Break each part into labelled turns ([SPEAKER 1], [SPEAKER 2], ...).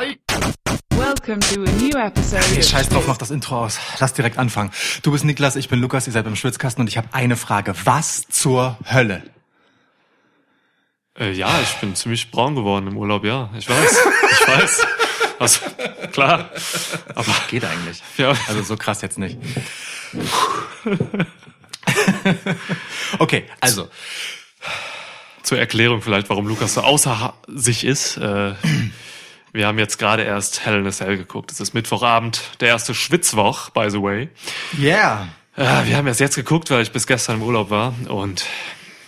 [SPEAKER 1] Welcome to a new episode.
[SPEAKER 2] Hey, scheiß drauf, mach das Intro aus. Lass direkt anfangen. Du bist Niklas, ich bin Lukas, ihr seid beim Schwitzkasten und ich habe eine Frage. Was zur Hölle?
[SPEAKER 3] Äh, ja, ich bin ziemlich braun geworden im Urlaub, ja. Ich weiß. Ich weiß. Also, klar. Aber
[SPEAKER 2] Geht eigentlich.
[SPEAKER 3] ja,
[SPEAKER 2] Also so krass jetzt nicht. okay, also.
[SPEAKER 3] zur Erklärung vielleicht, warum Lukas so außer sich ist. Äh, wir haben jetzt gerade erst Hell in a Cell geguckt. Es ist Mittwochabend, der erste Schwitzwoch, by the way.
[SPEAKER 2] Yeah.
[SPEAKER 3] Äh, wir haben erst jetzt geguckt, weil ich bis gestern im Urlaub war. Und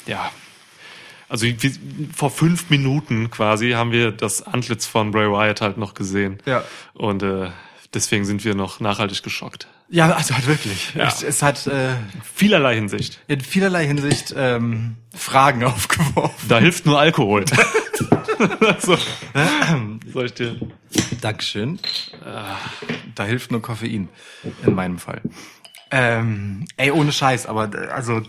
[SPEAKER 3] ja, also wie, vor fünf Minuten quasi haben wir das Antlitz von Bray Wyatt halt noch gesehen.
[SPEAKER 2] Ja.
[SPEAKER 3] Und äh, deswegen sind wir noch nachhaltig geschockt.
[SPEAKER 2] Ja, also halt wirklich.
[SPEAKER 3] Ja.
[SPEAKER 2] Es, es hat äh,
[SPEAKER 3] Vielerlei Hinsicht.
[SPEAKER 2] in vielerlei Hinsicht ähm, Fragen aufgeworfen.
[SPEAKER 3] Da hilft nur Alkohol. so. Soll ich dir?
[SPEAKER 2] Dankeschön. Da hilft nur Koffein. In meinem Fall. Ähm, ey, ohne Scheiß, aber äh, also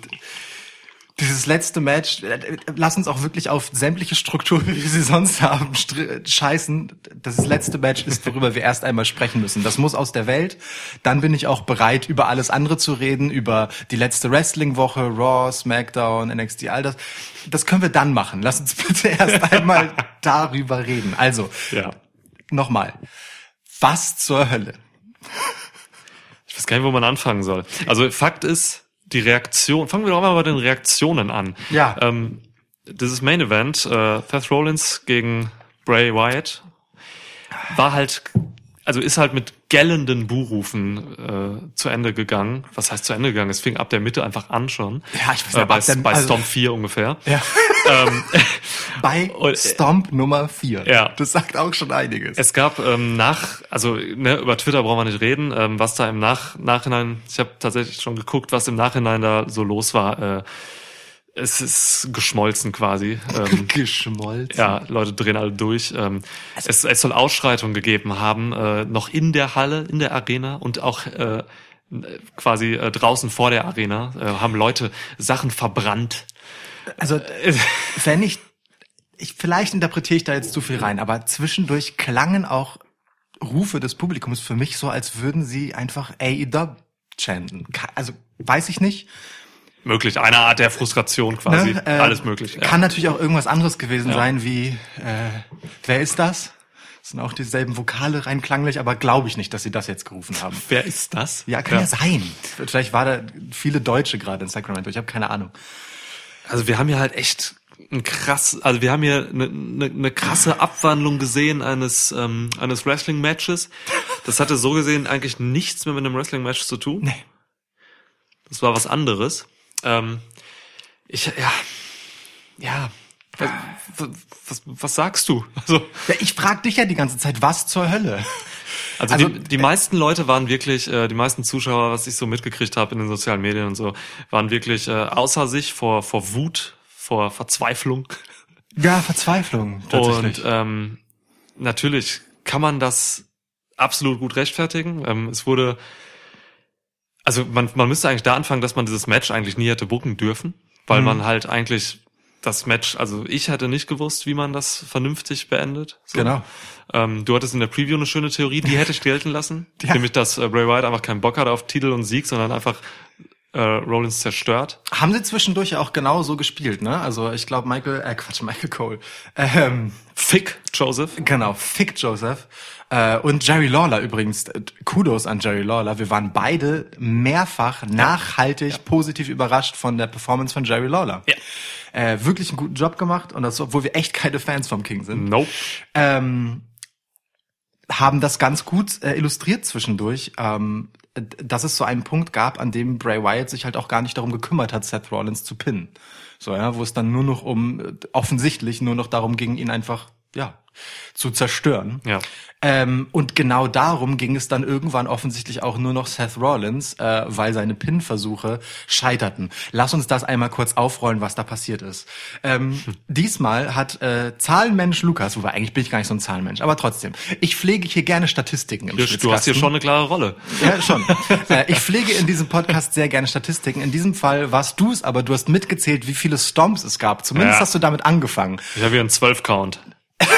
[SPEAKER 2] dieses letzte Match, äh, lass uns auch wirklich auf sämtliche Strukturen, wie wir sie sonst haben, scheißen. Das letzte Match ist, worüber wir erst einmal sprechen müssen. Das muss aus der Welt. Dann bin ich auch bereit, über alles andere zu reden, über die letzte Wrestling-Woche, Raw, SmackDown, NXT, all das. Das können wir dann machen. Lass uns bitte erst einmal darüber reden. Also,
[SPEAKER 3] Ja.
[SPEAKER 2] nochmal. Was zur Hölle?
[SPEAKER 3] Ich weiß gar nicht, wo man anfangen soll. Also Fakt ist, die Reaktion, fangen wir doch mal bei den Reaktionen an.
[SPEAKER 2] Ja.
[SPEAKER 3] Ähm, dieses Main Event, äh, Seth Rollins gegen Bray Wyatt, war halt, also ist halt mit gellenden Buhrufen äh, zu Ende gegangen. Was heißt zu Ende gegangen? Es fing ab der Mitte einfach an schon.
[SPEAKER 2] Ja, ich weiß
[SPEAKER 3] äh,
[SPEAKER 2] nicht,
[SPEAKER 3] bei,
[SPEAKER 2] ab der-
[SPEAKER 3] bei
[SPEAKER 2] also-
[SPEAKER 3] Stomp 4 ungefähr.
[SPEAKER 2] Ja.
[SPEAKER 3] Ähm,
[SPEAKER 2] Bei
[SPEAKER 3] Und, äh,
[SPEAKER 2] Stomp Nummer 4.
[SPEAKER 3] Ja.
[SPEAKER 2] Das sagt auch schon einiges.
[SPEAKER 3] Es gab ähm, nach, also ne, über Twitter brauchen wir nicht reden, ähm, was da im nach, Nachhinein, ich habe tatsächlich schon geguckt, was im Nachhinein da so los war. Äh, es ist geschmolzen quasi. Ähm,
[SPEAKER 2] Geschmolzen.
[SPEAKER 3] ja, Leute drehen alle durch. Ähm, es, es soll Ausschreitungen gegeben haben, äh, noch in der Halle, in der Arena und auch äh, quasi äh, draußen vor der Arena äh, haben Leute Sachen verbrannt.
[SPEAKER 2] Also, wenn ich, ich, vielleicht interpretiere ich da jetzt zu viel rein, aber zwischendurch klangen auch Rufe des Publikums für mich so, als würden sie einfach AEW chanten. Also, weiß ich nicht.
[SPEAKER 3] Möglich, eine Art der Frustration quasi.
[SPEAKER 2] Ne? Äh,
[SPEAKER 3] Alles möglich. Ja.
[SPEAKER 2] Kann natürlich auch irgendwas anderes gewesen
[SPEAKER 3] Ja.
[SPEAKER 2] sein, wie, äh, wer ist das? Das sind auch dieselben Vokale rein klanglich, aber glaube ich nicht, dass sie das jetzt gerufen haben.
[SPEAKER 3] Wer ist das?
[SPEAKER 2] Ja, kann ja, sein. Vielleicht war da viele Deutsche gerade in Sacramento. Ich habe keine Ahnung.
[SPEAKER 3] Also wir haben hier halt echt ein krass, also wir haben hier eine, eine, eine krasse Abwandlung gesehen eines ähm, eines Wrestling Matches. Das hatte so gesehen eigentlich nichts mehr mit einem Wrestling Match zu tun.
[SPEAKER 2] Nee.
[SPEAKER 3] Das war was anderes. Ähm, ich ja ja was, was, was sagst du? Also
[SPEAKER 2] Ja, ich frage dich ja die ganze Zeit, was zur Hölle?
[SPEAKER 3] also,
[SPEAKER 2] Also,
[SPEAKER 3] die, die meisten Leute waren wirklich, äh, die meisten Zuschauer, was ich so mitgekriegt habe in den sozialen Medien und so, waren wirklich äh, außer sich vor vor Wut, vor Verzweiflung.
[SPEAKER 2] Ja, Verzweiflung
[SPEAKER 3] Und ähm, natürlich kann man das absolut gut rechtfertigen. Ähm, es wurde, also man, man müsste eigentlich da anfangen, dass man dieses Match eigentlich nie hätte booken dürfen, weil
[SPEAKER 2] Mhm.
[SPEAKER 3] man halt eigentlich das Match, also ich hätte nicht gewusst, wie man das vernünftig beendet. So.
[SPEAKER 2] Genau.
[SPEAKER 3] Ähm, du hattest in der Preview eine schöne Theorie, die hätte ich gelten lassen.
[SPEAKER 2] Ja.
[SPEAKER 3] Nämlich, dass äh, Bray Wyatt einfach keinen Bock hat auf Titel und Sieg, sondern einfach äh, Rollins zerstört.
[SPEAKER 2] haben sie zwischendurch ja auch genau so gespielt, ne? Also ich glaube Michael, äh Quatsch, Michael Cole. Ähm,
[SPEAKER 3] Fick, Joseph.
[SPEAKER 2] genau, Fick Joseph. Äh, und Jerry Lawler übrigens, äh, Kudos an Jerry Lawler. Wir waren beide mehrfach nachhaltig positiv überrascht von der Performance von Jerry Lawler.
[SPEAKER 3] Ja.
[SPEAKER 2] Äh, wirklich einen guten Job gemacht und das, obwohl wir echt keine Fans vom King sind.
[SPEAKER 3] Nope.
[SPEAKER 2] ähm, haben das ganz gut äh, illustriert zwischendurch, ähm, dass es so einen Punkt gab, an dem Bray Wyatt sich halt auch gar nicht darum gekümmert hat, Seth Rollins zu pinnen. So, ja, wo es dann nur noch um, äh, offensichtlich nur noch darum ging, ihn einfach, ja, zu zerstören.
[SPEAKER 3] Ja.
[SPEAKER 2] Ähm, und genau darum ging es dann irgendwann offensichtlich auch nur noch Seth Rollins, äh, weil seine Pin-Versuche scheiterten. Lass uns das einmal kurz aufrollen, was da passiert ist. Ähm, diesmal hat äh, Zahlenmensch Lukas, wobei eigentlich bin ich gar nicht so ein Zahlenmensch, aber trotzdem, ich pflege hier gerne Statistiken im
[SPEAKER 3] Du hast hier schon eine klare Rolle.
[SPEAKER 2] Ja, schon. Äh, ich pflege in diesem Podcast sehr gerne Statistiken. In diesem Fall warst du es, aber du hast mitgezählt, wie viele Stomps es gab. Zumindest
[SPEAKER 3] Ja.
[SPEAKER 2] hast du damit angefangen.
[SPEAKER 3] Ich habe hier einen 12-Count.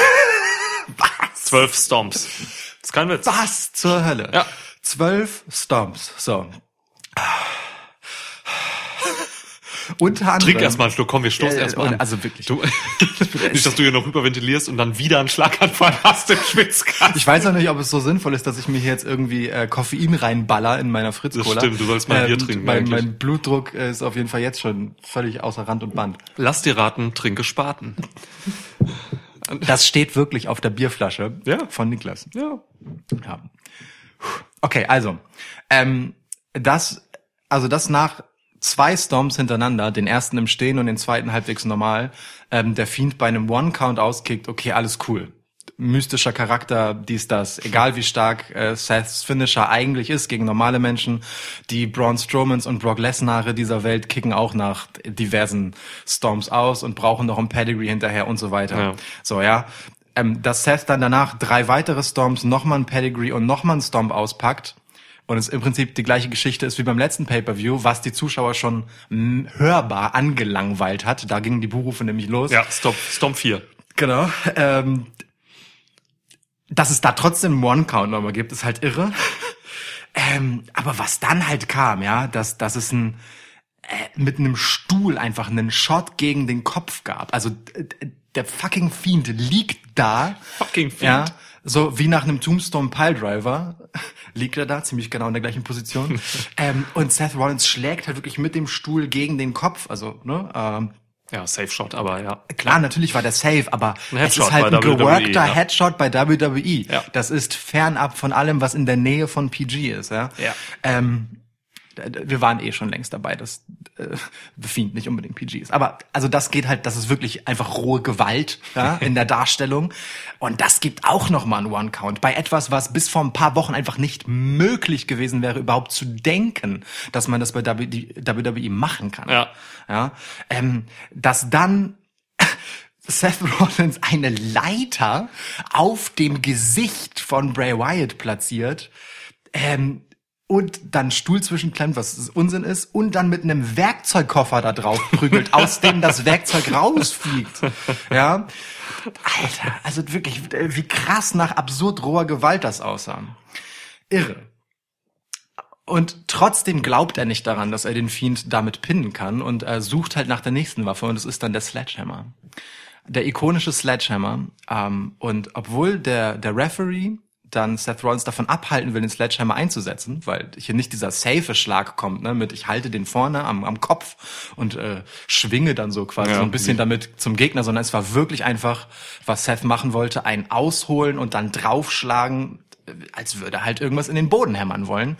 [SPEAKER 2] Was?
[SPEAKER 3] Zwölf Stomps. Das ist kein Witz.
[SPEAKER 2] Was zur Hölle?
[SPEAKER 3] Ja.
[SPEAKER 2] Zwölf Stomps. So. Unter anderem.
[SPEAKER 3] Trink erstmal einen Schluck, komm, wir stoßen
[SPEAKER 2] Äh,
[SPEAKER 3] erstmal an.
[SPEAKER 2] also wirklich.
[SPEAKER 3] Du, nicht, dass du hier noch hyperventilierst und dann wieder einen Schlaganfall hast im Schwitzkasten.
[SPEAKER 2] Ich weiß auch nicht, ob es so sinnvoll ist, dass ich mir hier jetzt irgendwie äh, Koffein reinballer in meiner Fritz Cola.
[SPEAKER 3] Das stimmt, du sollst mal Bier trinken
[SPEAKER 2] Mein,
[SPEAKER 3] eigentlich.
[SPEAKER 2] mein Blutdruck ist auf jeden Fall jetzt schon völlig außer Rand und Band.
[SPEAKER 3] Lass dir raten, trinke Spaten.
[SPEAKER 2] Das steht wirklich auf der Bierflasche
[SPEAKER 3] Ja.
[SPEAKER 2] von Niklas.
[SPEAKER 3] Ja.
[SPEAKER 2] Ja. Okay, also ähm, das, also das nach zwei Stomps hintereinander, den ersten im Stehen und den zweiten halbwegs normal, ähm, der Fiend bei einem One-Count auskickt, okay, alles cool. Mystischer Charakter, dies, das, egal wie stark äh, Seths Finisher eigentlich ist gegen normale Menschen, die Braun Strowmans und Brock Lesnare dieser Welt kicken auch nach diversen Stomps aus und brauchen noch ein Pedigree hinterher und so weiter.
[SPEAKER 3] Ja.
[SPEAKER 2] So, ja. Ähm, dass Seth dann danach drei weitere Stomps, nochmal ein Pedigree und nochmal ein Stomp auspackt und es im Prinzip die gleiche Geschichte ist wie beim letzten Pay-Per-View, was die Zuschauer schon hörbar angelangweilt hat. Da gingen die Buhrufe nämlich los.
[SPEAKER 3] Ja, Stomp, Stomp 4.
[SPEAKER 2] Genau. Ähm, dass es da trotzdem One-Count nochmal gibt, ist halt irre. ähm, aber was dann halt kam, ja, dass, dass es ein, äh, mit einem Stuhl einfach einen Shot gegen den Kopf gab. Also der fucking Fiend liegt da.
[SPEAKER 3] Fucking Fiend.
[SPEAKER 2] Ja, so wie nach einem Tombstone Piledriver liegt er da, ziemlich genau in der gleichen Position. ähm, und Seth Rollins schlägt halt wirklich mit dem Stuhl gegen den Kopf. Also, ne, ähm,
[SPEAKER 3] Ja, Safe Shot, aber ja.
[SPEAKER 2] Klar, natürlich war der safe, aber
[SPEAKER 3] Ein
[SPEAKER 2] es ist halt ein
[SPEAKER 3] WWE,
[SPEAKER 2] geworkter
[SPEAKER 3] ja.
[SPEAKER 2] Headshot bei WWE.
[SPEAKER 3] Ja.
[SPEAKER 2] Das ist fernab von allem, was in der Nähe von PG ist. Ja.
[SPEAKER 3] Ja.
[SPEAKER 2] Ähm, wir waren eh schon längst dabei, dass äh, The Fiend nicht unbedingt PG ist. Aber also das geht halt, das ist wirklich einfach rohe Gewalt ja, in der Darstellung. Und das gibt auch noch mal einen One-Count bei etwas, was bis vor ein paar Wochen einfach nicht möglich gewesen wäre, überhaupt zu denken, dass man das bei WWE machen kann.
[SPEAKER 3] Ja.
[SPEAKER 2] Ja, ähm, dass dann Seth Rollins eine Leiter auf dem Gesicht von Bray Wyatt platziert ähm, und dann Stuhl zwischenklemmt, was Unsinn ist, und dann mit einem Werkzeugkoffer da drauf prügelt, aus dem das Werkzeug rausfliegt. Ja, Alter, also wirklich, wie krass nach absurd roher Gewalt das aussah. Irre. Und trotzdem glaubt er nicht daran, dass er den Fiend damit pinnen kann und er sucht halt nach der nächsten Waffe und es ist dann der Sledgehammer. Der ikonische Sledgehammer. Ähm, und obwohl der, der Referee dann Seth Rollins davon abhalten will, den Sledgehammer einzusetzen, weil hier nicht dieser safe Schlag kommt, ne, mit ich halte den vorne am, am Kopf und äh, schwinge dann so quasi
[SPEAKER 3] Ja,
[SPEAKER 2] so ein bisschen damit zum Gegner, sondern es war wirklich einfach, was Seth machen wollte, ein ausholen und dann draufschlagen, äh, als würde er halt irgendwas in den Boden hämmern wollen.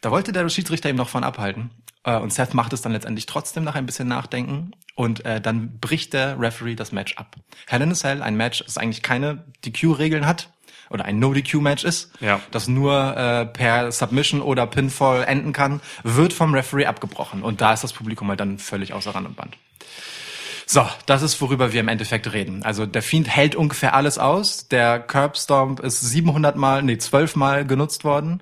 [SPEAKER 2] Da wollte der Schiedsrichter ihm noch von abhalten. Äh, Und Seth macht es dann letztendlich trotzdem nach ein bisschen Nachdenken. Und äh, dann bricht der Referee das Match ab. Hell in a Cell, ein Match, das eigentlich keine DQ-Regeln hat. Oder ein No-DQ-Match ist.
[SPEAKER 3] Ja.
[SPEAKER 2] Das nur äh, per Submission oder Pinfall enden kann, wird vom Referee abgebrochen. Und da ist das Publikum halt dann völlig außer Rand und Band. So, das ist, worüber wir im Endeffekt reden. Also der Fiend hält ungefähr alles aus. Der Curbstomp ist 700 Mal, nee, 12 Mal genutzt worden,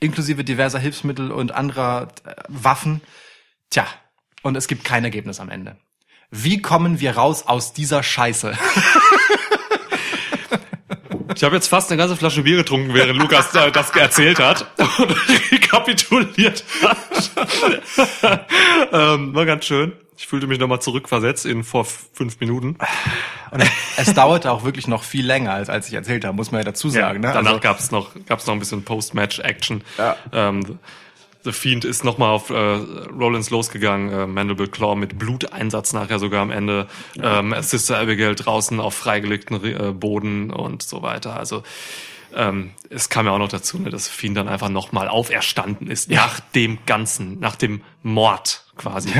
[SPEAKER 2] inklusive diverser Hilfsmittel und anderer äh, Waffen. Tja, und es gibt kein Ergebnis am Ende. Wie kommen wir raus aus dieser Scheiße?
[SPEAKER 3] Ich habe jetzt fast eine ganze Flasche Bier getrunken, während Lukas das erzählt hat und rekapituliert hat. ähm, war ganz schön. Ich fühlte mich nochmal zurückversetzt in vor fünf Minuten.
[SPEAKER 2] Und es dauerte auch wirklich noch viel länger, als, als ich erzählt habe, muss man ja dazu sagen. ne?
[SPEAKER 3] Danach
[SPEAKER 2] Also-
[SPEAKER 3] gab's noch gab's noch ein bisschen Post-Match-Action.
[SPEAKER 2] Ja.
[SPEAKER 3] Ähm, The Fiend ist nochmal auf äh, Rollins losgegangen, äh, Mandible Claw mit Bluteinsatz nachher sogar am Ende. Ähm, Sister Abigail draußen auf freigelegten äh, Boden und so weiter. Also ähm, es kam ja auch noch dazu, ne, dass Fiend dann einfach nochmal auferstanden ist
[SPEAKER 2] Ja.
[SPEAKER 3] nach dem Ganzen, nach dem Mord quasi.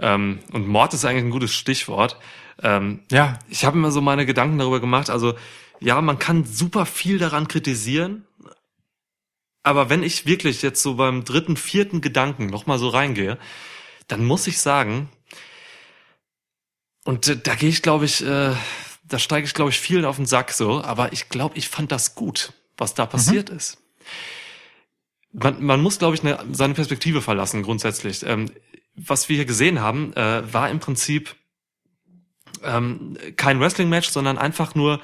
[SPEAKER 3] Ähm, und Mord ist eigentlich ein gutes Stichwort. Ähm,
[SPEAKER 2] Ja.
[SPEAKER 3] ich habe mir so meine Gedanken darüber gemacht. Also ja, man kann super viel daran kritisieren, aber wenn ich wirklich jetzt so beim dritten, vierten Gedanken nochmal so reingehe, dann muss ich sagen, und da gehe ich, glaube ich, äh, da steige ich, glaube ich, vielen auf den Sack so, aber ich glaube, ich fand das gut, was da passiert ist. Man, man muss, glaube ich, eine, seine Perspektive verlassen, grundsätzlich. Ähm, was wir hier gesehen haben, äh, war im Prinzip ähm, kein Wrestling-Match, sondern einfach nur,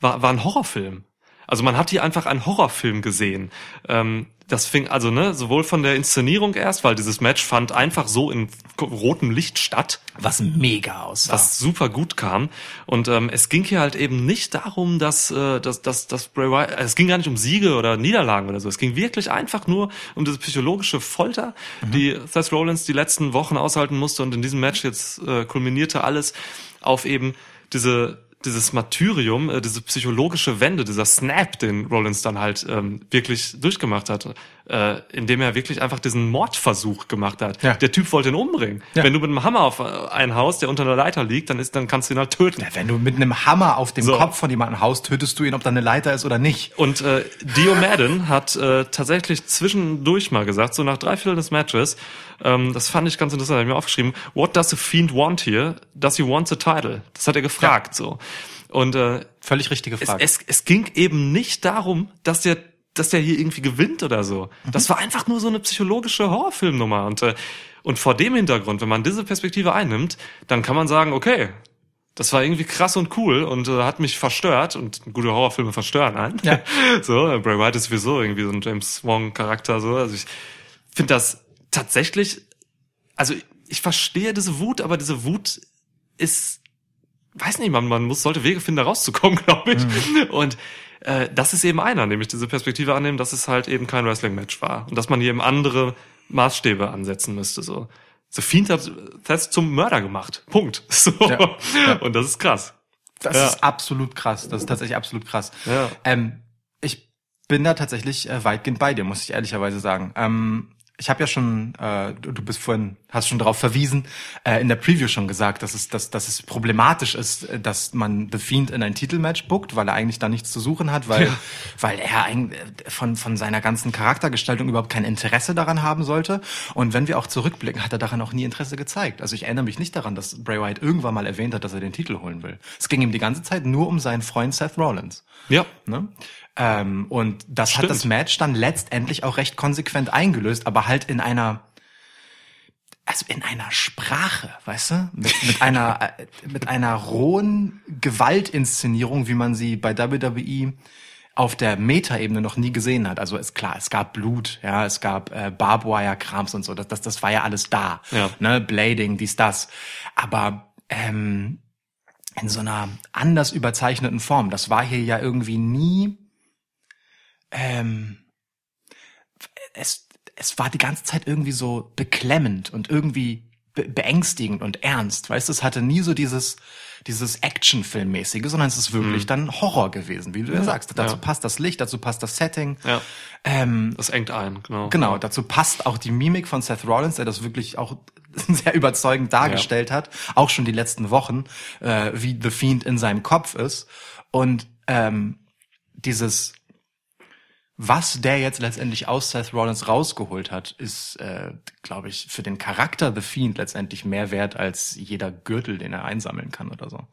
[SPEAKER 3] war, war ein Horrorfilm. Also man hat hier einfach einen Horrorfilm gesehen. Ähm, das fing also ne sowohl von der Inszenierung erst, weil dieses Match fand einfach so in rotem Licht statt,
[SPEAKER 2] Was mega aussah.
[SPEAKER 3] was super gut kam. Und ähm, es ging hier halt eben nicht darum, dass, äh, dass, dass, dass Bray Wyatt, also es ging gar nicht um Siege oder Niederlagen oder so. Es ging wirklich einfach nur um diese psychologische Folter, die Seth Rollins die letzten Wochen aushalten musste und in diesem Match jetzt äh, kulminierte alles auf eben diese dieses Martyrium, äh, diese psychologische Wende, dieser Snap, den Rollins dann halt ähm, wirklich durchgemacht hat, äh, indem er wirklich einfach diesen Mordversuch gemacht hat.
[SPEAKER 2] Ja.
[SPEAKER 3] Der Typ wollte ihn umbringen.
[SPEAKER 2] Ja.
[SPEAKER 3] Wenn du mit einem Hammer auf äh, ein Haus, der unter einer Leiter liegt, dann ist, dann kannst du ihn halt töten.
[SPEAKER 2] Ja, wenn du mit einem Hammer auf dem
[SPEAKER 3] So.
[SPEAKER 2] Kopf von jemandem haust, tötest du ihn, ob da eine Leiter ist oder nicht.
[SPEAKER 3] Und äh, Dio Madden hat äh, tatsächlich zwischendurch mal gesagt, so nach drei Vierteln des Matches, ähm, das fand ich ganz interessant, habe ich mir aufgeschrieben, what does the fiend want here? Does he want the title? Das hat er gefragt, so. Und äh,
[SPEAKER 2] Völlig richtige
[SPEAKER 3] es,
[SPEAKER 2] Frage.
[SPEAKER 3] es, es ging eben nicht darum, dass der dass der hier irgendwie gewinnt oder so.
[SPEAKER 2] Mhm.
[SPEAKER 3] Das war einfach nur so eine psychologische Horrorfilmnummer. Und, äh, und vor dem Hintergrund, wenn man diese Perspektive einnimmt, dann kann man sagen, okay, das war irgendwie krass und cool und äh, hat mich verstört und gute Horrorfilme verstören einen.
[SPEAKER 2] Ja.
[SPEAKER 3] So, äh, Bray Wyatt ist sowieso irgendwie so ein James Wong Charakter so. Also ich finde das tatsächlich, also ich, ich verstehe diese Wut, aber diese Wut ist, weiß nicht, man, man muss sollte Wege finden, da rauszukommen, glaube ich. Und äh, das ist eben einer, nämlich diese Perspektive annehmen, dass es halt eben kein Wrestling-Match war und dass man hier eben andere Maßstäbe ansetzen müsste. So, The Fiend hat Seth zum Mörder gemacht. Punkt. So.
[SPEAKER 2] Ja. Ja.
[SPEAKER 3] Und das ist krass.
[SPEAKER 2] Das
[SPEAKER 3] Ja.
[SPEAKER 2] ist absolut krass. Das ist tatsächlich absolut krass.
[SPEAKER 3] Ja.
[SPEAKER 2] Ähm, ich bin da tatsächlich äh, weitgehend bei dir, muss ich ehrlicherweise sagen. Ähm, ich habe ja schon, äh, du, bist vorhin, hast schon darauf verwiesen, äh, in der Preview schon gesagt, dass es, dass, dass es problematisch ist, äh, dass man The Fiend in ein Titelmatch bookt, weil er eigentlich da nichts zu suchen hat, weil, weil er äh, von, von seiner ganzen Charaktergestaltung überhaupt kein Interesse daran haben sollte. Und wenn wir auch zurückblicken, hat er daran auch nie Interesse gezeigt. Also ich erinnere mich nicht daran, dass Bray Wyatt irgendwann mal erwähnt hat, dass er den Titel holen will. Es ging ihm die ganze Zeit nur um seinen Freund Seth Rollins.
[SPEAKER 3] Ja.
[SPEAKER 2] Ne? Ähm, und das
[SPEAKER 3] Stimmt.
[SPEAKER 2] hat das Match dann letztendlich auch recht konsequent eingelöst, aber halt in einer, also in einer Sprache, weißt du, mit, mit einer, äh, mit einer rohen Gewaltinszenierung, wie man sie bei WWE auf der Meta-Ebene noch nie gesehen hat. Also ist klar, es gab Blut, ja, es gab äh, Barbwire-Krams und so, das, das, das war ja alles da.
[SPEAKER 3] Ja.
[SPEAKER 2] Ne, Blading, dies, das. Aber ähm, in so einer anders überzeichneten Form. Das war hier ja irgendwie nie. Ähm, es, es war die ganze Zeit irgendwie so beklemmend und irgendwie be beängstigend und ernst. Weißt du, es hatte nie so dieses, dieses Actionfilmmäßige, sondern es ist wirklich dann Horror gewesen, wie du ja, sagst. Dazu
[SPEAKER 3] ja.
[SPEAKER 2] passt das Licht, dazu passt das Setting.
[SPEAKER 3] Ja.
[SPEAKER 2] Ähm,
[SPEAKER 3] Das engt ein, genau.
[SPEAKER 2] Genau, dazu passt auch die Mimik von Seth Rollins, der das wirklich auch sehr überzeugend dargestellt hat, auch schon die letzten Wochen, äh, wie The Fiend in seinem Kopf ist. Und ähm, dieses, was der jetzt letztendlich aus Seth Rollins rausgeholt hat, ist, äh, glaube ich, für den Charakter The Fiend letztendlich mehr wert als jeder Gürtel, den er einsammeln kann oder so.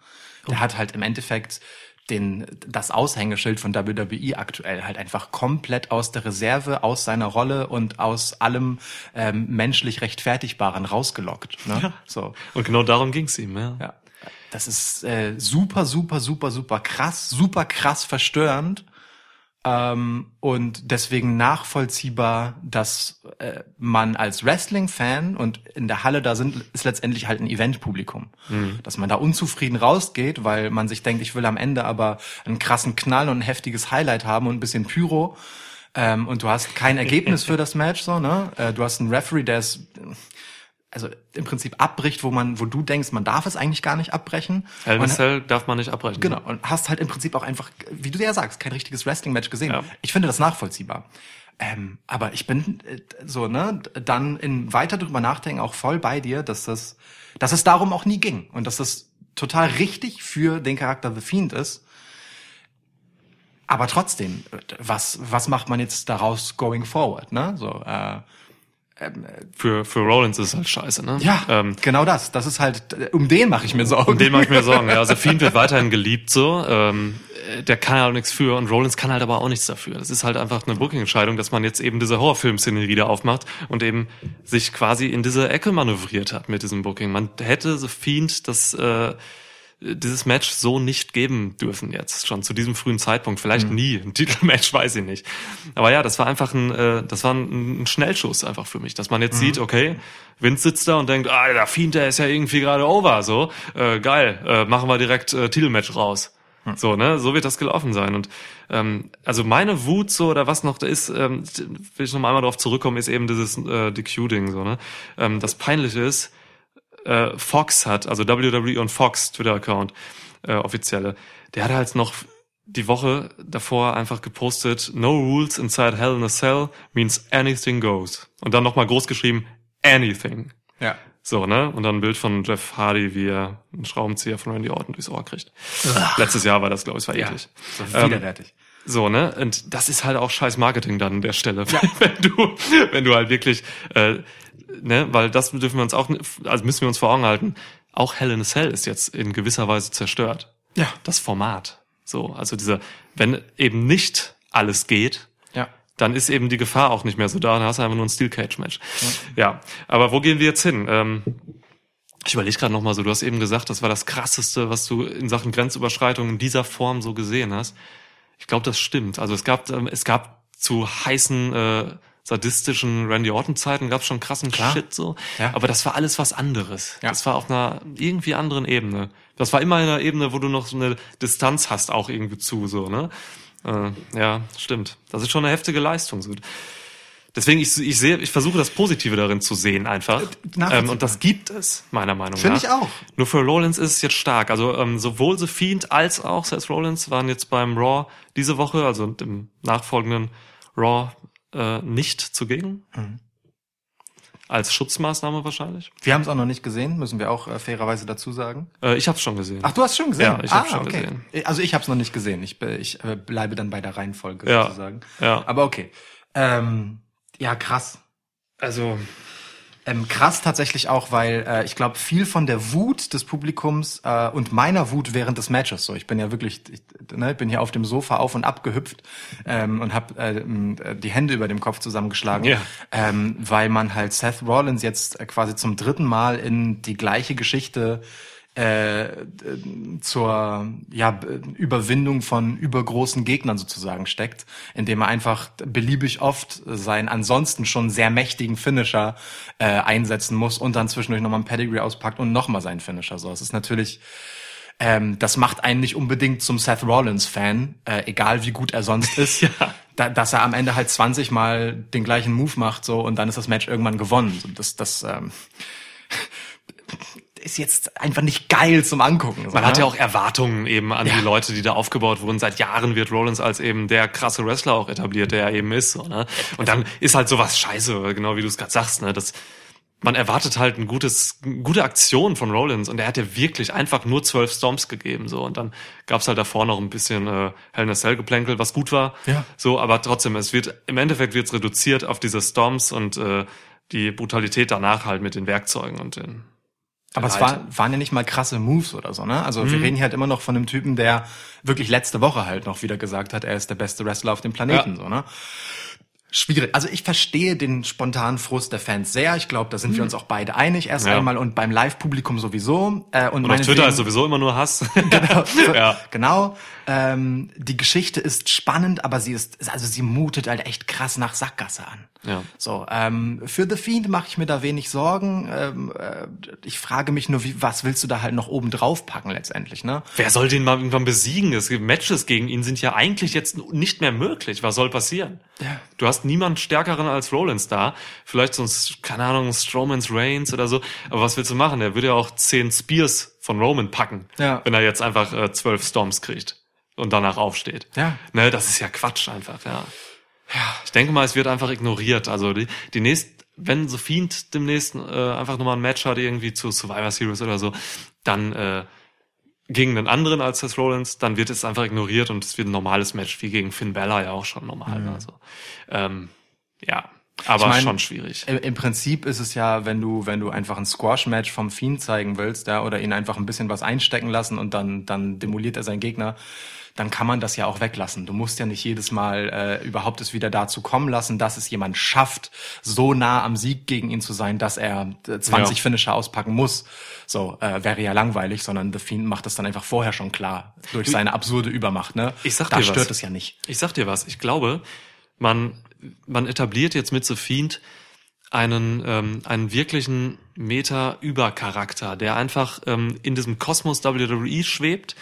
[SPEAKER 2] Der hat halt im Endeffekt den, das Aushängeschild von WWE aktuell halt einfach komplett aus der Reserve, aus seiner Rolle und aus allem ähm, menschlich Rechtfertigbaren rausgelockt. Ne? So.
[SPEAKER 3] Und genau darum ging's ihm, ja.
[SPEAKER 2] Ja. Das ist äh, super, super, super, super krass, super krass verstörend. Ähm, und deswegen nachvollziehbar, dass äh, man als Wrestling-Fan und in der Halle da sind, ist letztendlich halt ein Event-Publikum. Dass man da unzufrieden rausgeht, weil man sich denkt, ich will am Ende aber einen krassen Knall und ein heftiges Highlight haben und ein bisschen Pyro. Ähm, und du hast kein Ergebnis für das Match, so, ne? Äh, du hast einen Referee, der ist also im Prinzip abbricht, wo man, wo du denkst, man darf es eigentlich gar nicht abbrechen.
[SPEAKER 3] Hell in Cell darf man nicht abbrechen.
[SPEAKER 2] Genau, und hast halt im Prinzip auch einfach, wie du ja sagst, kein richtiges Wrestling-Match gesehen.
[SPEAKER 3] Ja.
[SPEAKER 2] Ich finde das nachvollziehbar. Ähm, aber ich bin äh, so, ne, dann in weiter drüber nachdenken auch voll bei dir, dass das, dass es darum auch nie ging und dass das total richtig für den Charakter The Fiend ist. Aber trotzdem, äh, was, was macht man jetzt daraus going forward, ne? So, äh,
[SPEAKER 3] Für, für Rollins ist es halt scheiße, ne?
[SPEAKER 2] ja,
[SPEAKER 3] Ähm,
[SPEAKER 2] genau das. Das ist halt, um den mache ich mir Sorgen.
[SPEAKER 3] um den mache ich mir Sorgen. Ja, also Fiend wird weiterhin geliebt so. Ähm, äh, der kann halt nichts für und Rollins kann halt aber auch nichts dafür. Das ist halt einfach eine Booking-Entscheidung, dass man jetzt eben diese Horrorfilm-Szenerie da aufmacht und eben sich quasi in diese Ecke manövriert hat mit diesem Booking. Man hätte The Fiend das äh, dieses Match so nicht geben dürfen jetzt, schon zu diesem frühen Zeitpunkt. Vielleicht nie. Ein Titelmatch weiß ich nicht. Aber ja, das war einfach ein, äh, das war ein, ein Schnellschuss einfach für mich, dass man jetzt sieht, okay, Vince sitzt da und denkt, ah, der Fiend, der ist ja irgendwie gerade over, so, äh, geil, äh, machen wir direkt äh, Titelmatch raus. So, ne, so wird das gelaufen sein. Und ähm, also meine Wut so oder was noch da ist, ähm, will ich noch mal einmal darauf zurückkommen, ist eben dieses äh, DQ-Ding so, ne? Ähm, das Peinliche ist, äh, Fox hat, also WWE und Fox Twitter-Account, äh, offizielle, der hat halt noch die Woche davor einfach gepostet, no rules inside Hell in a Cell means anything goes. Und dann nochmal groß geschrieben, anything.
[SPEAKER 2] Ja.
[SPEAKER 3] So, ne? Und dann ein Bild von Jeff Hardy, wie er einen Schraubenzieher von Randy Orton durchs Ohr kriegt. Letztes Jahr war das, glaube ich, war
[SPEAKER 2] Ja.
[SPEAKER 3] eklig. Ähm,
[SPEAKER 2] widerwärtig.
[SPEAKER 3] So, ne? Und das ist halt auch scheiß Marketing dann an der Stelle. wenn du, wenn du halt wirklich, äh, ne, weil das dürfen wir uns auch, also müssen wir uns vor Augen halten, auch Hell in a Cell ist jetzt in gewisser Weise zerstört.
[SPEAKER 2] Ja.
[SPEAKER 3] Das Format. So, also diese, wenn eben nicht alles geht,
[SPEAKER 2] Ja.
[SPEAKER 3] dann ist eben die Gefahr auch nicht mehr so da, dann hast du einfach nur ein Steel Cage Match. Ja, aber wo gehen wir jetzt hin? Ähm, ich überlege gerade noch mal so, du hast eben gesagt, das war das krasseste, was du in Sachen Grenzüberschreitung in dieser Form so gesehen hast. Ich glaube, das stimmt. Also es gab ähm, es gab zu heißen äh, sadistischen Randy Orton Zeiten gab es schon krassen
[SPEAKER 2] Klar.
[SPEAKER 3] Shit so,
[SPEAKER 2] Ja.
[SPEAKER 3] aber das war alles was anderes.
[SPEAKER 2] Ja.
[SPEAKER 3] Das war auf einer irgendwie anderen Ebene. Das war immer in einer Ebene, wo du noch so eine Distanz hast auch irgendwie zu so, ne? Äh, ja, stimmt. Das ist schon eine heftige Leistung so. Deswegen, ich, ich sehe, ich versuche das Positive darin zu sehen einfach.
[SPEAKER 2] nachvollziehbar.
[SPEAKER 3] Ähm, und das gibt es, meiner Meinung
[SPEAKER 2] Finde
[SPEAKER 3] nach.
[SPEAKER 2] ich auch.
[SPEAKER 3] Nur für Rollins ist es jetzt stark. Also ähm, sowohl The Fiend als auch Seth Rollins waren jetzt beim Raw diese Woche, also im nachfolgenden Raw, äh, nicht zugegen.
[SPEAKER 2] Mhm.
[SPEAKER 3] Als Schutzmaßnahme wahrscheinlich.
[SPEAKER 2] Wir haben es auch noch nicht gesehen, müssen wir auch äh, fairerweise dazu sagen.
[SPEAKER 3] Äh, ich habe schon gesehen.
[SPEAKER 2] Ach, du hast schon gesehen?
[SPEAKER 3] Ja, ich hab schon gesehen.
[SPEAKER 2] Also ich habe es noch nicht gesehen. Ich, ich äh, bleibe dann bei der Reihenfolge
[SPEAKER 3] Ja.
[SPEAKER 2] sozusagen.
[SPEAKER 3] Ja.
[SPEAKER 2] Aber okay. Ähm, ja, krass.
[SPEAKER 3] Also
[SPEAKER 2] Ähm, krass tatsächlich auch, weil äh, ich glaube, viel von der Wut des Publikums äh, und meiner Wut während des Matches, so ich bin ja wirklich, ich ne, bin hier auf dem Sofa auf und ab gehüpft ähm, und habe äh, die Hände über dem Kopf zusammengeschlagen,
[SPEAKER 3] Ja.
[SPEAKER 2] ähm, weil man halt Seth Rollins jetzt quasi zum dritten Mal in die gleiche Geschichte äh, zur ja, Überwindung von übergroßen Gegnern sozusagen steckt, indem er einfach beliebig oft seinen ansonsten schon sehr mächtigen Finisher äh, einsetzen muss und dann zwischendurch nochmal ein Pedigree auspackt und nochmal seinen Finisher. So, es ist natürlich ähm, das macht einen nicht unbedingt zum Seth Rollins-Fan, äh, egal wie gut er sonst ist,
[SPEAKER 3] Ja.
[SPEAKER 2] da, dass er am Ende halt 20 Mal den gleichen Move macht so und dann ist das Match irgendwann gewonnen. So, das das ähm, ist jetzt einfach nicht geil zum Angucken. So,
[SPEAKER 3] Man
[SPEAKER 2] ne?
[SPEAKER 3] hat ja auch Erwartungen eben an
[SPEAKER 2] Ja.
[SPEAKER 3] die Leute, die da aufgebaut wurden. Seit Jahren wird Rollins als eben der krasse Wrestler auch etabliert, der er eben ist. So, ne? Und dann ist halt sowas scheiße, genau wie du es gerade sagst. Ne? Das, man erwartet halt ein gutes, eine gute Aktion von Rollins und er hat ja wirklich einfach nur zwölf Stomps gegeben. so Und dann gab's halt davor noch ein bisschen äh, Hell in a Cell geplänkel, was gut war.
[SPEAKER 2] Ja.
[SPEAKER 3] So, aber trotzdem, es wird im Endeffekt wird's reduziert auf diese Stomps und äh, die Brutalität danach halt mit den Werkzeugen und den
[SPEAKER 2] Aber es war, waren ja nicht mal krasse Moves oder so, ne? Also
[SPEAKER 3] Mhm.
[SPEAKER 2] wir reden hier halt immer noch von einem Typen, der wirklich letzte Woche halt noch wieder gesagt hat, er ist der beste Wrestler auf dem Planeten,
[SPEAKER 3] Ja.
[SPEAKER 2] so, ne? Schwierig. Also ich verstehe den spontanen Frust der Fans sehr. Ich glaube, da sind wir uns auch beide einig erst
[SPEAKER 3] Mhm. Ja.
[SPEAKER 2] einmal und beim Live-Publikum sowieso. Äh, und
[SPEAKER 3] Und auf Twitter ist sowieso immer nur Hass.
[SPEAKER 2] genau.
[SPEAKER 3] Ja.
[SPEAKER 2] genau. Ähm, die Geschichte ist spannend, aber sie ist, also sie mutet halt echt krass nach Sackgasse an.
[SPEAKER 3] Ja.
[SPEAKER 2] So, ähm, für The Fiend mache ich mir da wenig Sorgen. Ähm, äh, ich frage mich nur, wie, was willst du da halt noch oben drauf packen letztendlich, ne?
[SPEAKER 3] Wer soll den mal irgendwann besiegen? Es gibt Matches gegen ihn sind ja eigentlich jetzt nicht mehr möglich. Was soll passieren?
[SPEAKER 2] Ja.
[SPEAKER 3] Du hast niemanden stärkeren als Rollins da. Vielleicht so ein, keine Ahnung, Strowman's Reigns oder so. Aber was willst du machen? Der würde ja auch zehn Spears von Roman packen,
[SPEAKER 2] Ja.
[SPEAKER 3] wenn er jetzt einfach äh, zwölf Storms kriegt und danach aufsteht.
[SPEAKER 2] Ja.
[SPEAKER 3] Ne, das ist ja Quatsch einfach, ja. Ich denke mal, es wird einfach ignoriert. Also die, die nächst, wenn so Fiend demnächst äh, einfach nochmal ein Match hat, irgendwie zu Survivor Series oder so, dann äh, gegen einen anderen als Seth Rollins, dann wird es einfach ignoriert und es wird ein normales Match, wie gegen Finn Balor ja auch schon normal war. So. Ähm, ja. Aber
[SPEAKER 2] Ich mein,
[SPEAKER 3] schon schwierig.
[SPEAKER 2] Im, Im Prinzip ist es ja, wenn du, wenn du einfach ein Squash-Match vom Fiend zeigen willst, ja, oder ihn einfach ein bisschen was einstecken lassen und dann, dann demoliert er seinen Gegner, dann kann man das ja auch weglassen. Du musst ja nicht jedes Mal äh, überhaupt es wieder dazu kommen lassen, dass es jemand schafft, so nah am Sieg gegen ihn zu sein, dass er äh, 20
[SPEAKER 3] Ja.
[SPEAKER 2] Finisher auspacken muss. So, äh, wäre ja langweilig, sondern The Fiend macht das dann einfach vorher schon klar, durch seine absurde Übermacht, ne?
[SPEAKER 3] Ich sag
[SPEAKER 2] da
[SPEAKER 3] dir was.
[SPEAKER 2] stört es ja nicht.
[SPEAKER 3] Ich sag dir was, ich glaube, man, man etabliert jetzt mit The Fiend einen, ähm, einen wirklichen Meta-Über-Charakter, der einfach ähm, in diesem Kosmos WWE schwebt,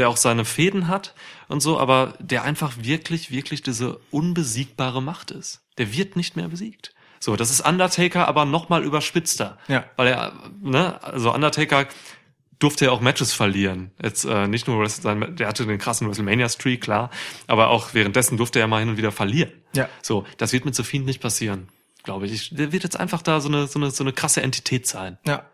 [SPEAKER 3] der auch seine Fäden hat und so, aber der einfach wirklich, wirklich diese unbesiegbare Macht ist. Der wird nicht mehr besiegt. So, das ist Undertaker, aber nochmal überspitzter.
[SPEAKER 2] Ja.
[SPEAKER 3] Weil er, ne, also Undertaker durfte ja auch Matches verlieren. Jetzt äh, nicht nur, sein, der hatte den krassen WrestleMania-Streak, klar, aber auch währenddessen durfte er mal hin und wieder verlieren.
[SPEAKER 2] Ja.
[SPEAKER 3] So, das wird mit Fiend nicht passieren, glaube ich. ich. Der wird jetzt einfach da so eine, so eine, so eine krasse Entität sein.
[SPEAKER 2] Ja.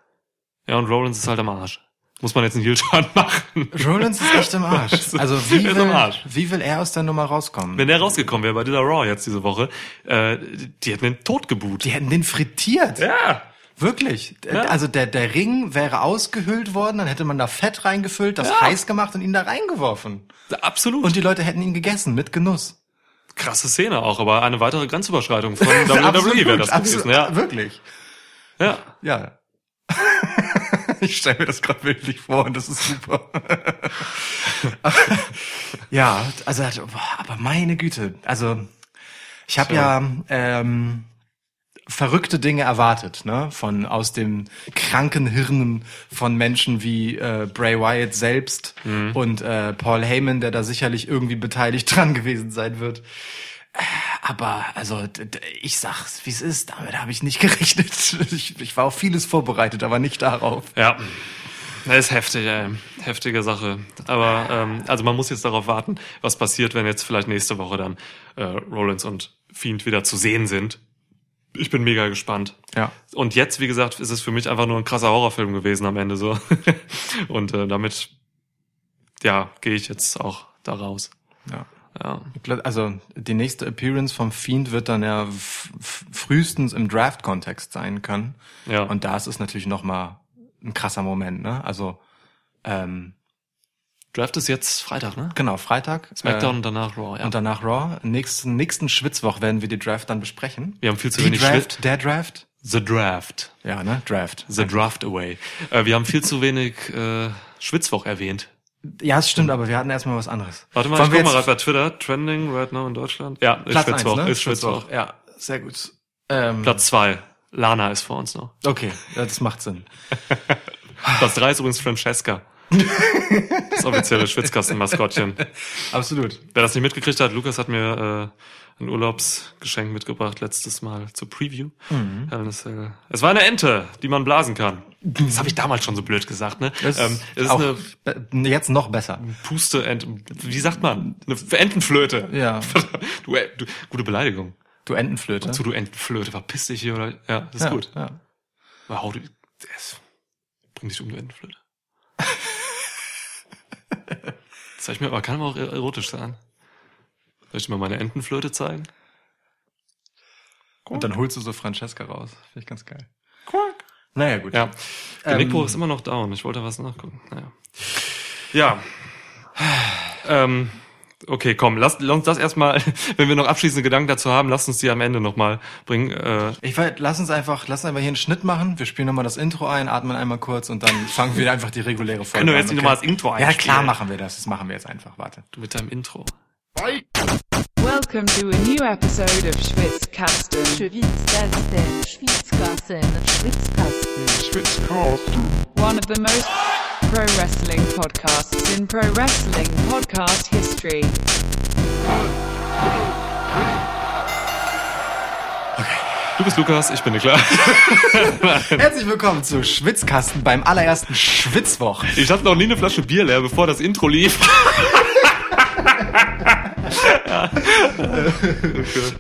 [SPEAKER 3] Ja, und Rollins ist halt am Arsch. Muss man jetzt einen Heel-Turn machen.
[SPEAKER 2] Rollins ist echt im Arsch. Also wie
[SPEAKER 3] Er ist
[SPEAKER 2] will,
[SPEAKER 3] Arsch.
[SPEAKER 2] wie will er aus der Nummer rauskommen?
[SPEAKER 3] Wenn der rausgekommen wäre bei dieser Raw jetzt diese Woche, äh, die hätten den tot geboot.
[SPEAKER 2] Die hätten den frittiert.
[SPEAKER 3] Ja.
[SPEAKER 2] Wirklich.
[SPEAKER 3] Ja.
[SPEAKER 2] Also der, der Ring wäre ausgehöhlt worden, dann hätte man da Fett reingefüllt, das
[SPEAKER 3] Ja.
[SPEAKER 2] heiß gemacht und ihn da reingeworfen.
[SPEAKER 3] Absolut.
[SPEAKER 2] Und die Leute hätten ihn gegessen mit Genuss.
[SPEAKER 3] krasse Szene auch, aber eine weitere Grenzüberschreitung von WWE wäre das
[SPEAKER 2] absolut,
[SPEAKER 3] gewesen. Ja.
[SPEAKER 2] Wirklich.
[SPEAKER 3] ja.
[SPEAKER 2] Ja. Ich stelle mir das gerade wirklich vor und das ist super. ja, also, boah, aber meine Güte. Also, ich habe
[SPEAKER 3] So.
[SPEAKER 2] ja ähm, verrückte Dinge erwartet, ne? Von aus dem kranken Hirnen von Menschen wie äh, Bray Wyatt selbst und äh, Paul Heyman, der da sicherlich irgendwie beteiligt dran gewesen sein wird. Äh, Aber also ich sag's, wie es ist. Damit habe ich nicht gerechnet. Ich, ich war auf vieles vorbereitet, aber nicht darauf.
[SPEAKER 3] Ja. Das ist heftig, ey. Heftige Sache. Aber ähm, also man muss jetzt darauf warten, was passiert, wenn jetzt vielleicht nächste Woche dann äh, Rollins und Fiend wieder zu sehen sind. Ich bin mega gespannt.
[SPEAKER 2] Ja.
[SPEAKER 3] Und jetzt, wie gesagt, ist es für mich einfach nur ein krasser Horrorfilm gewesen am Ende so. und äh, damit, ja, gehe ich jetzt auch da raus.
[SPEAKER 2] Ja.
[SPEAKER 3] Ja.
[SPEAKER 2] Also die nächste Appearance vom Fiend wird dann ja frühestens im Draft-Kontext sein können.
[SPEAKER 3] Ja.
[SPEAKER 2] Und da ist es natürlich noch mal ein krasser Moment. Ne? Also ähm,
[SPEAKER 3] Draft ist jetzt Freitag, ne?
[SPEAKER 2] genau Freitag.
[SPEAKER 3] Smackdown
[SPEAKER 2] äh,
[SPEAKER 3] und danach Raw, ja.
[SPEAKER 2] und danach Raw. Nächsten nächsten Schwitzwoch werden wir die Draft dann besprechen.
[SPEAKER 3] wir haben viel zu
[SPEAKER 2] Die
[SPEAKER 3] wenig
[SPEAKER 2] Draft,
[SPEAKER 3] Schritt.
[SPEAKER 2] der Draft.
[SPEAKER 3] The Draft.
[SPEAKER 2] Ja, ne? Draft.
[SPEAKER 3] The Draft Away. Äh, wir haben viel zu wenig äh, Schwitzwoch erwähnt.
[SPEAKER 2] Ja, es stimmt, aber wir hatten erstmal was anderes.
[SPEAKER 3] Warte mal,
[SPEAKER 2] Wollen
[SPEAKER 3] ich guck mal gerade bei Twitter. Trending right now in Deutschland. Ja, ist
[SPEAKER 2] Platz
[SPEAKER 3] Schwitzwoch.
[SPEAKER 2] ne?
[SPEAKER 3] Ist Schwitzwoch.
[SPEAKER 2] Ja, sehr gut. Ähm,
[SPEAKER 3] Platz zwei. Lana ist vor uns noch.
[SPEAKER 2] Okay, das macht Sinn.
[SPEAKER 3] Platz drei ist übrigens Francesca. Das offizielle Schwitzkasten-Maskottchen.
[SPEAKER 2] Absolut.
[SPEAKER 3] Wer das nicht mitgekriegt hat, Lukas hat mir äh, ein Urlaubsgeschenk mitgebracht letztes Mal zur Preview.
[SPEAKER 2] Mhm.
[SPEAKER 3] A Cell. Es war eine Ente, die man blasen kann. Das habe ich damals schon so blöd gesagt, ne?
[SPEAKER 2] Das
[SPEAKER 3] ähm, ist
[SPEAKER 2] auch
[SPEAKER 3] eine
[SPEAKER 2] jetzt noch besser.
[SPEAKER 3] Puste Ent wie sagt man? Eine Entenflöte.
[SPEAKER 2] Ja.
[SPEAKER 3] Du, äh, du, gute Beleidigung.
[SPEAKER 2] Du Entenflöte.
[SPEAKER 3] Zu du Entenflöte, verpiss dich hier oder ja, das ist
[SPEAKER 2] ja,
[SPEAKER 3] gut.
[SPEAKER 2] Ja.
[SPEAKER 3] Aber hau du, bring dich um du Entenflöte. Zeig ich mir, aber kann aber auch erotisch sein. Soll ich dir mal meine Entenflöte zeigen?
[SPEAKER 2] Und dann holst du so Francesca raus. Finde ich ganz geil. Naja, gut.
[SPEAKER 3] Ja. Genickbruch
[SPEAKER 2] Ähm,
[SPEAKER 3] ist immer noch down. Ich wollte was nachgucken. Naja. Ja. ähm, okay, komm, lass, lass uns das erstmal, wenn wir noch abschließende Gedanken dazu haben, lass uns die am Ende nochmal bringen. Äh,
[SPEAKER 2] Ich weiß, lass uns einfach, lass uns einfach hier einen Schnitt machen. Wir spielen nochmal das Intro ein, atmen einmal kurz und dann fangen wir einfach die reguläre Folge
[SPEAKER 3] Können wir
[SPEAKER 2] an.
[SPEAKER 3] jetzt nicht nochmal das Intro
[SPEAKER 2] Ja, klar machen wir das. Das machen wir jetzt einfach. Warte.
[SPEAKER 3] du mit deinem Intro.
[SPEAKER 1] Welcome to a new episode of Schwitzkasten.
[SPEAKER 4] Schwitzkasten, Schwitzkasten, Schwitzkasten.
[SPEAKER 1] one of the most pro wrestling podcasts in pro wrestling podcast history.
[SPEAKER 3] Du bist Lukas, ich bin Niklas.
[SPEAKER 2] Herzlich willkommen zu Schwitzkasten beim allerersten Schwitzwoch.
[SPEAKER 3] Ich hatte noch nie eine Flasche Bier leer, bevor das Intro lief. Ja,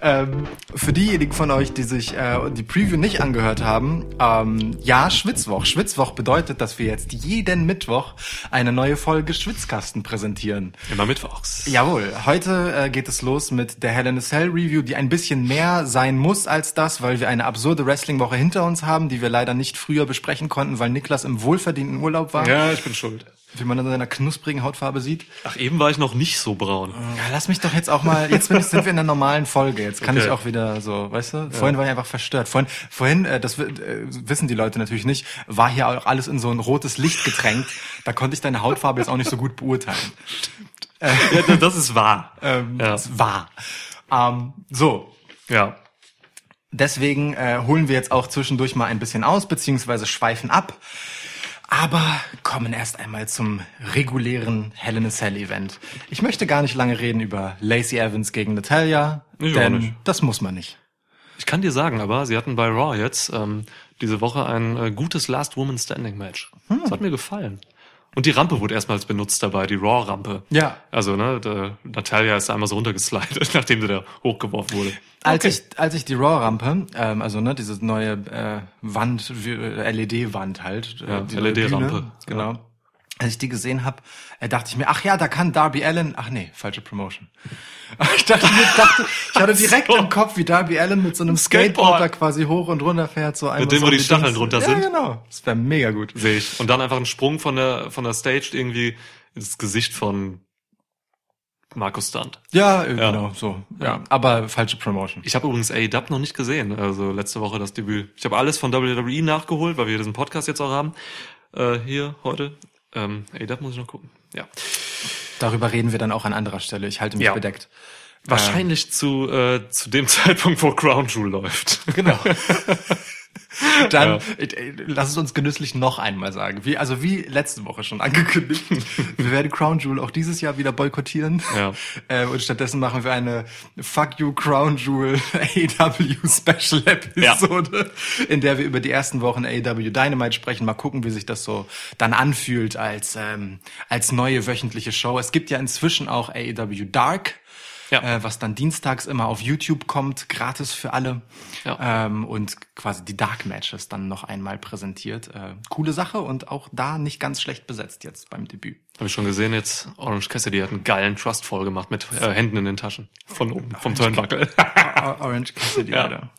[SPEAKER 2] ähm, für diejenigen von euch, die sich äh, die Preview nicht angehört haben, ähm, ja, Schwitzwoch. Schwitzwoch bedeutet, dass wir jetzt jeden Mittwoch eine neue Folge Schwitzkasten präsentieren.
[SPEAKER 3] Immer mittwochs.
[SPEAKER 2] Jawohl, heute äh, geht es los mit der Hell in a Cell Review, die ein bisschen mehr sein muss als das, weil wir eine absurde Wrestling-Woche hinter uns haben, die wir leider nicht früher besprechen konnten, weil Niklas im wohlverdienten Urlaub war,
[SPEAKER 3] Ja, ich bin schuld.
[SPEAKER 2] Wie man an seiner knusprigen Hautfarbe sieht.
[SPEAKER 3] Ach, eben war ich noch nicht so braun.
[SPEAKER 2] Ja, lass mich doch jetzt auch mal, jetzt sind wir in einer normalen Folge, jetzt kann
[SPEAKER 3] Okay.
[SPEAKER 2] ich auch wieder so, weißt du, vorhin war ich einfach verstört. Vorhin, vorhin äh, das äh, wissen die Leute natürlich nicht, war hier auch alles in so ein rotes Licht getränkt, da konnte ich deine Hautfarbe jetzt auch nicht so gut beurteilen.
[SPEAKER 3] Ja, das ist wahr.
[SPEAKER 2] Ähm,
[SPEAKER 3] Ja.
[SPEAKER 2] Das war. Ähm, so,
[SPEAKER 3] Ja.
[SPEAKER 2] Deswegen äh, holen wir jetzt auch zwischendurch mal ein bisschen aus, beziehungsweise schweifen ab. Aber kommen erst einmal zum regulären Hell in a Cell Event. Ich möchte gar nicht lange reden über Lacey Evans gegen Natalia,
[SPEAKER 3] Ich
[SPEAKER 2] denn das muss man nicht.
[SPEAKER 3] Ich kann dir sagen, aber sie hatten bei Raw jetzt ähm, diese Woche ein äh, gutes Last Woman Standing Match. Das hat mir gefallen. Und die Rampe wurde erstmals benutzt dabei, die Raw-Rampe.
[SPEAKER 2] Ja.
[SPEAKER 3] Also, ne, der, Natalia ist da einmal so runtergeslidet, nachdem sie da hochgeworfen wurde.
[SPEAKER 2] Als ich als ich die Raw Rampe, ähm, also ne, diese neue äh, Wand, LED Wand halt, äh,
[SPEAKER 3] Ja, LED-Rampe.
[SPEAKER 2] Genau. Als ich die gesehen habe, äh, dachte ich mir, ach ja, da kann Darby Allen, ach nee, falsche Promotion. Ich dachte mir, dachte, ich hatte direkt
[SPEAKER 3] so.
[SPEAKER 2] im Kopf, wie Darby Allen mit so einem
[SPEAKER 3] Skateboard.
[SPEAKER 2] Skateboard da quasi hoch und runter fährt, so einmal
[SPEAKER 3] dem,
[SPEAKER 2] so
[SPEAKER 3] wo die
[SPEAKER 2] Dings.
[SPEAKER 3] Stacheln drunter sind?
[SPEAKER 2] Ja, genau. Das wäre mega gut.
[SPEAKER 3] Sehe ich. Und dann einfach ein Sprung von der, von der Stage irgendwie ins Gesicht von Markus Stunt.
[SPEAKER 2] Ja, äh, genau, so. Ja, aber falsche Promotion.
[SPEAKER 3] Ich habe übrigens AEW noch nicht gesehen, also letzte Woche das Debüt. Ich habe alles von WWE nachgeholt, weil wir diesen Podcast jetzt auch haben. Äh, hier heute. Ähm, AEW muss ich noch gucken. Ja.
[SPEAKER 2] Darüber reden wir dann auch an anderer Stelle. Ich halte mich
[SPEAKER 3] Ja.
[SPEAKER 2] bedeckt.
[SPEAKER 3] Wahrscheinlich zu, äh, zu dem Zeitpunkt, wo Crown Jewel läuft.
[SPEAKER 2] Genau. Dann
[SPEAKER 3] Ja.
[SPEAKER 2] äh, äh, lass es uns genüsslich noch einmal sagen. Wie, also wie letzte Woche schon angekündigt. wir werden Crown Jewel auch dieses Jahr wieder boykottieren.
[SPEAKER 3] Ja.
[SPEAKER 2] Äh, und stattdessen machen wir eine Fuck You Crown Jewel AEW Special Episode, in der wir über die ersten Wochen AEW Dynamite sprechen. Mal gucken, wie sich das so dann anfühlt als, ähm, als neue wöchentliche Show. Es gibt ja inzwischen auch AEW Dark
[SPEAKER 3] Ja.
[SPEAKER 2] äh, was dann dienstags immer auf YouTube kommt, gratis für alle.
[SPEAKER 3] Ja.
[SPEAKER 2] Ähm, und quasi die Dark Matches dann noch einmal präsentiert. Äh, coole Sache und auch da nicht ganz schlecht besetzt jetzt beim Debüt.
[SPEAKER 3] Habe ich schon gesehen jetzt. Orange Cassidy hat einen geilen Trust-Fall gemacht mit äh, Händen in den Taschen. Von oben, vom Turnbuckle.
[SPEAKER 2] Orange Cassidy,
[SPEAKER 3] Ja.
[SPEAKER 2] Alter.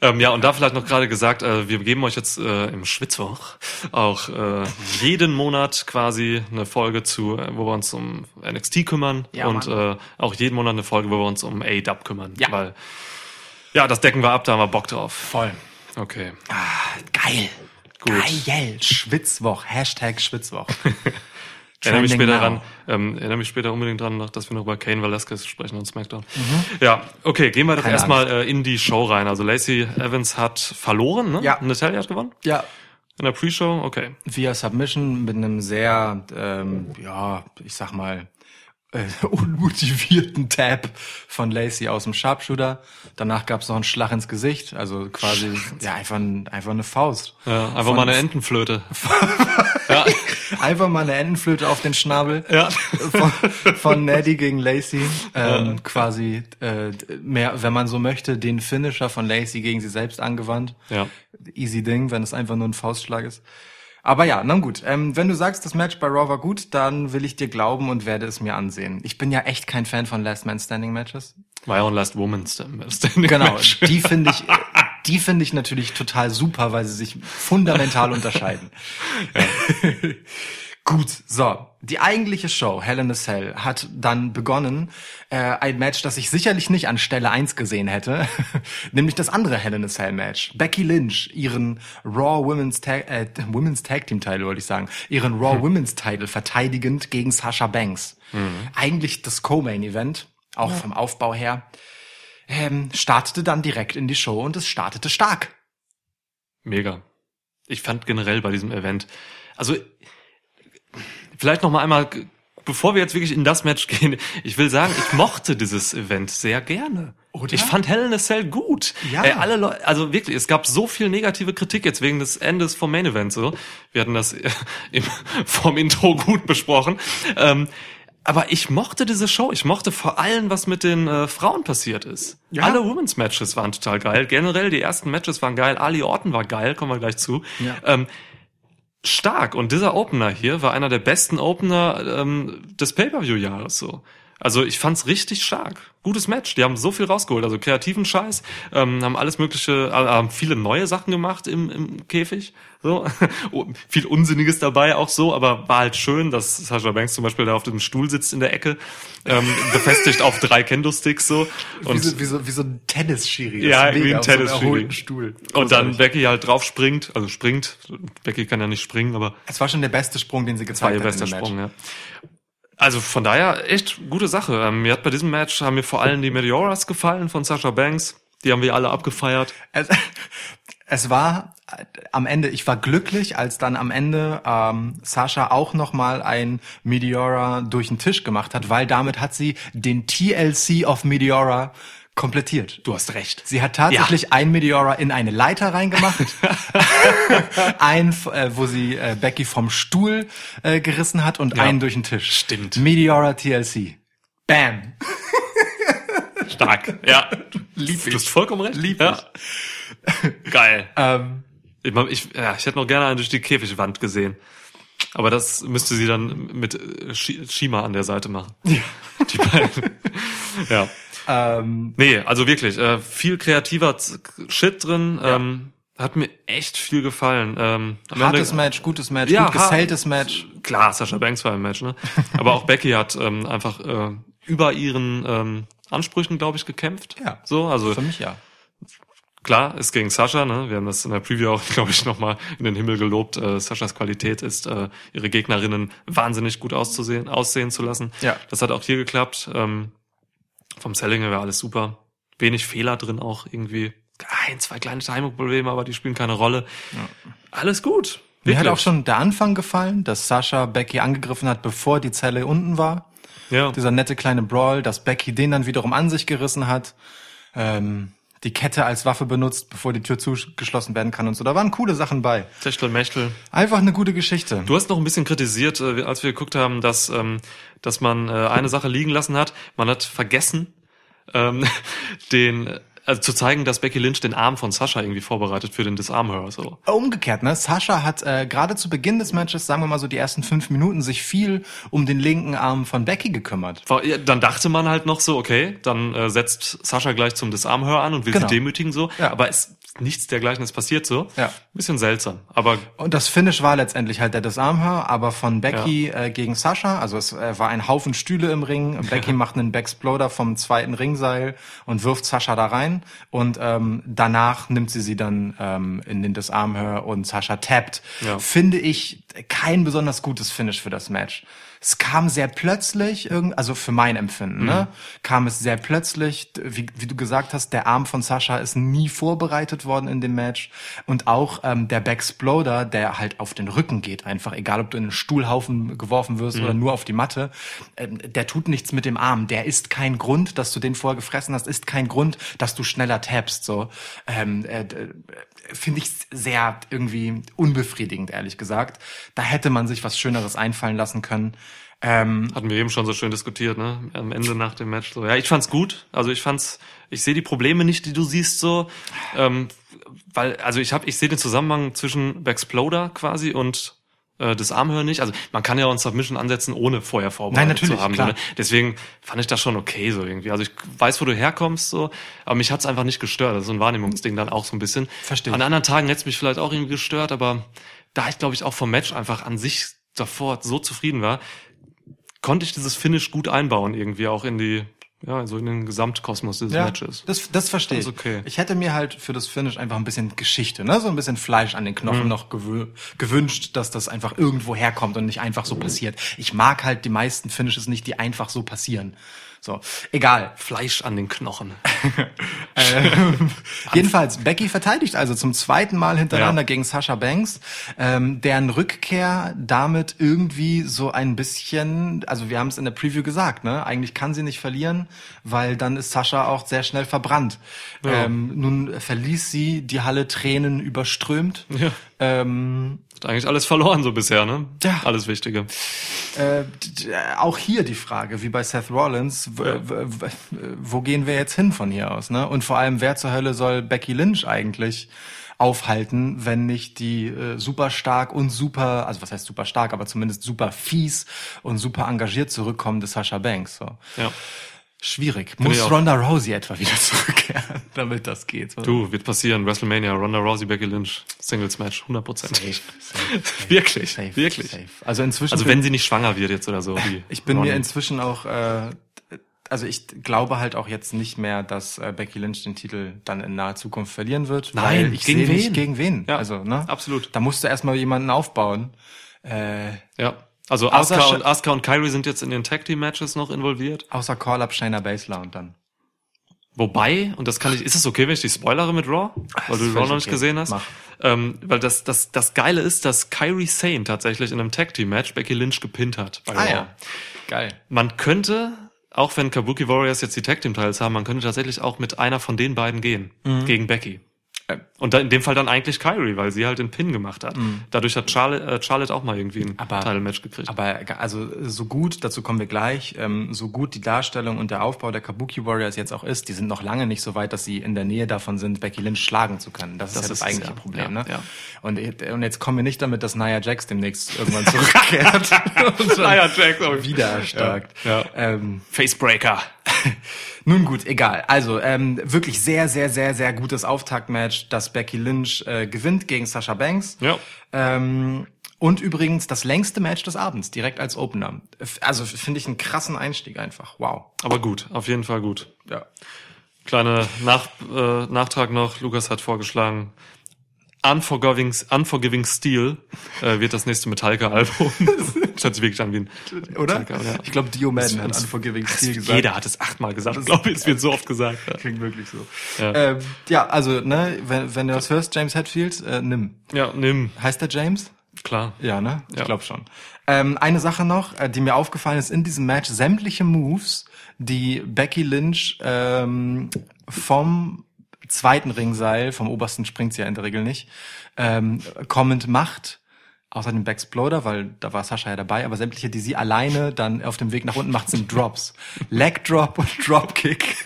[SPEAKER 3] Ähm, ja, und da vielleicht noch gerade gesagt, äh, wir geben euch jetzt äh, im Schwitzwoch auch äh, jeden Monat quasi eine Folge zu, äh, wo wir uns um NXT kümmern
[SPEAKER 2] Ja,
[SPEAKER 3] und
[SPEAKER 2] Mann.
[SPEAKER 3] äh, auch jeden Monat eine Folge, wo wir uns um AEW kümmern.
[SPEAKER 2] Ja.
[SPEAKER 3] Weil, ja, das decken wir ab, da haben wir Bock drauf.
[SPEAKER 2] Voll.
[SPEAKER 3] Okay.
[SPEAKER 2] Geil.
[SPEAKER 3] Gut.
[SPEAKER 2] Geil. Schwitzwoch. Hashtag Schwitzwoch.
[SPEAKER 3] Erinnere mich später
[SPEAKER 2] now.
[SPEAKER 3] dran, ähm, erinnere mich später unbedingt dran, dass wir noch über Kane Velasquez sprechen und SmackDown.
[SPEAKER 2] Mhm.
[SPEAKER 3] Ja, okay, gehen wir doch erstmal äh, in die Show rein. Also Lacey Evans hat verloren, ne?
[SPEAKER 2] Ja.
[SPEAKER 3] Natalia hat gewonnen?
[SPEAKER 2] Ja,
[SPEAKER 3] In der Pre-Show? Okay.
[SPEAKER 2] via Submission mit einem sehr, ähm, ja, ich sag mal, äh, unmotivierten Tab von Lacey aus dem Sharpshooter. Danach gab's noch einen Schlag ins Gesicht, also quasi ja einfach, ein, einfach eine Faust.
[SPEAKER 3] Ja, einfach
[SPEAKER 2] Von-
[SPEAKER 3] mal eine Entenflöte. ja,
[SPEAKER 2] Einfach mal eine Entenflöte auf den Schnabel
[SPEAKER 3] ja.
[SPEAKER 2] von, von Neddy gegen Lacey. Ähm, Quasi äh, mehr, wenn man so möchte, den Finisher von Lacey gegen sie selbst angewandt.
[SPEAKER 3] Ja.
[SPEAKER 2] Easy Ding, wenn es einfach nur ein Faustschlag ist. Aber ja, na gut. Ähm, wenn du sagst, das Match bei Raw war gut, dann will ich dir glauben und werde es mir ansehen. Ich bin ja echt kein Fan von Last Man Standing Matches.
[SPEAKER 3] War ja auch Last Woman Standing
[SPEAKER 2] Genau,
[SPEAKER 3] Match.
[SPEAKER 2] die finde ich, die finde ich natürlich total super, weil sie sich fundamental unterscheiden. Gut, so. Die eigentliche Show, Hell in a Cell, hat dann begonnen. Äh, ein Match, das ich sicherlich nicht an Stelle 1 gesehen hätte. nämlich das andere Hell in a Cell Match. Becky Lynch, ihren Raw Women's Tag, äh, Women's Tag Team Title, wollte ich sagen, ihren Raw Women's Title verteidigend gegen Sasha Banks. Eigentlich das Co-Main Event, auch vom Aufbau her. Ähm, startete dann direkt in die Show und es startete stark.
[SPEAKER 3] Mega. Ich fand generell bei diesem Event, also vielleicht noch mal einmal, bevor wir jetzt wirklich in das Match gehen, ich will sagen, ich mochte dieses Event sehr gerne.
[SPEAKER 2] Oder?
[SPEAKER 3] Ich fand Hell in a Cell gut.
[SPEAKER 2] Ja.
[SPEAKER 3] Ey, alle Leute, also wirklich, es gab so viel negative Kritik jetzt wegen des Endes vom Main Event. So, wir hatten das äh, im, vom Intro gut besprochen. Ähm, aber ich mochte diese Show. Ich mochte vor allem, was mit den äh, Frauen passiert ist.
[SPEAKER 2] Ja.
[SPEAKER 3] Alle Women's Matches waren total geil. Generell die ersten Matches waren geil. Ali Orton war geil, kommen wir gleich zu.
[SPEAKER 2] Ja.
[SPEAKER 3] Ähm, stark. Und dieser Opener hier war einer der besten Opener ähm, des Pay-Per-View-Jahres so. Also ich fand's richtig stark. Gutes Match. Die haben so viel rausgeholt. Also kreativen Scheiß, ähm, haben alles mögliche, äh, haben viele neue Sachen gemacht im, im Käfig. So. Oh, viel Unsinniges dabei auch so, aber war halt schön, dass Sasha Banks zum Beispiel da auf dem Stuhl sitzt in der Ecke, ähm, befestigt auf drei Kendo-Sticks so.
[SPEAKER 2] Wie
[SPEAKER 3] Und,
[SPEAKER 2] so, wie so, wie so ein Tennis-Schiri.
[SPEAKER 3] Ja, wie ein
[SPEAKER 2] so
[SPEAKER 3] Tennis-Schiri.
[SPEAKER 2] erholten Stuhl.
[SPEAKER 3] und dann. Becky halt drauf springt, also springt. Becky kann ja nicht springen, aber
[SPEAKER 2] Es war schon der beste Sprung, den sie
[SPEAKER 3] war
[SPEAKER 2] gezeigt
[SPEAKER 3] ihr
[SPEAKER 2] hat
[SPEAKER 3] bester
[SPEAKER 2] in dem Match.
[SPEAKER 3] Sprung, ja. Also von daher echt gute Sache. Ähm, mir hat bei diesem Match haben mir vor allem die Meteoras gefallen von Sasha Banks. Die haben wir alle abgefeiert.
[SPEAKER 2] Es, es war am Ende, ich war glücklich, als dann am Ende ähm, Sascha auch noch mal ein Meteora durch den Tisch gemacht hat, weil damit hat sie den TLC of Meteora komplettiert.
[SPEAKER 3] Du hast recht.
[SPEAKER 2] Sie hat tatsächlich ein Meteora in eine Leiter reingemacht. ein, äh, wo sie äh, Becky vom Stuhl äh, gerissen hat und
[SPEAKER 3] Ja.
[SPEAKER 2] einen durch den Tisch.
[SPEAKER 3] Stimmt.
[SPEAKER 2] Meteora TLC. Bam.
[SPEAKER 3] Stark. Ja. Lieb Du hast vollkommen recht.
[SPEAKER 2] Lieb
[SPEAKER 3] ja. Geil.
[SPEAKER 2] Ähm,
[SPEAKER 3] Ich, ich, ja, ich hätte noch gerne einen durch die Käfigwand gesehen. Aber das müsste sie dann mit äh, Shi- Shima an der Seite machen. Ja. Die beiden. ja.
[SPEAKER 2] Ähm,
[SPEAKER 3] Nee, also wirklich, äh, viel kreativer Shit drin. Ähm, hat mir echt viel gefallen. Ähm,
[SPEAKER 2] hartes
[SPEAKER 3] Ende-
[SPEAKER 2] Match, gutes Match,
[SPEAKER 3] Ja,
[SPEAKER 2] gut geselltes Match.
[SPEAKER 3] Klar, Sascha Banks war im Match, ne? Aber auch Becky hat ähm, einfach äh, über ihren ähm, Ansprüchen, glaube ich, gekämpft.
[SPEAKER 2] Ja.
[SPEAKER 3] So, also
[SPEAKER 2] Für mich ja.
[SPEAKER 3] klar, ist gegen Sascha, ne? Wir haben das in der Preview auch, glaube ich, nochmal in den Himmel gelobt. Äh, Saschas Qualität ist, äh, ihre Gegnerinnen wahnsinnig gut auszusehen, aussehen zu lassen.
[SPEAKER 2] Ja.
[SPEAKER 3] Das hat auch hier geklappt. Ähm, vom Selling her war alles super. Wenig Fehler drin auch irgendwie. Ein, zwei kleine Timing-Probleme, aber die spielen keine Rolle. Alles gut.
[SPEAKER 2] Mir hat
[SPEAKER 3] Wirklich.
[SPEAKER 2] auch schon der Anfang gefallen, dass Sascha Becky angegriffen hat, bevor die Zelle unten war.
[SPEAKER 3] ja.
[SPEAKER 2] Dieser nette kleine Brawl, dass Becky den dann wiederum an sich gerissen hat. Ähm, die Kette als Waffe benutzt, bevor die Tür zugeschlossen werden kann und so. Da waren coole Sachen bei.
[SPEAKER 3] Techtelmechtel.
[SPEAKER 2] Einfach eine gute Geschichte.
[SPEAKER 3] Du hast noch ein bisschen kritisiert, äh, als wir geguckt haben, dass, ähm, dass man äh, eine Sache liegen lassen hat. Man hat vergessen, ähm, den, also zu zeigen, dass Becky Lynch den Arm von Sascha irgendwie vorbereitet für den Disarmhör. So.
[SPEAKER 2] Umgekehrt, ne? Sascha hat äh, gerade zu Beginn des Matches, sagen wir mal so die ersten fünf Minuten, sich viel um den linken Arm von Becky gekümmert.
[SPEAKER 3] Ja, Dann dachte man halt noch so, okay, dann äh, setzt Sascha gleich zum Disarmhör an und will
[SPEAKER 2] Genau.
[SPEAKER 3] sie demütigen so.
[SPEAKER 2] Ja.
[SPEAKER 3] Aber es nichts dergleichen ist passiert so.
[SPEAKER 2] Ja.
[SPEAKER 3] Bisschen seltsam. Aber
[SPEAKER 2] Und das Finish war letztendlich halt der Disarmhör, aber von Becky äh, gegen Sascha, also es äh, war ein Haufen Stühle im Ring. Becky macht einen Backsploder vom zweiten Ringseil und wirft Sascha da rein und ähm, danach nimmt sie sie dann ähm, in den Disarmhör und Sascha tappt.
[SPEAKER 3] Ja.
[SPEAKER 2] Finde ich kein besonders gutes Finish für das Match. Es kam sehr plötzlich, also für mein Empfinden, ne, kam es sehr plötzlich, wie, wie du gesagt hast, der Arm von Sascha ist nie vorbereitet worden in dem Match. Und auch ähm, der Backsploder, der halt auf den Rücken geht, einfach egal, ob du in einen Stuhlhaufen geworfen wirst oder nur auf die Matte, ähm, der tut nichts mit dem Arm, der ist kein Grund, dass du den vorher gefressen hast, ist kein Grund, dass du schneller tappst, so. Ähm, äh, d- finde ich sehr irgendwie unbefriedigend, ehrlich gesagt. Da hätte man sich was Schöneres einfallen lassen können. Ähm,
[SPEAKER 3] hatten wir eben schon so schön diskutiert, ne? Am Ende nach dem Match so. Ja, ich fand's gut. Also ich fand's, ich sehe die Probleme nicht, die du siehst so, ähm, weil also ich habe, ich sehe den Zusammenhang zwischen Backsploder quasi und äh, das Armhör nicht. Also man kann ja auch ein Submission ansetzen, ohne vorher vorbereitet
[SPEAKER 2] Nein,
[SPEAKER 3] zu haben.
[SPEAKER 2] klar.
[SPEAKER 3] Ne? Deswegen fand ich das schon okay so irgendwie. Also ich weiß, wo du herkommst so, aber mich hat's einfach nicht gestört. Das ist so ein Wahrnehmungsding dann auch so ein bisschen.
[SPEAKER 2] Verstehe
[SPEAKER 3] An anderen Tagen hätte mich vielleicht auch irgendwie gestört, aber da ich glaube ich auch vom Match einfach an sich davor so zufrieden war, konnte ich dieses Finish gut einbauen irgendwie auch in die ja so in den Gesamtkosmos dieses
[SPEAKER 2] ja,
[SPEAKER 3] Matches.
[SPEAKER 2] das, das verstehe ich.
[SPEAKER 3] Okay.
[SPEAKER 2] Ich hätte mir halt für das Finish einfach ein bisschen Geschichte, ne, so ein bisschen Fleisch an den Knochen
[SPEAKER 3] Mhm.
[SPEAKER 2] noch gewö gewünscht, dass das einfach irgendwo herkommt und nicht einfach so passiert. Ich mag halt die meisten Finishes nicht, die einfach so passieren. So, egal.
[SPEAKER 3] Fleisch an den Knochen.
[SPEAKER 2] Ähm, jedenfalls, Becky verteidigt also zum zweiten Mal hintereinander
[SPEAKER 3] Ja.
[SPEAKER 2] gegen Sasha Banks, ähm, deren Rückkehr damit irgendwie so ein bisschen, also wir haben es in der Preview gesagt, ne? Eigentlich kann sie nicht verlieren, weil dann ist Sasha auch sehr schnell verbrannt.
[SPEAKER 3] Ja.
[SPEAKER 2] Ähm, nun verließ sie die Halle Tränen überströmt.
[SPEAKER 3] Ja.
[SPEAKER 2] Ähm,
[SPEAKER 3] Hat eigentlich alles verloren so bisher, ne?
[SPEAKER 2] Ja.
[SPEAKER 3] Alles Wichtige.
[SPEAKER 2] Äh, auch hier die Frage, wie bei Seth Rollins, wo gehen wir jetzt hin von hier aus? Ne? Und vor allem, wer zur Hölle soll Becky Lynch eigentlich aufhalten, wenn nicht die äh, super stark und super, also was heißt super stark, aber zumindest super fies und super engagiert zurückkommende Sasha Banks. So.
[SPEAKER 3] Ja.
[SPEAKER 2] Schwierig. Muss
[SPEAKER 3] auch.
[SPEAKER 2] Ronda Rousey etwa wieder zurückkehren, damit das geht.
[SPEAKER 3] Du, wird passieren. WrestleMania, Ronda Rousey, Becky Lynch, Singles Match, 100%. Wirklich,
[SPEAKER 2] Safe,
[SPEAKER 3] wirklich.
[SPEAKER 2] Safe. Also inzwischen.
[SPEAKER 3] Also wenn sie nicht schwanger wird jetzt oder so.
[SPEAKER 2] Ich bin mir
[SPEAKER 3] Ronda.
[SPEAKER 2] inzwischen auch, äh, also ich glaube halt auch jetzt nicht mehr, dass äh, Becky Lynch den Titel dann in naher Zukunft verlieren wird.
[SPEAKER 3] Nein,
[SPEAKER 2] ich
[SPEAKER 3] gegen
[SPEAKER 2] sehe nicht
[SPEAKER 3] wen?
[SPEAKER 2] gegen wen.
[SPEAKER 3] Ja,
[SPEAKER 2] also, ne?
[SPEAKER 3] absolut.
[SPEAKER 2] Da musst du erstmal jemanden aufbauen. Äh,
[SPEAKER 3] Ja. Also Asuka
[SPEAKER 2] Sch-
[SPEAKER 3] und, Asuka und Kyrie sind jetzt in den Tag Team Matches noch involviert.
[SPEAKER 2] außer Call-Up Shayna Baszler und dann.
[SPEAKER 3] Wobei, und das kann ich, ist es okay, wenn ich die spoilere mit Raw? Weil du Raw noch nicht
[SPEAKER 2] okay.
[SPEAKER 3] gesehen hast?
[SPEAKER 2] Mach.
[SPEAKER 3] Ähm, weil das, das, das Geile ist, dass Kyrie Sane tatsächlich in einem Tag Team Match Becky Lynch gepinnt hat. Bei Raw.
[SPEAKER 2] Geil.
[SPEAKER 3] Man könnte, auch wenn Kabuki Warriors jetzt die Tag Team Teils haben, man könnte tatsächlich auch mit einer von den beiden gehen.
[SPEAKER 2] Mhm.
[SPEAKER 3] Gegen Becky.
[SPEAKER 2] Äh.
[SPEAKER 3] Und in dem Fall dann eigentlich Kyrie, weil sie halt den Pin gemacht hat. Dadurch hat Charlotte, äh, Charlotte auch mal irgendwie ein
[SPEAKER 2] Mhm. Aber-
[SPEAKER 3] Title-Match gekriegt.
[SPEAKER 2] Aber also so gut, dazu kommen wir gleich, ähm, so gut die Darstellung und der Aufbau der Kabuki Warriors jetzt auch ist, die sind noch lange nicht so weit, dass sie in der Nähe davon sind, Becky Lynch schlagen zu können. Das,
[SPEAKER 3] Das
[SPEAKER 2] ist ja das eigentliche
[SPEAKER 3] ja.
[SPEAKER 2] Problem.
[SPEAKER 3] Ja,
[SPEAKER 2] ne?
[SPEAKER 3] ja.
[SPEAKER 2] Und, und jetzt kommen wir nicht damit, dass Nia Jax demnächst irgendwann zurückkehrt und dann
[SPEAKER 3] Jax auch
[SPEAKER 2] wieder erstarkt.
[SPEAKER 3] Ja, ja.
[SPEAKER 2] Ähm,
[SPEAKER 3] Facebreaker.
[SPEAKER 2] nun gut, egal. Also ähm, wirklich sehr, sehr, sehr, sehr gutes Auftaktmatch, das Becky Lynch äh, gewinnt gegen Sasha Banks.
[SPEAKER 3] Ja.
[SPEAKER 2] Ähm, und übrigens das längste Match des Abends, direkt als Opener. Also finde ich einen krassen Einstieg einfach. Wow.
[SPEAKER 3] Aber gut, auf jeden Fall gut.
[SPEAKER 2] Ja.
[SPEAKER 3] Kleiner Nach, äh, Nachtrag noch. Lukas hat vorgeschlagen, Unforgiving, Unforgiving Steel äh, wird das nächste Metallica-Album. das hört sich wirklich an wie ein
[SPEAKER 2] Oder?
[SPEAKER 3] Ja.
[SPEAKER 2] Ich glaube, Dio Madden hat Unforgiving Steel gesagt.
[SPEAKER 3] Jeder hat es achtmal gesagt, glaube ich. Es wird so oft gesagt. Ja,
[SPEAKER 2] Klingt wirklich so.
[SPEAKER 3] Ja.
[SPEAKER 2] Ja, ähm, ja also, ne, wenn, wenn du das hörst, James Hetfield, äh, nimm.
[SPEAKER 3] ja nimm.
[SPEAKER 2] Heißt der James?
[SPEAKER 3] Klar.
[SPEAKER 2] Ja, ne? Ich
[SPEAKER 3] Ja.
[SPEAKER 2] glaube schon. Ähm, eine Sache noch, äh, die mir aufgefallen ist in diesem Match, sämtliche Moves, die Becky Lynch ähm, vom zweiten Ringseil, vom obersten springt sie ja in der Regel nicht, ähm, kommend macht, außer dem Backsploder, weil da war Sascha ja dabei, aber sämtliche, die sie alleine dann auf dem Weg nach unten macht, sind Drops. Leg Drop und Dropkick.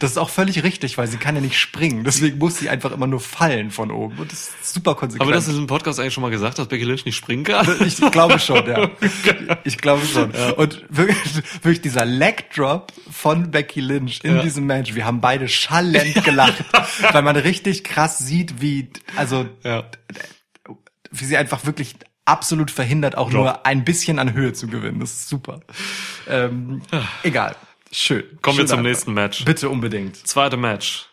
[SPEAKER 2] Das ist auch völlig richtig, weil sie kann ja nicht springen. Deswegen muss sie einfach immer nur fallen von oben. Und das ist super konsequent.
[SPEAKER 3] Aber das ist im Podcast eigentlich schon mal gesagt, dass Becky Lynch nicht springen kann.
[SPEAKER 2] Ich glaube schon, ja. Ich glaube schon. Und wirklich, wirklich dieser Leg Drop von Becky Lynch in
[SPEAKER 3] Ja.
[SPEAKER 2] diesem Match, wir haben beide schallend gelacht, weil man richtig krass sieht, wie, also,
[SPEAKER 3] Ja.
[SPEAKER 2] Wie sie einfach wirklich absolut verhindert, auch
[SPEAKER 3] Drop.
[SPEAKER 2] nur ein bisschen an Höhe zu gewinnen. Das ist super. Ähm, egal. Schön.
[SPEAKER 3] Kommen wir
[SPEAKER 2] Schön
[SPEAKER 3] zum
[SPEAKER 2] einfach.
[SPEAKER 3] nächsten Match.
[SPEAKER 2] Bitte unbedingt.
[SPEAKER 3] Zweite Match.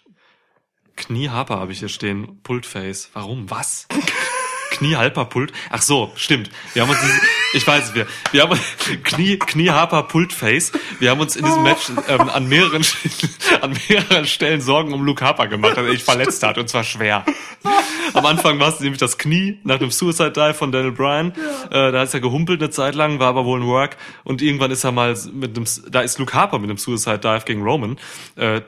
[SPEAKER 3] Knieharper habe ich hier stehen. Pultface. Warum? Was? Kniehalper Pult. Ach so, stimmt. Wir haben uns, ich weiß es, wir, wir haben Knie, Knieharper Pultface. Wir haben uns in diesem Match ähm, an mehreren, an mehreren Stellen Sorgen um Luke Harper gemacht, dass er sich verletzt hat und zwar schwer. Am Anfang war es nämlich das Knie nach dem Suicide Dive von Daniel Bryan. Äh, da ist er gehumpelt eine Zeit lang, war aber wohl ein Work. Und irgendwann ist er mal mit einem, da ist Luke Harper mit einem Suicide Dive gegen Roman, äh,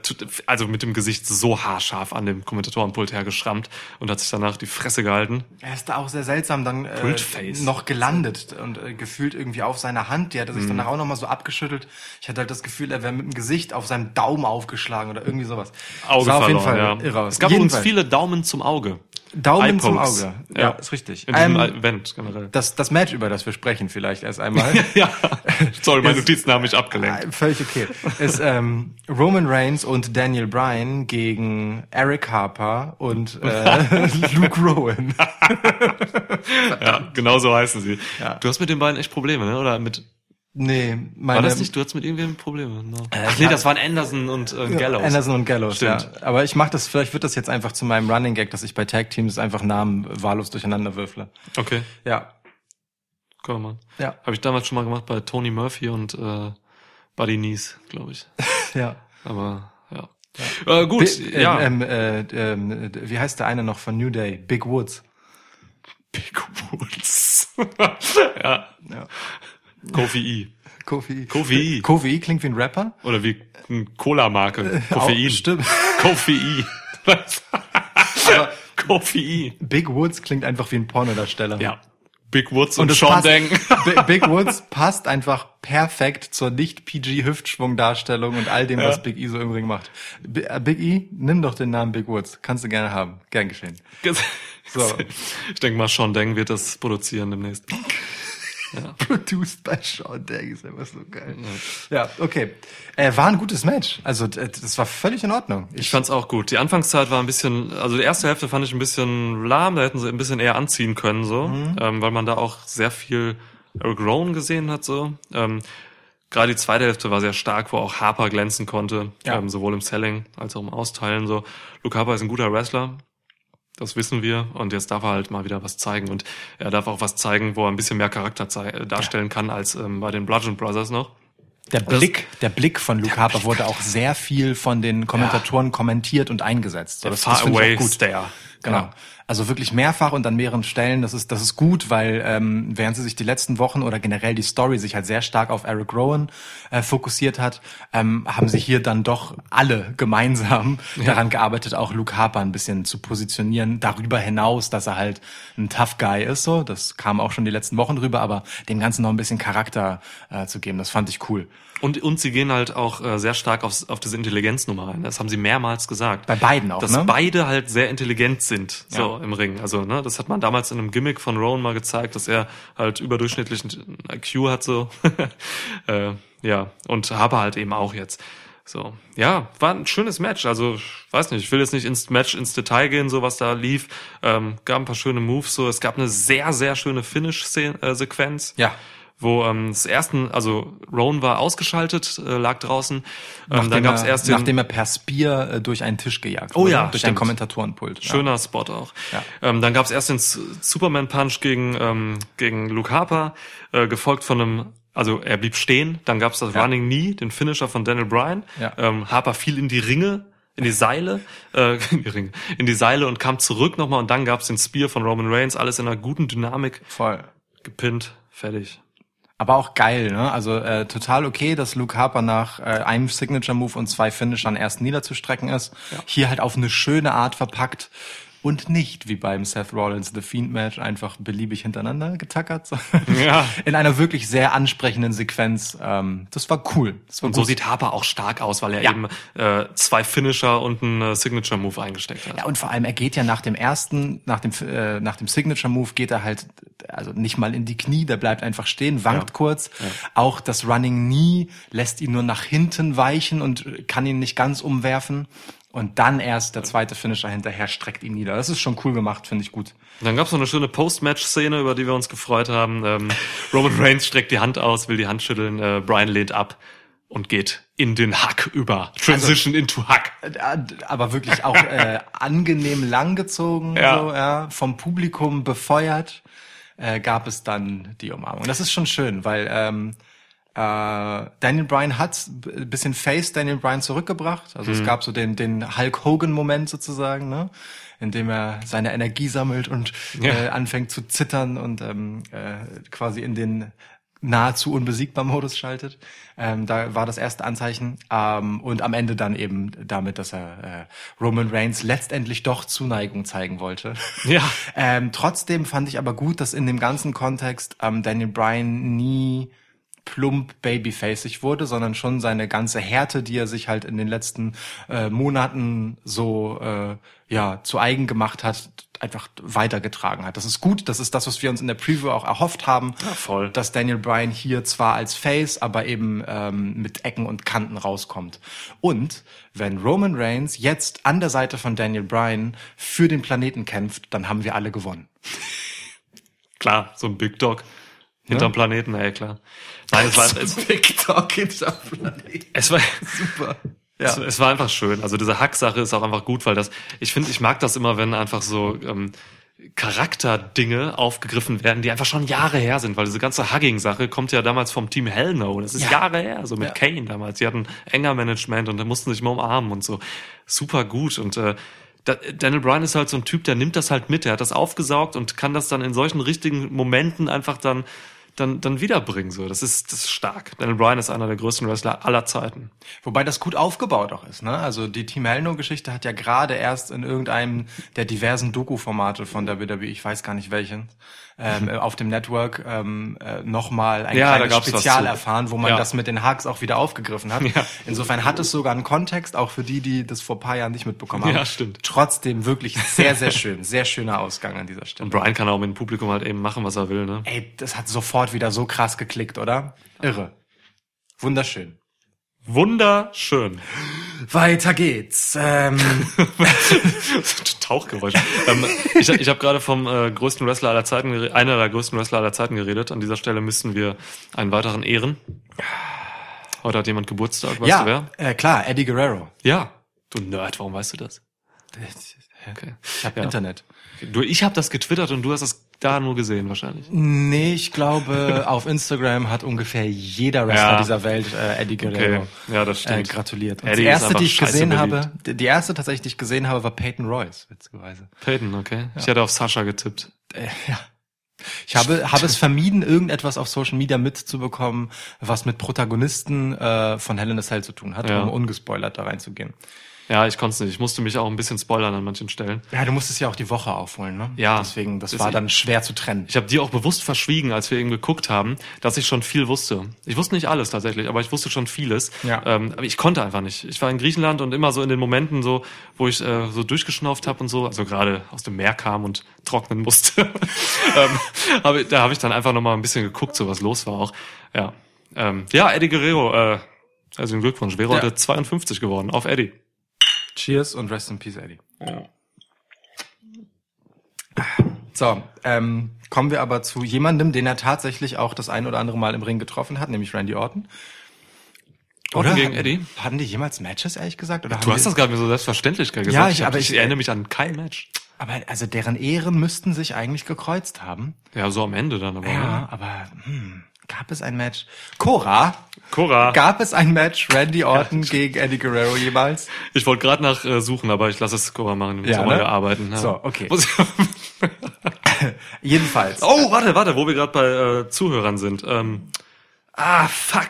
[SPEAKER 3] also mit dem Gesicht so haarscharf an dem Kommentatorenpult hergeschrammt und hat sich danach die Fresse gehalten.
[SPEAKER 2] Er ist da auch sehr seltsam dann äh,
[SPEAKER 3] Pultface.
[SPEAKER 2] noch gelandet und äh, gefühlt irgendwie auf seiner Hand. Die hat er
[SPEAKER 3] Mhm.
[SPEAKER 2] sich danach auch noch mal so abgeschüttelt. Ich hatte halt das Gefühl, er wäre mit dem Gesicht auf seinem Daumen aufgeschlagen oder irgendwie sowas.
[SPEAKER 3] Auge
[SPEAKER 2] Sah auf jeden Fall
[SPEAKER 3] ja.
[SPEAKER 2] irre aus.
[SPEAKER 3] Es gab übrigens
[SPEAKER 2] Jedenfalls.
[SPEAKER 3] viele Daumen zum Auge.
[SPEAKER 2] Daumen zum. Auge. Ja, ist richtig.
[SPEAKER 3] In diesem
[SPEAKER 2] Ähm,
[SPEAKER 3] Event generell.
[SPEAKER 2] das, das Match, über das wir sprechen, vielleicht erst einmal.
[SPEAKER 3] ja, sorry, meine Notizen haben mich abgelenkt.
[SPEAKER 2] Äh, Völlig okay. Ist ähm, Roman Reigns und Daniel Bryan gegen Eric Harper und äh, Luke Rowan.
[SPEAKER 3] Ja, genau so heißen sie.
[SPEAKER 2] Ja.
[SPEAKER 3] Du hast mit den beiden echt Probleme, ne? Oder mit
[SPEAKER 2] Nee, meine
[SPEAKER 3] War das nicht, du hattest mit irgendwem Probleme? No. Ach
[SPEAKER 2] ich
[SPEAKER 3] nee, das waren Anderson und äh, Gallows.
[SPEAKER 2] Anderson und Gallows,
[SPEAKER 3] Stimmt.
[SPEAKER 2] ja. Aber ich mache das, vielleicht wird das jetzt einfach zu meinem Running Gag, dass ich bei Tag Teams einfach Namen wahllos durcheinander würfle.
[SPEAKER 3] Okay,
[SPEAKER 2] Ja.
[SPEAKER 3] komm mal.
[SPEAKER 2] Ja.
[SPEAKER 3] Habe ich damals schon mal gemacht bei Tony Murphy und äh, Buddy Nies, glaube ich.
[SPEAKER 2] Ja.
[SPEAKER 3] Aber ja. Äh, gut,
[SPEAKER 2] Bi-
[SPEAKER 3] ja.
[SPEAKER 2] ähm, ähm, äh, ähm, wie heißt der eine noch von New Day? Big Woods.
[SPEAKER 3] Big Woods. ja.
[SPEAKER 2] Ja.
[SPEAKER 3] Kofi I.
[SPEAKER 2] Kofi.
[SPEAKER 3] Kofi.
[SPEAKER 2] Kofi klingt wie ein Rapper.
[SPEAKER 3] Oder wie eine Cola-Marke. Koffein.
[SPEAKER 2] Auch, stimmt.
[SPEAKER 3] Kofi I. Kofi.
[SPEAKER 2] Big Woods klingt einfach wie ein Pornodarsteller.
[SPEAKER 3] Ja. Big Woods und,
[SPEAKER 2] Und
[SPEAKER 3] Sean Deng.
[SPEAKER 2] Bi- Big Woods passt einfach perfekt zur nicht-PG-Hüftschwung-Darstellung und all dem, was Big E so im Ring macht. B- äh, Big E, nimm doch den Namen Big Woods. Kannst du gerne haben. Gern geschehen. So.
[SPEAKER 3] Ich denke mal, Sean Deng wird das produzieren demnächst.
[SPEAKER 2] Produced by Sean Dang ist einfach so geil. Ja, okay. Äh, war ein gutes Match. Also das war völlig in Ordnung.
[SPEAKER 3] Ich fand's auch gut. Die Anfangszeit war ein bisschen, also die erste Hälfte fand ich ein bisschen lahm, da hätten sie ein bisschen eher anziehen können, so,
[SPEAKER 2] Mhm.
[SPEAKER 3] ähm, weil man da auch sehr viel Eric Rowan gesehen hat, so. Ähm, Gerade die zweite Hälfte war sehr stark, wo auch Harper glänzen konnte,
[SPEAKER 2] Ja.
[SPEAKER 3] ähm, sowohl im Selling als auch im Austeilen, so. Luke Harper ist ein guter Wrestler. Das wissen wir. Und jetzt darf er halt mal wieder was zeigen. Und er darf auch was zeigen, wo er ein bisschen mehr Charakter äh, darstellen kann als ähm, bei den Bludgeon Brothers noch.
[SPEAKER 2] Der Blick, der Blick von Luke Harper wurde auch sehr viel von den Kommentatoren kommentiert und eingesetzt. So,
[SPEAKER 3] Der Far
[SPEAKER 2] finde ich
[SPEAKER 3] Away. Stare.
[SPEAKER 2] Genau.
[SPEAKER 3] Ja.
[SPEAKER 2] Also wirklich mehrfach und an mehreren Stellen. Das ist, das ist gut, weil ähm, während sie sich die letzten Wochen oder generell die Story sich halt sehr stark auf Eric Rowan äh, fokussiert hat, ähm, haben sie hier dann doch alle gemeinsam daran gearbeitet, auch Luke Harper ein bisschen zu positionieren. Darüber hinaus, dass er halt ein Tough Guy ist. So, das kam auch schon die letzten Wochen drüber, aber dem Ganzen noch ein bisschen Charakter äh, zu geben, das fand ich cool.
[SPEAKER 3] Und, und sie gehen halt auch äh, sehr stark aufs, auf diese Intelligenznummer rein. Das haben sie mehrmals gesagt.
[SPEAKER 2] Bei beiden auch,
[SPEAKER 3] Dass
[SPEAKER 2] ne?
[SPEAKER 3] beide halt sehr intelligent sind, so
[SPEAKER 2] Ja.
[SPEAKER 3] Im Ring. Also, ne, das hat man damals in einem Gimmick von Rowan mal gezeigt, dass er halt überdurchschnittlichen IQ hat, so. äh, ja. Und Harper halt eben auch jetzt. So. Ja, war ein schönes Match. Also, weiß nicht, ich will jetzt nicht ins Match ins Detail gehen, so was da lief. Ähm, gab ein paar schöne Moves, so. Es gab eine sehr, sehr schöne Finish-Sequenz
[SPEAKER 2] Ja.
[SPEAKER 3] Wo ähm, das ersten, also Rowan war ausgeschaltet, äh, lag draußen. Ähm,
[SPEAKER 2] Nachdem,
[SPEAKER 3] dann gab's
[SPEAKER 2] er,
[SPEAKER 3] erst den
[SPEAKER 2] nachdem er per Spear äh, durch einen Tisch gejagt
[SPEAKER 3] Oh
[SPEAKER 2] wurde,
[SPEAKER 3] ja,
[SPEAKER 2] durch ein
[SPEAKER 3] stimmt.
[SPEAKER 2] Kommentatorenpult. Ja.
[SPEAKER 3] schöner Spot auch.
[SPEAKER 2] Ja.
[SPEAKER 3] Ähm, dann gab's erst den Superman Punch gegen ähm, gegen Luke Harper, äh, gefolgt von einem also er blieb stehen, dann gab's das
[SPEAKER 2] Ja.
[SPEAKER 3] Running Knee, den Finisher von Daniel Bryan.
[SPEAKER 2] Ja.
[SPEAKER 3] Ähm, Harper fiel in die Ringe, in die Seile, äh, in die Ringe, in die Seile und kam zurück nochmal und dann gab's den Spear von Roman Reigns, alles in einer guten Dynamik,
[SPEAKER 2] Voll.
[SPEAKER 3] gepinnt, fertig.
[SPEAKER 2] Aber auch geil, ne? Also äh, total okay, dass Luke Harper nach äh, einem Signature Move und zwei Finishern erst niederzustrecken ist. Hier halt auf eine schöne Art verpackt und nicht wie beim Seth Rollins The Fiend Match einfach beliebig hintereinander getackert.
[SPEAKER 3] Ja.
[SPEAKER 2] In einer wirklich sehr ansprechenden Sequenz. Ähm, das war cool. Das war
[SPEAKER 3] Und so sieht Harper auch stark aus, weil er
[SPEAKER 2] Ja.
[SPEAKER 3] eben äh, zwei Finisher und einen äh, Signature Move eingesteckt hat.
[SPEAKER 2] Ja, und vor allem, er geht ja nach dem ersten, nach dem, äh, nach dem Signature Move geht er halt, also nicht mal in die Knie, der bleibt einfach stehen, wankt
[SPEAKER 3] Ja.
[SPEAKER 2] kurz. Auch das Running Knee lässt ihn nur nach hinten weichen und kann ihn nicht ganz umwerfen. Und dann erst der zweite Finisher hinterher streckt ihn nieder. Das ist schon cool gemacht, finde ich gut.
[SPEAKER 3] Dann gab's noch eine schöne Post-Match-Szene, über die wir uns gefreut haben. Ähm, Roman Reigns streckt die Hand aus, will die Hand schütteln, äh, Brian lehnt ab und geht in den Hack über. Transition into Hack.
[SPEAKER 2] Äh, Aber wirklich auch äh, angenehm langgezogen,
[SPEAKER 3] Ja.
[SPEAKER 2] so, ja, vom Publikum befeuert, äh, gab es dann die Umarmung. Das ist schon schön, weil ähm, äh, Daniel Bryan hat ein bisschen Face Daniel Bryan zurückgebracht. Also es gab so den, den Hulk Hogan-Moment sozusagen, ne? in dem er seine Energie sammelt und
[SPEAKER 3] Ja.
[SPEAKER 2] äh, anfängt zu zittern und ähm, äh, quasi in den nahezu unbesiegbar Modus schaltet. Ähm, da war das erste Anzeichen. Ähm, und am Ende dann eben damit, dass er äh, Roman Reigns letztendlich doch Zuneigung zeigen wollte.
[SPEAKER 3] Ja.
[SPEAKER 2] ähm, trotzdem fand ich aber gut, dass in dem ganzen Kontext ähm, Daniel Bryan nie plump babyfaceig wurde, sondern schon seine ganze Härte, die er sich halt in den letzten äh, Monaten so äh, ja zu eigen gemacht hat, einfach weitergetragen hat. Das ist gut, das ist das, was wir uns in der Preview auch erhofft haben,
[SPEAKER 3] Ja, voll.
[SPEAKER 2] dass Daniel Bryan hier zwar als Face, aber eben ähm, mit Ecken und Kanten rauskommt. Und wenn Roman Reigns jetzt an der Seite von Daniel Bryan für den Planeten kämpft, dann haben wir alle gewonnen.
[SPEAKER 3] Klar, so ein Big Dog hinterm Planeten, ey, klar. Nein, es war, es,
[SPEAKER 2] Big Talk hinter Planeten.
[SPEAKER 3] es war,
[SPEAKER 2] Super.
[SPEAKER 3] Es, es war einfach schön. Also diese Hack-Sache ist auch einfach gut, weil das, ich finde, ich mag das immer, wenn einfach so ähm, Charakterdinge aufgegriffen werden, die einfach schon Jahre her sind, weil diese ganze Hugging-Sache kommt ja damals vom Team Hell No. Das ist
[SPEAKER 2] Ja.
[SPEAKER 3] Jahre her, so mit
[SPEAKER 2] Ja.
[SPEAKER 3] Kane damals. Die hatten enger Management und da mussten sich mal umarmen und so. Super gut. Und äh, da, Daniel Bryan ist halt so ein Typ, der nimmt das halt mit, der hat das aufgesaugt und kann das dann in solchen richtigen Momenten einfach dann dann, dann wiederbringen. So, das ist, das ist stark. Daniel Bryan ist einer der größten Wrestler aller Zeiten.
[SPEAKER 2] Wobei das gut aufgebaut auch ist, ne? Also die Team Hellno-Geschichte hat ja gerade erst in irgendeinem der diversen Doku-Formate von der WWE, ich weiß gar nicht welchen, ähm, auf dem Network ähm, äh, nochmal ein
[SPEAKER 3] Ja,
[SPEAKER 2] kleines Spezial erfahren, wo man
[SPEAKER 3] Ja.
[SPEAKER 2] das mit den Hacks auch wieder aufgegriffen hat.
[SPEAKER 3] Ja.
[SPEAKER 2] Insofern hat es sogar einen Kontext, auch für die, die das vor ein paar Jahren nicht mitbekommen haben.
[SPEAKER 3] Ja, stimmt.
[SPEAKER 2] Trotzdem wirklich sehr, sehr schön. Sehr schöner Ausgang an dieser Stelle.
[SPEAKER 3] Und Bryan kann auch mit dem Publikum halt eben machen, was er will, ne?
[SPEAKER 2] Ey, das hat sofort wieder so krass geklickt, oder? Irre. Wunderschön.
[SPEAKER 3] Wunderschön.
[SPEAKER 2] Weiter geht's. Ähm,
[SPEAKER 3] Tauchgeräusch. ähm, ich ich habe gerade vom äh, größten Wrestler aller Zeiten, einer der größten Wrestler aller Zeiten geredet. An dieser Stelle müssten wir einen weiteren ehren. Heute hat jemand Geburtstag, weißt du wer?
[SPEAKER 2] ja, äh, klar, Eddie Guerrero.
[SPEAKER 3] Ja. Du Nerd, warum weißt du das? Okay.
[SPEAKER 2] Ich habe
[SPEAKER 3] Ja.
[SPEAKER 2] Internet.
[SPEAKER 3] Du, ich habe das getwittert und du hast das da nur gesehen wahrscheinlich.
[SPEAKER 2] Nee, ich glaube, auf Instagram hat ungefähr jeder Wrestler
[SPEAKER 3] Ja.
[SPEAKER 2] dieser Welt äh, Eddie Guerrero
[SPEAKER 3] Okay. Ja, das
[SPEAKER 2] äh,
[SPEAKER 3] stimmt.
[SPEAKER 2] gratuliert. Und
[SPEAKER 3] Eddie
[SPEAKER 2] die erste, die ich gesehen
[SPEAKER 3] beliebt.
[SPEAKER 2] habe, die die erste tatsächlich, die ich gesehen habe, war Peyton Royce, witzigerweise.
[SPEAKER 3] Peyton, okay. Ich hätte auf Sascha getippt.
[SPEAKER 2] Äh, ja. Ich habe, habe es vermieden, irgendetwas auf Social Media mitzubekommen, was mit Protagonisten äh, von Hell in a Cell zu tun hat,
[SPEAKER 3] Ja.
[SPEAKER 2] um ungespoilert da reinzugehen.
[SPEAKER 3] Ja, ich konnte es nicht. Ich musste mich auch ein bisschen spoilern an manchen Stellen.
[SPEAKER 2] Ja, du musstest ja auch die Woche aufholen, ne?
[SPEAKER 3] Ja.
[SPEAKER 2] Deswegen, das
[SPEAKER 3] Das-
[SPEAKER 2] war dann schwer zu trennen.
[SPEAKER 3] Ich habe dir auch bewusst verschwiegen, als wir eben geguckt haben, dass ich schon viel wusste. Ich wusste nicht alles tatsächlich, aber ich wusste schon vieles.
[SPEAKER 2] Ja.
[SPEAKER 3] Ähm, aber ich konnte einfach nicht. Ich war in Griechenland und immer so in den Momenten, so, wo ich äh, so durchgeschnauft habe und so, also gerade aus dem Meer kam und trocknen musste. ähm, aber da habe ich dann einfach noch mal ein bisschen geguckt, so was los war auch. Ja, ähm, ja Eddie Guerrero, äh, also Glückwunsch, wäre
[SPEAKER 2] Ja.
[SPEAKER 3] heute 52 geworden, auf Eddie.
[SPEAKER 2] Cheers und rest in peace, Eddie. So, ähm, kommen wir aber zu jemandem, den er tatsächlich auch das ein oder andere Mal im Ring getroffen hat, nämlich Randy Orton.
[SPEAKER 3] Orton gegen
[SPEAKER 2] hatten-
[SPEAKER 3] Eddie?
[SPEAKER 2] Hatten die jemals Matches, ehrlich gesagt? Oder
[SPEAKER 3] Du hast das gerade mir so selbstverständlich gesagt.
[SPEAKER 2] Ja, ich-
[SPEAKER 3] hab-
[SPEAKER 2] aber
[SPEAKER 3] ich
[SPEAKER 2] ich-
[SPEAKER 3] erinnere mich an kein Match.
[SPEAKER 2] Aber also deren Ehren müssten sich eigentlich gekreuzt haben.
[SPEAKER 3] Ja, so am Ende dann aber. ne?
[SPEAKER 2] Ja, aber hm, gab es ein Match? Cora,
[SPEAKER 3] Cora.
[SPEAKER 2] gab es ein Match Randy Orton gegen Eddie Guerrero jemals?
[SPEAKER 3] Ich wollte gerade nach äh, suchen, aber ich lasse es Cora machen. Muss
[SPEAKER 2] Ja, ne?
[SPEAKER 3] arbeiten. Ja.
[SPEAKER 2] So, okay. Jedenfalls.
[SPEAKER 3] oh, warte, warte, wo wir gerade bei äh, Zuhörern sind. Ähm, ah, fuck.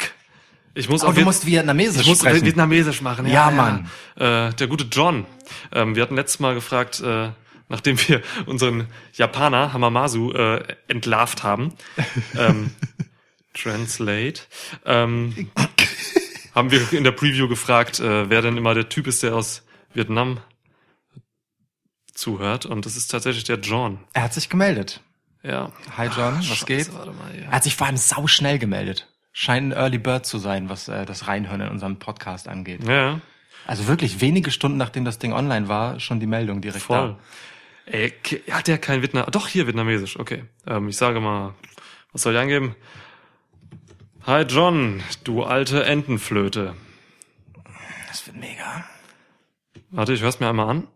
[SPEAKER 3] Ich muss
[SPEAKER 2] Oh, du musst Vietnamesisch
[SPEAKER 3] ich muss
[SPEAKER 2] sprechen.
[SPEAKER 3] Vietnamesisch machen.
[SPEAKER 2] Ja, Mann.
[SPEAKER 3] Äh, der gute John. Ähm, wir hatten letztes Mal gefragt, äh, nachdem wir unseren Japaner Hamamasu äh, entlarvt haben. ähm, Translate. Ähm, haben wir in der Preview gefragt, äh, wer denn immer der Typ ist, der aus Vietnam zuhört. Und das ist tatsächlich der John.
[SPEAKER 2] Er hat sich gemeldet.
[SPEAKER 3] Ja.
[SPEAKER 2] Hi John, was
[SPEAKER 3] Scheiße,
[SPEAKER 2] geht?
[SPEAKER 3] Mal, ja.
[SPEAKER 2] Er hat sich vor allem sau schnell gemeldet. Scheint ein Early Bird zu sein, was äh, das Reinhören in unserem Podcast angeht.
[SPEAKER 3] Ja,
[SPEAKER 2] Also wirklich wenige Stunden nachdem das Ding online war, schon die Meldung direkt
[SPEAKER 3] voll. Ey, ke- hat der kein Vietnam? Doch, hier Vietnamesisch, okay. Ähm, ich sage mal, was soll ich eingeben? Hi John, du alte Entenflöte.
[SPEAKER 2] da. Das wird mega.
[SPEAKER 3] Warte, ich hör's mir einmal an.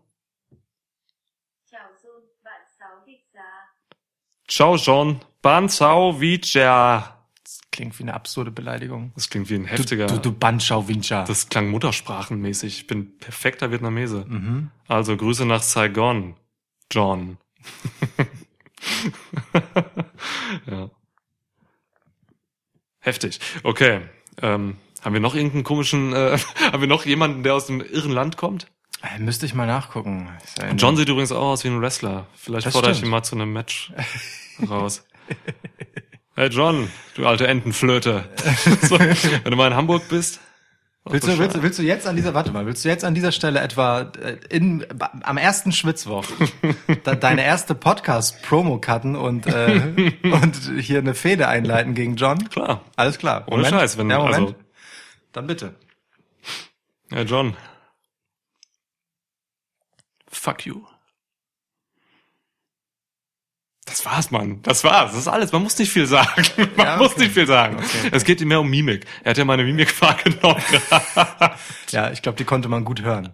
[SPEAKER 3] Ciao John, Ban Sao Vicha.
[SPEAKER 2] Das klingt wie eine absurde Beleidigung.
[SPEAKER 3] Das klingt wie ein
[SPEAKER 2] Du,
[SPEAKER 3] heftiger.
[SPEAKER 2] du, du Banchau Wincha.
[SPEAKER 3] Das klang muttersprachenmäßig. Ich bin perfekter Vietnamese. Also Grüße nach Saigon, John. ja. Heftig. Okay. Ähm, haben wir noch irgendeinen komischen, äh, haben wir noch jemanden, der aus dem irren Land kommt?
[SPEAKER 2] Äh, müsste ich mal nachgucken. In-
[SPEAKER 3] John sieht übrigens auch aus wie ein Wrestler. Vielleicht
[SPEAKER 2] Das
[SPEAKER 3] fordere ich
[SPEAKER 2] stimmt.
[SPEAKER 3] ihn mal zu einem Match raus. Hey John, du alte Entenflöte. so, wenn du mal in Hamburg bist.
[SPEAKER 2] Willst du, willst, willst du jetzt an dieser, warte mal, willst du jetzt an dieser Stelle etwa äh, in, am ersten Schwitzwoch deine erste Podcast-Promo cutten und, äh, und hier eine Fehde einleiten gegen John?
[SPEAKER 3] Klar.
[SPEAKER 2] Alles klar.
[SPEAKER 3] Ohne Scheiß, wenn-
[SPEAKER 2] ja, Moment.
[SPEAKER 3] also-
[SPEAKER 2] Dann bitte.
[SPEAKER 3] Ja, John. Fuck you. Das war's, Mann. Das war's. Das ist alles. Man muss nicht viel sagen. Man
[SPEAKER 2] Ja,
[SPEAKER 3] muss
[SPEAKER 2] okay.
[SPEAKER 3] nicht viel sagen.
[SPEAKER 2] Okay, okay.
[SPEAKER 3] Es geht ihm mehr um Mimik. Er hat ja meine Mimik wahrgenommen.
[SPEAKER 2] Ja, ich glaube, die konnte man gut hören.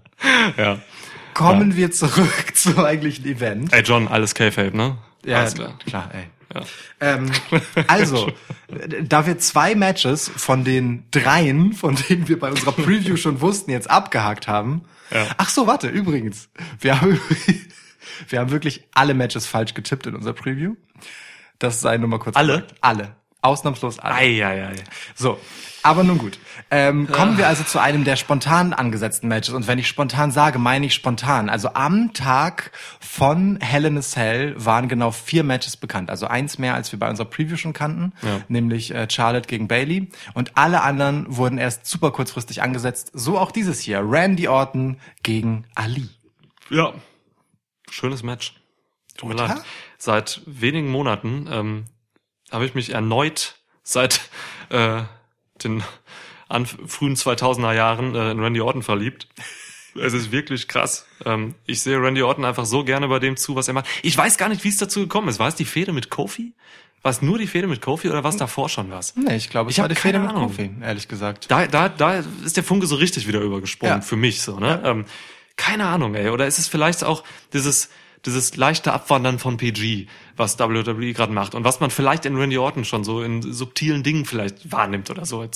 [SPEAKER 3] ja.
[SPEAKER 2] Kommen wir zurück zum eigentlichen Event.
[SPEAKER 3] Ey, John, alles K-Fape, ne?
[SPEAKER 2] Ja,
[SPEAKER 3] Alles klar.
[SPEAKER 2] klar, ey.
[SPEAKER 3] Ja.
[SPEAKER 2] Ähm, also, da wir zwei Matches von den dreien, von denen wir bei unserer Preview schon wussten, jetzt abgehakt haben.
[SPEAKER 3] Ja.
[SPEAKER 2] Ach so, warte, übrigens. Wir haben, wir haben wirklich alle Matches falsch getippt in unserer Preview. Das sei nur mal kurz
[SPEAKER 3] Alle?
[SPEAKER 2] gesagt. Alle. Ausnahmslos alle.
[SPEAKER 3] Eieiei.
[SPEAKER 2] So, aber nun gut. Ähm, kommen wir also zu einem der spontan angesetzten Matches. Und wenn ich spontan sage, meine ich spontan. Also am Tag von Hell in a Cell waren genau vier Matches bekannt. Also eins mehr, als wir bei unserer Preview schon kannten.
[SPEAKER 3] Ja.
[SPEAKER 2] Nämlich äh, Charlotte gegen Bailey. Und alle anderen wurden erst super kurzfristig angesetzt. So auch dieses hier. Randy Orton gegen Ali.
[SPEAKER 3] Ja. Schönes Match. Tut mir leid. Seit wenigen Monaten ähm, habe ich mich erneut seit äh, den an frühen 2000er Jahren äh, in Randy Orton verliebt. Es ist wirklich krass. Ähm, ich sehe Randy Orton einfach so gerne bei dem zu, was er macht. Ich weiß gar nicht, wie es dazu gekommen ist. War es die Fehde mit Kofi? War es nur die Fehde mit Kofi oder war es davor schon was?
[SPEAKER 2] Nee, ich glaube, es
[SPEAKER 3] Ich
[SPEAKER 2] war die Fehde mit
[SPEAKER 3] Ahnung.
[SPEAKER 2] Kofi, ehrlich gesagt.
[SPEAKER 3] Da, da, da ist der Funke so richtig wieder übergesprungen
[SPEAKER 2] Ja.
[SPEAKER 3] für mich so, ne? Ähm, keine Ahnung, ey. Oder ist es vielleicht auch dieses, dieses leichte Abwandern von PG, was WWE gerade macht und was man vielleicht in Randy Orton schon so in subtilen Dingen vielleicht wahrnimmt oder so.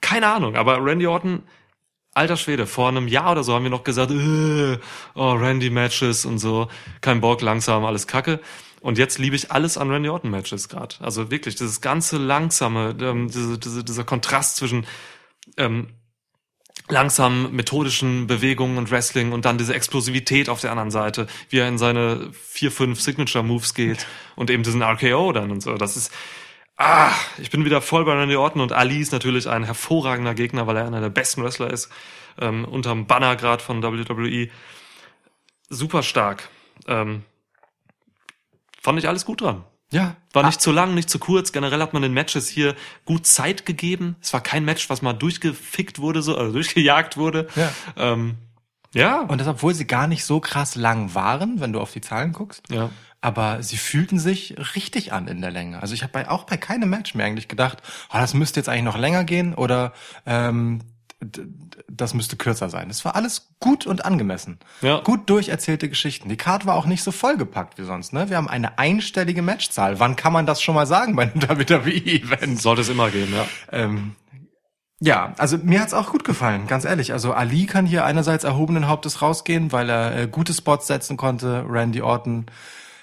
[SPEAKER 3] Keine Ahnung, aber Randy Orton, alter Schwede, vor einem Jahr oder so haben wir noch gesagt, äh, oh, Randy-Matches und so, kein Bock, langsam, alles Kacke. Und jetzt liebe ich alles an Randy Orton Matches gerade. Also wirklich, dieses ganze langsame, ähm, diese, diese, dieser Kontrast zwischen ähm, langsamen methodischen Bewegungen und Wrestling und dann diese Explosivität auf der anderen Seite, wie er in seine vier, fünf Signature Moves geht und eben diesen RKO dann und so. Das ist, ah, ich bin wieder voll bei Randy Orton und Ali ist natürlich ein hervorragender Gegner, weil er einer der besten Wrestler ist, ähm, unterm Banner grad von WWE. Super stark. Ähm, fand ich alles gut dran.
[SPEAKER 2] Ja.
[SPEAKER 3] War nicht zu lang, nicht zu kurz. Generell hat man den Matches hier gut Zeit gegeben. Es war kein Match, was mal durchgefickt wurde, so, also durchgejagt wurde.
[SPEAKER 2] Ja.
[SPEAKER 3] Ähm, ja.
[SPEAKER 2] Und das, obwohl sie gar nicht so krass lang waren, wenn du auf die Zahlen guckst.
[SPEAKER 3] ja.
[SPEAKER 2] Aber sie fühlten sich richtig an in der Länge. Also ich habe bei, auch bei keinem Match mehr eigentlich gedacht, oh, das müsste jetzt eigentlich noch länger gehen oder ähm, das müsste kürzer sein. Es war alles gut und angemessen.
[SPEAKER 3] Ja.
[SPEAKER 2] Gut durcherzählte Geschichten. Die Card war auch nicht so vollgepackt wie sonst. Ne? Wir haben eine einstellige Matchzahl. Wann kann man das schon mal sagen bei einem WWE-Event?
[SPEAKER 3] Sollte es immer geben, ja.
[SPEAKER 2] Ähm, ja, also mir hat's auch gut gefallen, ganz ehrlich. Also Ali kann hier einerseits erhobenen Hauptes rausgehen, weil er äh, gute Spots setzen konnte. Randy Orton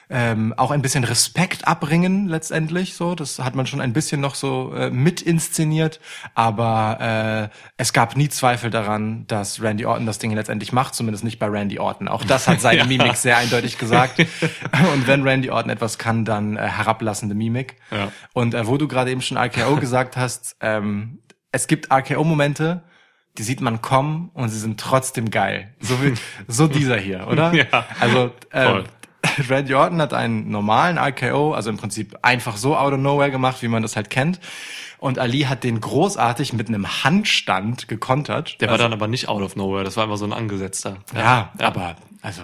[SPEAKER 2] ähm, auch ein bisschen Respekt abbringen letztendlich. So, das hat man schon ein bisschen noch so äh, mit inszeniert. Aber äh, es gab nie Zweifel daran, dass Randy Orton das Ding letztendlich macht. Zumindest nicht bei Randy Orton. Auch das hat seine
[SPEAKER 3] Ja.
[SPEAKER 2] Mimik sehr eindeutig gesagt. Und wenn Randy Orton etwas kann, dann äh, herablassende Mimik.
[SPEAKER 3] Ja.
[SPEAKER 2] Und äh, wo du gerade eben schon RKO gesagt hast, ähm, es gibt RKO-Momente, die sieht man kommen und sie sind trotzdem geil. So wie so dieser hier, oder?
[SPEAKER 3] Ja.
[SPEAKER 2] Also äh,
[SPEAKER 3] Voll.
[SPEAKER 2] Randy Orton hat einen normalen RKO, also im Prinzip einfach so out of nowhere gemacht, wie man das halt kennt. Und Ali hat den großartig mit einem Handstand gekontert.
[SPEAKER 3] Der war
[SPEAKER 2] also,
[SPEAKER 3] dann aber nicht out of nowhere, das war einfach so ein angesetzter.
[SPEAKER 2] ja, aber also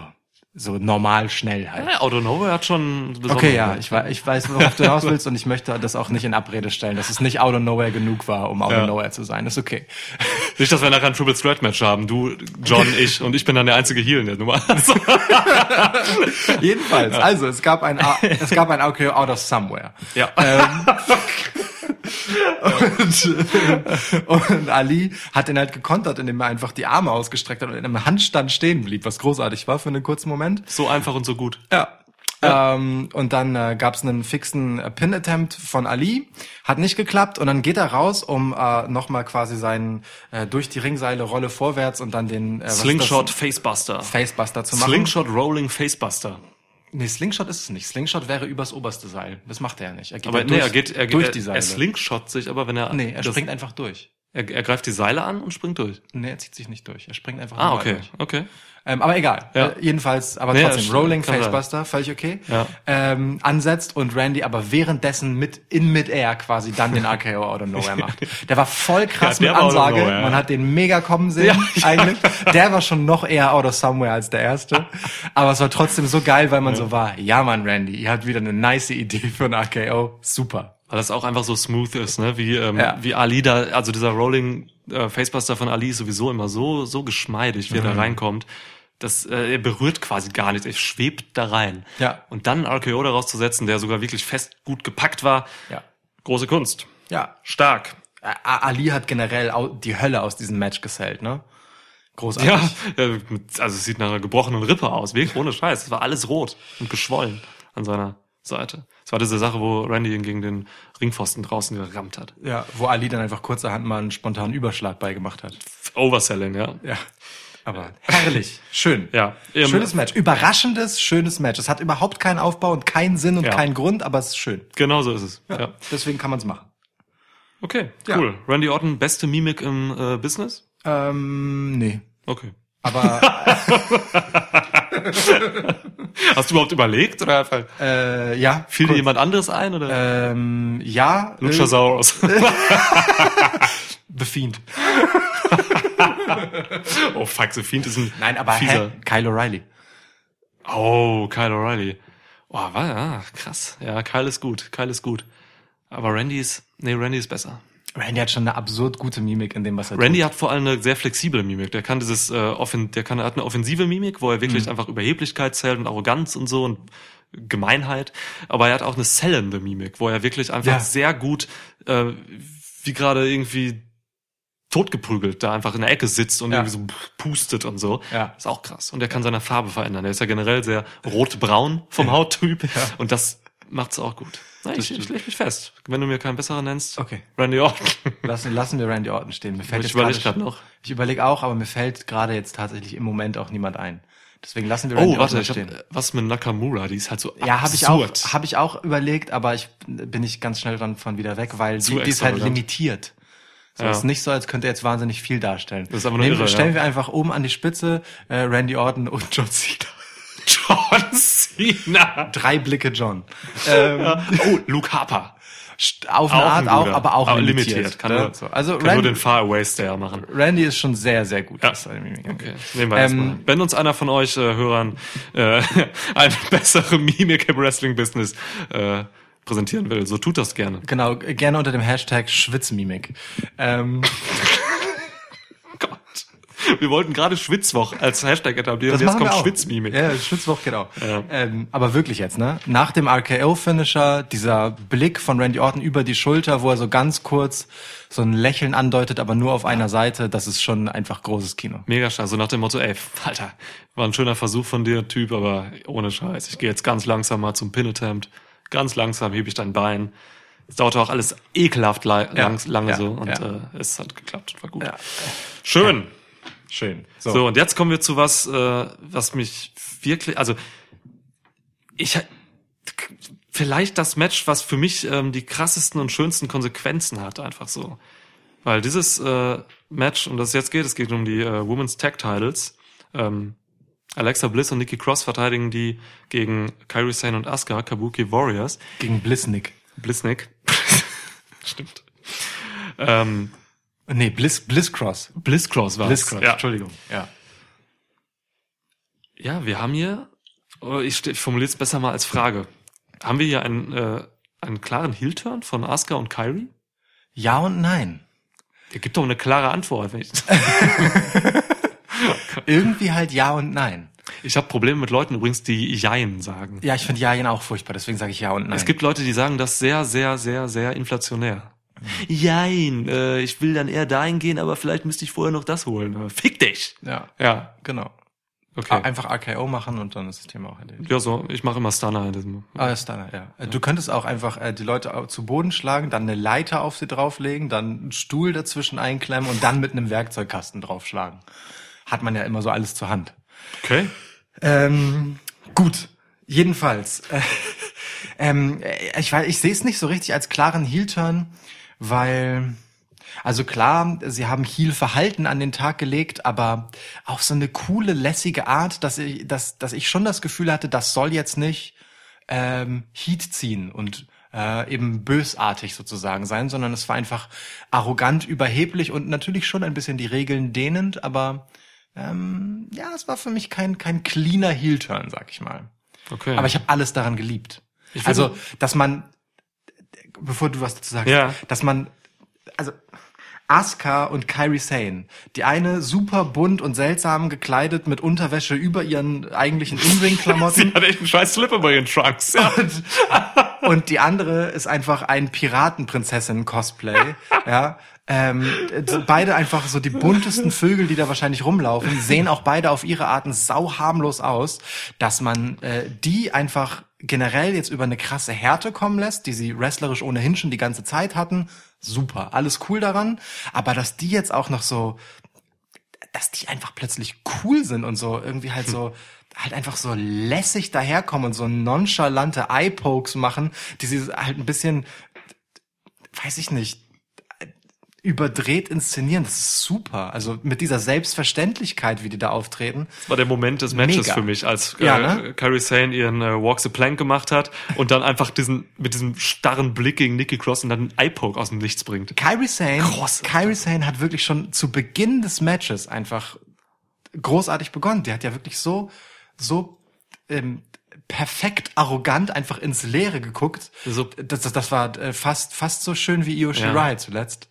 [SPEAKER 2] so normal schnell halt.
[SPEAKER 3] Ja, out of nowhere hat schon.
[SPEAKER 2] Okay, ja, ich, wei- ich weiß, worauf du hinaus willst und ich möchte das auch nicht in Abrede stellen, dass es nicht out of nowhere genug war, um out
[SPEAKER 3] Ja.
[SPEAKER 2] of nowhere zu sein. Ist okay.
[SPEAKER 3] Nicht, dass wir nachher ein Triple Threat Match haben. Du, John, ich und ich bin dann der einzige Heel in der Nummer.
[SPEAKER 2] Jedenfalls, also es gab ein es gab ein RKO out of somewhere.
[SPEAKER 3] Ja.
[SPEAKER 2] Und, und Ali hat ihn halt gekontert, indem er einfach die Arme ausgestreckt hat und in einem Handstand stehen blieb, was großartig war für einen kurzen Moment.
[SPEAKER 3] So einfach und so gut.
[SPEAKER 2] Ja. Ähm, und dann äh, gab es einen fixen äh, Pin-Attempt von Ali, hat nicht geklappt und dann geht er raus, um äh, nochmal quasi seinen äh, durch die Ringseile Rolle vorwärts und dann den äh,
[SPEAKER 3] Slingshot? Facebuster.
[SPEAKER 2] Facebuster zu machen.
[SPEAKER 3] Slingshot Rolling Facebuster.
[SPEAKER 2] Nee, Slingshot ist es nicht. Slingshot wäre übers oberste Seil. Das macht er ja nicht. Er geht
[SPEAKER 3] Aber
[SPEAKER 2] ja
[SPEAKER 3] nee,
[SPEAKER 2] durch,
[SPEAKER 3] er geht, er,
[SPEAKER 2] durch
[SPEAKER 3] er,
[SPEAKER 2] die
[SPEAKER 3] er
[SPEAKER 2] Seile.
[SPEAKER 3] slingshot sich, aber wenn er,
[SPEAKER 2] nee, er springt einfach durch.
[SPEAKER 3] Er, er greift die Seile an und springt durch.
[SPEAKER 2] Nee, er zieht sich nicht durch. Er springt einfach
[SPEAKER 3] Ah, okay,
[SPEAKER 2] durch.
[SPEAKER 3] okay.
[SPEAKER 2] Ähm, aber egal.
[SPEAKER 3] Ja.
[SPEAKER 2] Äh, jedenfalls, aber
[SPEAKER 3] Nee,
[SPEAKER 2] trotzdem, Rolling. Facebuster, völlig okay.
[SPEAKER 3] Ja.
[SPEAKER 2] Ähm, ansetzt und Randy aber währenddessen mit in Midair quasi dann den RKO out of nowhere macht. Der war voll krass
[SPEAKER 3] Ja,
[SPEAKER 2] mit Ansage.
[SPEAKER 3] nowhere.
[SPEAKER 2] Man hat den mega kommen sehen eigentlich. Der war schon noch eher out of somewhere als der erste. Aber es war trotzdem so geil, weil man so war, ja Mann, Randy, ihr habt wieder eine nice Idee für ein RKO. Super.
[SPEAKER 3] Weil das auch einfach so smooth ist, ne? Wie, ähm,
[SPEAKER 2] Ja.
[SPEAKER 3] wie Ali da, also dieser Rolling äh, Facebuster von Ali ist sowieso immer so, so geschmeidig, wie er
[SPEAKER 2] Mhm.
[SPEAKER 3] da reinkommt. Das, äh, er berührt quasi gar nicht, er schwebt da rein.
[SPEAKER 2] Ja.
[SPEAKER 3] Und dann einen RKO daraus zu setzen, der sogar wirklich fest gut gepackt war,
[SPEAKER 2] Ja.
[SPEAKER 3] große Kunst.
[SPEAKER 2] Ja.
[SPEAKER 3] Stark.
[SPEAKER 2] Ali hat generell die Hölle aus diesem Match gesellt, ne? Großartig.
[SPEAKER 3] Ja, mit- also es sieht nach einer gebrochenen Rippe aus, wirklich ohne Scheiß. Es war alles rot und geschwollen an seiner Seite. Das war diese Sache, wo Randy ihn gegen den Ringpfosten draußen gerammt hat.
[SPEAKER 2] Ja, wo Ali dann einfach kurzerhand mal einen spontanen Überschlag beigemacht hat.
[SPEAKER 3] Overselling, ja.
[SPEAKER 2] Ja. Aber herrlich. Schön.
[SPEAKER 3] Ja.
[SPEAKER 2] Schönes Match. Überraschendes, schönes Match. Es hat überhaupt keinen Aufbau und keinen Sinn und
[SPEAKER 3] Ja.
[SPEAKER 2] keinen Grund, aber es ist schön.
[SPEAKER 3] Genau so ist es. Ja.
[SPEAKER 2] Deswegen kann man es machen.
[SPEAKER 3] Okay,
[SPEAKER 2] Ja.
[SPEAKER 3] cool. Randy Orton, beste Mimik im äh, Business?
[SPEAKER 2] Ähm, nee.
[SPEAKER 3] Okay.
[SPEAKER 2] Aber
[SPEAKER 3] Hast du überhaupt überlegt oder einfach
[SPEAKER 2] äh, ja.
[SPEAKER 3] fiel dir jemand anderes ein oder?
[SPEAKER 2] Ähm, ja. äh,
[SPEAKER 3] Luchasaurus.
[SPEAKER 2] The Fiend.
[SPEAKER 3] oh fuck, The Fiend ist ein
[SPEAKER 2] Nein, aber
[SPEAKER 3] fieser.
[SPEAKER 2] hä? Kyle O'Reilly.
[SPEAKER 3] Oh, Kyle O'Reilly. Oh, war ja krass. Ja, Kyle ist gut. Kyle ist gut. Aber Randy ist, nee, Randy ist besser.
[SPEAKER 2] Randy hat schon eine absurd gute Mimik in dem, was er
[SPEAKER 3] Randy
[SPEAKER 2] tut.
[SPEAKER 3] hat vor allem eine sehr flexible Mimik. Der kann dieses, äh, offen, der kann, er hat eine offensive Mimik, wo er
[SPEAKER 2] Mhm.
[SPEAKER 3] wirklich einfach Überheblichkeit zählt und Arroganz und so und Gemeinheit. Aber er hat auch eine sellende Mimik, wo er wirklich einfach
[SPEAKER 2] Ja.
[SPEAKER 3] sehr gut, äh, wie gerade irgendwie totgeprügelt da einfach in der Ecke sitzt und
[SPEAKER 2] Ja.
[SPEAKER 3] irgendwie so pustet und so.
[SPEAKER 2] Ja.
[SPEAKER 3] Ist auch krass. Und er kann seine Farbe verändern. Er ist ja generell sehr rot-braun vom Hauttyp. Und das macht's auch gut. Na, ich, ich leg mich fest. Wenn du mir keinen besseren nennst.
[SPEAKER 2] Okay.
[SPEAKER 3] Randy Orton.
[SPEAKER 2] Lassen, lassen wir Randy Orton stehen. Mir fällt
[SPEAKER 3] Ich
[SPEAKER 2] jetzt
[SPEAKER 3] überleg
[SPEAKER 2] gerade-
[SPEAKER 3] noch.
[SPEAKER 2] Ich überlege auch, aber mir fällt gerade jetzt tatsächlich im Moment auch niemand ein. Deswegen lassen wir Randy
[SPEAKER 3] Oh, warte,
[SPEAKER 2] Orton
[SPEAKER 3] ich
[SPEAKER 2] stehen.
[SPEAKER 3] hab, was mit Nakamura, die ist halt so
[SPEAKER 2] Ja, habe ich auch, habe ich auch überlegt, aber ich bin ich ganz schnell dann von wieder weg, weil
[SPEAKER 3] Zu
[SPEAKER 2] die, die ist halt limitiert. So
[SPEAKER 3] Ja.
[SPEAKER 2] ist nicht so, als könnte er jetzt wahnsinnig viel darstellen.
[SPEAKER 3] Das ist aber nur
[SPEAKER 2] Nehmen,
[SPEAKER 3] irre,
[SPEAKER 2] stellen
[SPEAKER 3] ja.
[SPEAKER 2] wir einfach oben an die Spitze äh, Randy Orton und John Cena.
[SPEAKER 3] John Cena.
[SPEAKER 2] Drei Blicke John. Ähm,
[SPEAKER 3] Oh, Luke Harper.
[SPEAKER 2] auf eine
[SPEAKER 3] Auch
[SPEAKER 2] Art auch, aber auch
[SPEAKER 3] Aber
[SPEAKER 2] limitiert.
[SPEAKER 3] limitiert. Kann
[SPEAKER 2] ne?
[SPEAKER 3] nur-
[SPEAKER 2] so. Also
[SPEAKER 3] Kann nur
[SPEAKER 2] Randy,
[SPEAKER 3] den Far Away Stare machen.
[SPEAKER 2] Randy ist schon sehr, sehr gut.
[SPEAKER 3] Ja. Okay, nehmen wir erstmal.
[SPEAKER 2] Ähm,
[SPEAKER 3] Wenn uns einer von euch äh, Hörern äh, eine bessere Mimik im Wrestling-Business äh, präsentieren will, so tut das gerne.
[SPEAKER 2] Genau, gerne unter dem Hashtag Schwitzmimik. Ähm.
[SPEAKER 3] Wir wollten gerade Schwitzwoch als Hashtag etablieren.
[SPEAKER 2] das
[SPEAKER 3] und jetzt kommt. Schwitzmimik.
[SPEAKER 2] Ja, Schwitzwoch geht auch.
[SPEAKER 3] Ja.
[SPEAKER 2] Ähm, aber wirklich jetzt, ne? Nach dem RKO-Finisher, dieser Blick von Randy Orton über die Schulter, wo er so ganz kurz so ein Lächeln andeutet, aber nur auf einer Seite, das ist schon einfach großes Kino.
[SPEAKER 3] Mega stark, so nach dem Motto, ey, Alter, war ein schöner Versuch von dir, Typ, aber ohne Scheiß. Ich gehe jetzt ganz langsam mal zum Pin-Attempt. Ganz langsam hebe ich dein Bein. Es dauerte auch alles ekelhaft la
[SPEAKER 2] Ja,
[SPEAKER 3] lang, lange
[SPEAKER 2] ja,
[SPEAKER 3] so und
[SPEAKER 2] ja.
[SPEAKER 3] äh, es hat geklappt, war gut. Schön.
[SPEAKER 2] Schön.
[SPEAKER 3] So. und jetzt kommen wir zu was, äh, was mich wirklich, also ich vielleicht das Match, was für mich ähm, die krassesten und schönsten Konsequenzen hat, einfach so. Weil dieses äh, Match, um das es jetzt geht, es geht um die äh, Women's Tag Titles. Ähm, Alexa Bliss und Nikki Cross verteidigen die gegen Kairi Sane und Asuka, Kabuki Warriors.
[SPEAKER 2] Gegen Blissnick.
[SPEAKER 3] Blissnick. Stimmt. Ähm,
[SPEAKER 2] Nee, Bliss, Blisscross.
[SPEAKER 3] Bliss-Cross war
[SPEAKER 2] Blisscross,
[SPEAKER 3] Ja.
[SPEAKER 2] Entschuldigung. Ja.
[SPEAKER 3] Ja, wir haben hier, oh, ich, formuliere es besser mal als Frage. Haben wir hier einen, äh, einen klaren Heel-Turn von Asuka und Kyrie?
[SPEAKER 2] Ja und nein.
[SPEAKER 3] Der gibt doch eine klare Antwort. Wenn ich
[SPEAKER 2] Irgendwie halt ja und nein.
[SPEAKER 3] ich habe Probleme mit Leuten übrigens, die Jein sagen.
[SPEAKER 2] Ja, ich finde Jain auch furchtbar, deswegen sage ich ja und nein.
[SPEAKER 3] Es gibt Leute, die sagen das sehr, sehr, sehr, sehr inflationär. Jein, äh, ich will dann eher dahin gehen, aber vielleicht müsste ich vorher noch das holen. Fick dich!
[SPEAKER 2] ja,
[SPEAKER 3] Ja,
[SPEAKER 2] genau.
[SPEAKER 3] okay.
[SPEAKER 2] Einfach RKO machen und dann ist das Thema auch erledigt.
[SPEAKER 3] Ja, so, ich mache immer Stunner in diesem.
[SPEAKER 2] Ah, ist dann, ja. Äh, Du könntest auch einfach äh, die Leute zu Boden schlagen, dann eine Leiter auf sie drauflegen, dann einen Stuhl dazwischen einklemmen und dann mit einem Werkzeugkasten draufschlagen. Hat man ja immer so alles zur Hand.
[SPEAKER 3] Okay.
[SPEAKER 2] Ähm, gut. Jedenfalls. Äh, ähm, äh, ich weiß, ich sehe es nicht so richtig als klaren Heel-Turn, weil also klar, sie haben Heel-Verhalten an den Tag gelegt, aber auf so eine coole, lässige Art, dass ich, dass, dass ich schon das Gefühl hatte, das soll jetzt nicht ähm, Heat ziehen und äh, eben bösartig sozusagen sein, sondern es war einfach arrogant, überheblich und natürlich schon ein bisschen die Regeln dehnend, aber ähm, ja, es war für mich kein kein cleaner Heel-Turn, sag ich mal.
[SPEAKER 3] Okay.
[SPEAKER 2] Aber ich habe alles daran geliebt.
[SPEAKER 3] Ich
[SPEAKER 2] also, dass man, bevor du was dazu sagst,
[SPEAKER 3] Ja.
[SPEAKER 2] dass man, also Asuka und Kairi Sane, die eine super bunt und seltsam gekleidet mit Unterwäsche über ihren eigentlichen In-Ring-Klamotten
[SPEAKER 3] Sie hat echt einen scheiß Slipper bei ihren Trunks. Ja.
[SPEAKER 2] und, und die andere ist einfach ein Piratenprinzessin-Cosplay, ja. Ähm, beide einfach so die buntesten Vögel, die da wahrscheinlich rumlaufen, sehen auch beide auf ihre Arten sau harmlos aus, dass man äh, die einfach generell jetzt über eine krasse Härte kommen lässt, die sie wrestlerisch ohnehin schon die ganze Zeit hatten, super, alles cool daran. Aber dass die jetzt auch noch so, dass die einfach plötzlich cool sind und so irgendwie halt so halt einfach so lässig daherkommen und so nonchalante Eye-Pokes machen, die sie halt ein bisschen, weiß ich nicht, überdreht inszenieren. Das ist super. Also mit dieser Selbstverständlichkeit, wie die da auftreten.
[SPEAKER 3] Das war der Moment des Matches
[SPEAKER 2] Mega.
[SPEAKER 3] für mich, als äh,
[SPEAKER 2] Ja, ne?
[SPEAKER 3] Kairi Sane ihren äh, Walk the Plank gemacht hat und dann einfach diesen mit diesem starren Blick gegen Nikki Cross und dann einen Eye-Poke aus dem Nichts bringt.
[SPEAKER 2] Kairi Sane,
[SPEAKER 3] Großartig.
[SPEAKER 2] Kairi Sane hat wirklich schon zu Beginn des Matches einfach großartig begonnen. Die hat ja wirklich so, so ähm, perfekt arrogant einfach ins Leere geguckt.
[SPEAKER 3] So-
[SPEAKER 2] das, das, das war äh, fast, fast so schön wie Io
[SPEAKER 3] Ja.
[SPEAKER 2] Shirai zuletzt.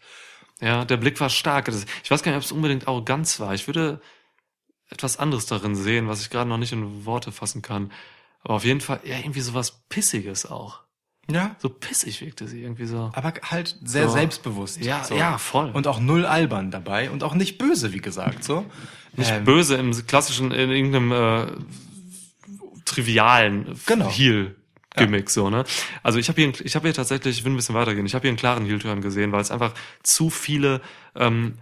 [SPEAKER 3] Ja, der Blick war stark. Ich weiß gar nicht, ob es unbedingt Arroganz war. Ich würde etwas anderes darin sehen, was ich gerade noch nicht in Worte fassen kann. Aber auf jeden Fall, ja, irgendwie sowas Pissiges auch.
[SPEAKER 2] Ja.
[SPEAKER 3] So pissig wirkte sie irgendwie so.
[SPEAKER 2] Aber halt sehr
[SPEAKER 3] So.
[SPEAKER 2] selbstbewusst.
[SPEAKER 3] Ja, ja, voll.
[SPEAKER 2] Und auch null albern dabei und auch nicht böse, wie gesagt, so.
[SPEAKER 3] Nicht
[SPEAKER 2] Ähm,
[SPEAKER 3] böse im klassischen, in irgendeinem äh, trivialen
[SPEAKER 2] Genau.
[SPEAKER 3] Heel-Gimmick, so, ne? Also ich habe hier, ich habe hier tatsächlich, ich will ein bisschen weitergehen, ich habe hier einen klaren Heel-Turn gesehen, weil es einfach zu viele ähm,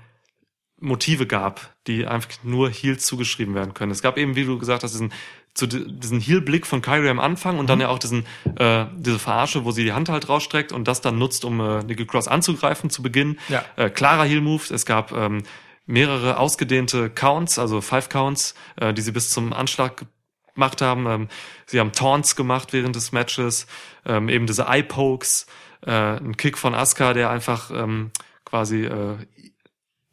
[SPEAKER 3] Motive gab, die einfach nur Heels zugeschrieben werden können. Es gab eben, wie du gesagt hast, diesen, zu, di- diesen Heel-Blick von Kyrie am Anfang und
[SPEAKER 2] Mhm.
[SPEAKER 3] dann ja auch diesen, äh, diese Verarsche, wo sie die Hand halt rausstreckt und das dann nutzt, um äh, Nikki Cross anzugreifen zu Beginn.
[SPEAKER 2] Ja.
[SPEAKER 3] Äh, klarer Heel-Move. Es gab ähm, mehrere ausgedehnte Counts, also Five Counts, äh, die sie bis zum Anschlag gemacht haben. Ähm, sie haben Taunts gemacht während des Matches, ähm, eben diese Eye-Pokes, äh, ein Kick von Asuka, der einfach ähm, quasi äh,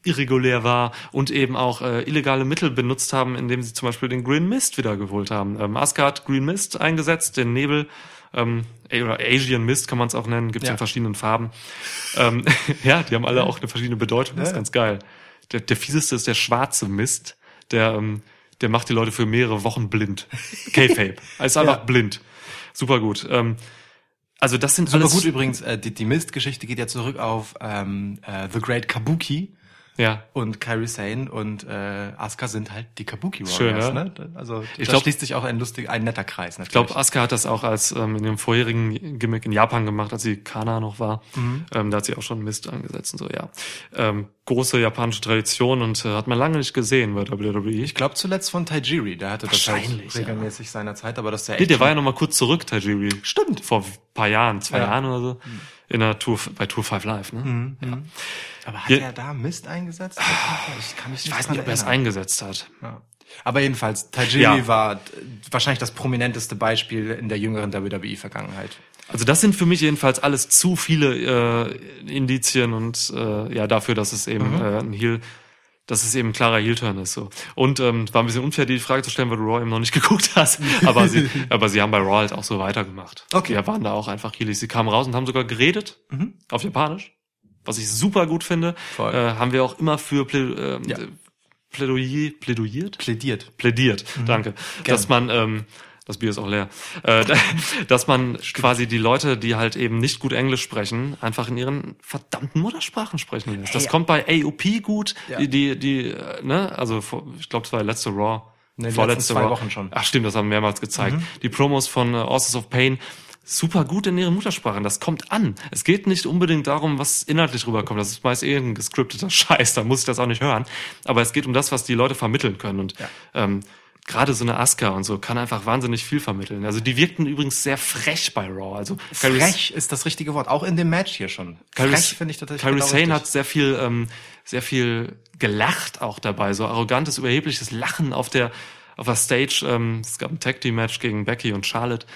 [SPEAKER 3] irregulär war und eben auch äh, illegale Mittel benutzt haben, indem sie zum Beispiel den Green Mist wiedergeholt haben. Ähm, Asuka hat Green Mist eingesetzt, den Nebel, ähm, oder Asian Mist kann man es auch nennen, gibt es
[SPEAKER 2] Ja.
[SPEAKER 3] in verschiedenen Farben. Ähm, ja, die haben alle auch eine verschiedene Bedeutung, das ist
[SPEAKER 2] Ja.
[SPEAKER 3] ganz geil. Der, der fieseste ist der schwarze Mist, der, ähm, der macht die Leute für mehrere Wochen blind. K-Fape. Ist einfach
[SPEAKER 2] Ja.
[SPEAKER 3] blind. Super gut. Ähm, also das sind
[SPEAKER 2] Super
[SPEAKER 3] alles
[SPEAKER 2] gut übrigens, äh, die, die Mist-Geschichte geht ja zurück auf ähm, äh, The Great Kabuki
[SPEAKER 3] Ja,
[SPEAKER 2] und Kairi Sane und äh, Asuka sind halt die Kabuki Warriors.
[SPEAKER 3] Schön, ja?
[SPEAKER 2] ne? Also
[SPEAKER 3] Ich
[SPEAKER 2] ich
[SPEAKER 3] glaub-
[SPEAKER 2] schließt sich auch ein lustig, ein netter Kreis
[SPEAKER 3] Ich
[SPEAKER 2] natürlich.
[SPEAKER 3] glaube, Asuka hat das auch als ähm, in dem vorherigen Gimmick in Japan gemacht, als sie Kana noch war. Ähm, da hat sie auch schon Mist angesetzt und so, ja. Ähm, große japanische Tradition und äh, hat man lange nicht gesehen bei WWE.
[SPEAKER 2] ich glaube zuletzt von Tajiri, der hatte das halt
[SPEAKER 3] Wahrscheinlich, ja.
[SPEAKER 2] regelmäßig seiner Zeit, aber das ist ja
[SPEAKER 3] nee,
[SPEAKER 2] echt
[SPEAKER 3] der war ja noch mal kurz zurück, Tajiri.
[SPEAKER 2] Stimmt.
[SPEAKER 3] Vor ein paar Jahren, zwei
[SPEAKER 2] Ja.
[SPEAKER 3] Jahren oder so. In der Tour, bei Tour 5 Live, ne?
[SPEAKER 2] Aber hat
[SPEAKER 3] Ja.
[SPEAKER 2] er da Mist eingesetzt? Ich kann mich
[SPEAKER 3] Ich weiß nicht, ob er es eingesetzt hat.
[SPEAKER 2] Ja. Aber jedenfalls, Tajiri
[SPEAKER 3] Ja.
[SPEAKER 2] war äh, wahrscheinlich das prominenteste Beispiel in der jüngeren WWE-Vergangenheit.
[SPEAKER 3] Also das sind für mich jedenfalls alles zu viele äh, Indizien und äh, ja dafür, dass es eben
[SPEAKER 2] Mhm.
[SPEAKER 3] äh, ein Heel, dass es eben ein klarer Heel-Turn ist. So. Und ähm, war ein bisschen unfair, die Frage zu stellen, weil du Raw eben noch nicht geguckt hast. Aber sie, aber sie haben bei Raw halt auch so weitergemacht.
[SPEAKER 2] Okay.
[SPEAKER 3] Die waren da auch einfach heelig. Sie kamen raus und haben sogar geredet auf Japanisch, was ich super gut finde.
[SPEAKER 2] Voll.
[SPEAKER 3] Äh, haben wir auch immer für Plä ähm,
[SPEAKER 2] Ja.
[SPEAKER 3] Plädoyer, plädoyiert?
[SPEAKER 2] Plädiert.
[SPEAKER 3] plädiert,
[SPEAKER 2] Mhm.
[SPEAKER 3] danke, dass man, ähm, das Bier ist auch leer, äh, dass man quasi die Leute, die halt eben nicht gut Englisch sprechen, einfach in ihren verdammten Muttersprachen sprechen lässt. Das
[SPEAKER 2] Hey.
[SPEAKER 3] kommt bei AOP gut,
[SPEAKER 2] Ja.
[SPEAKER 3] die, die, die, äh, ne, also ich glaube, es war letzte Raw.
[SPEAKER 2] Nee,
[SPEAKER 3] vorletzte
[SPEAKER 2] zwei
[SPEAKER 3] Raw.
[SPEAKER 2] Wochen schon.
[SPEAKER 3] Ach stimmt, das haben wir mehrmals gezeigt. Die Promos von äh, Authors of Pain, super gut in ihren Muttersprachen. Das kommt an. Es geht nicht unbedingt darum, was inhaltlich rüberkommt. Das ist meist irgendein gescripteter Scheiß, da muss ich das auch nicht hören. Aber es geht um das, was die Leute vermitteln können. Und ähm, gerade so eine Asuka und so kann einfach wahnsinnig viel vermitteln. Also die wirkten übrigens sehr frech bei Raw. Also
[SPEAKER 2] Frech ist das richtige Wort, auch in dem Match hier schon.
[SPEAKER 3] Kairi-
[SPEAKER 2] Frech finde ich tatsächlich
[SPEAKER 3] Kairi
[SPEAKER 2] genau
[SPEAKER 3] Sane hat sehr viel, ähm, sehr viel gelacht auch dabei, so arrogantes, überhebliches Lachen auf der auf der Stage. Ähm, es gab ein Tag Team Match gegen Becky und Charlotte,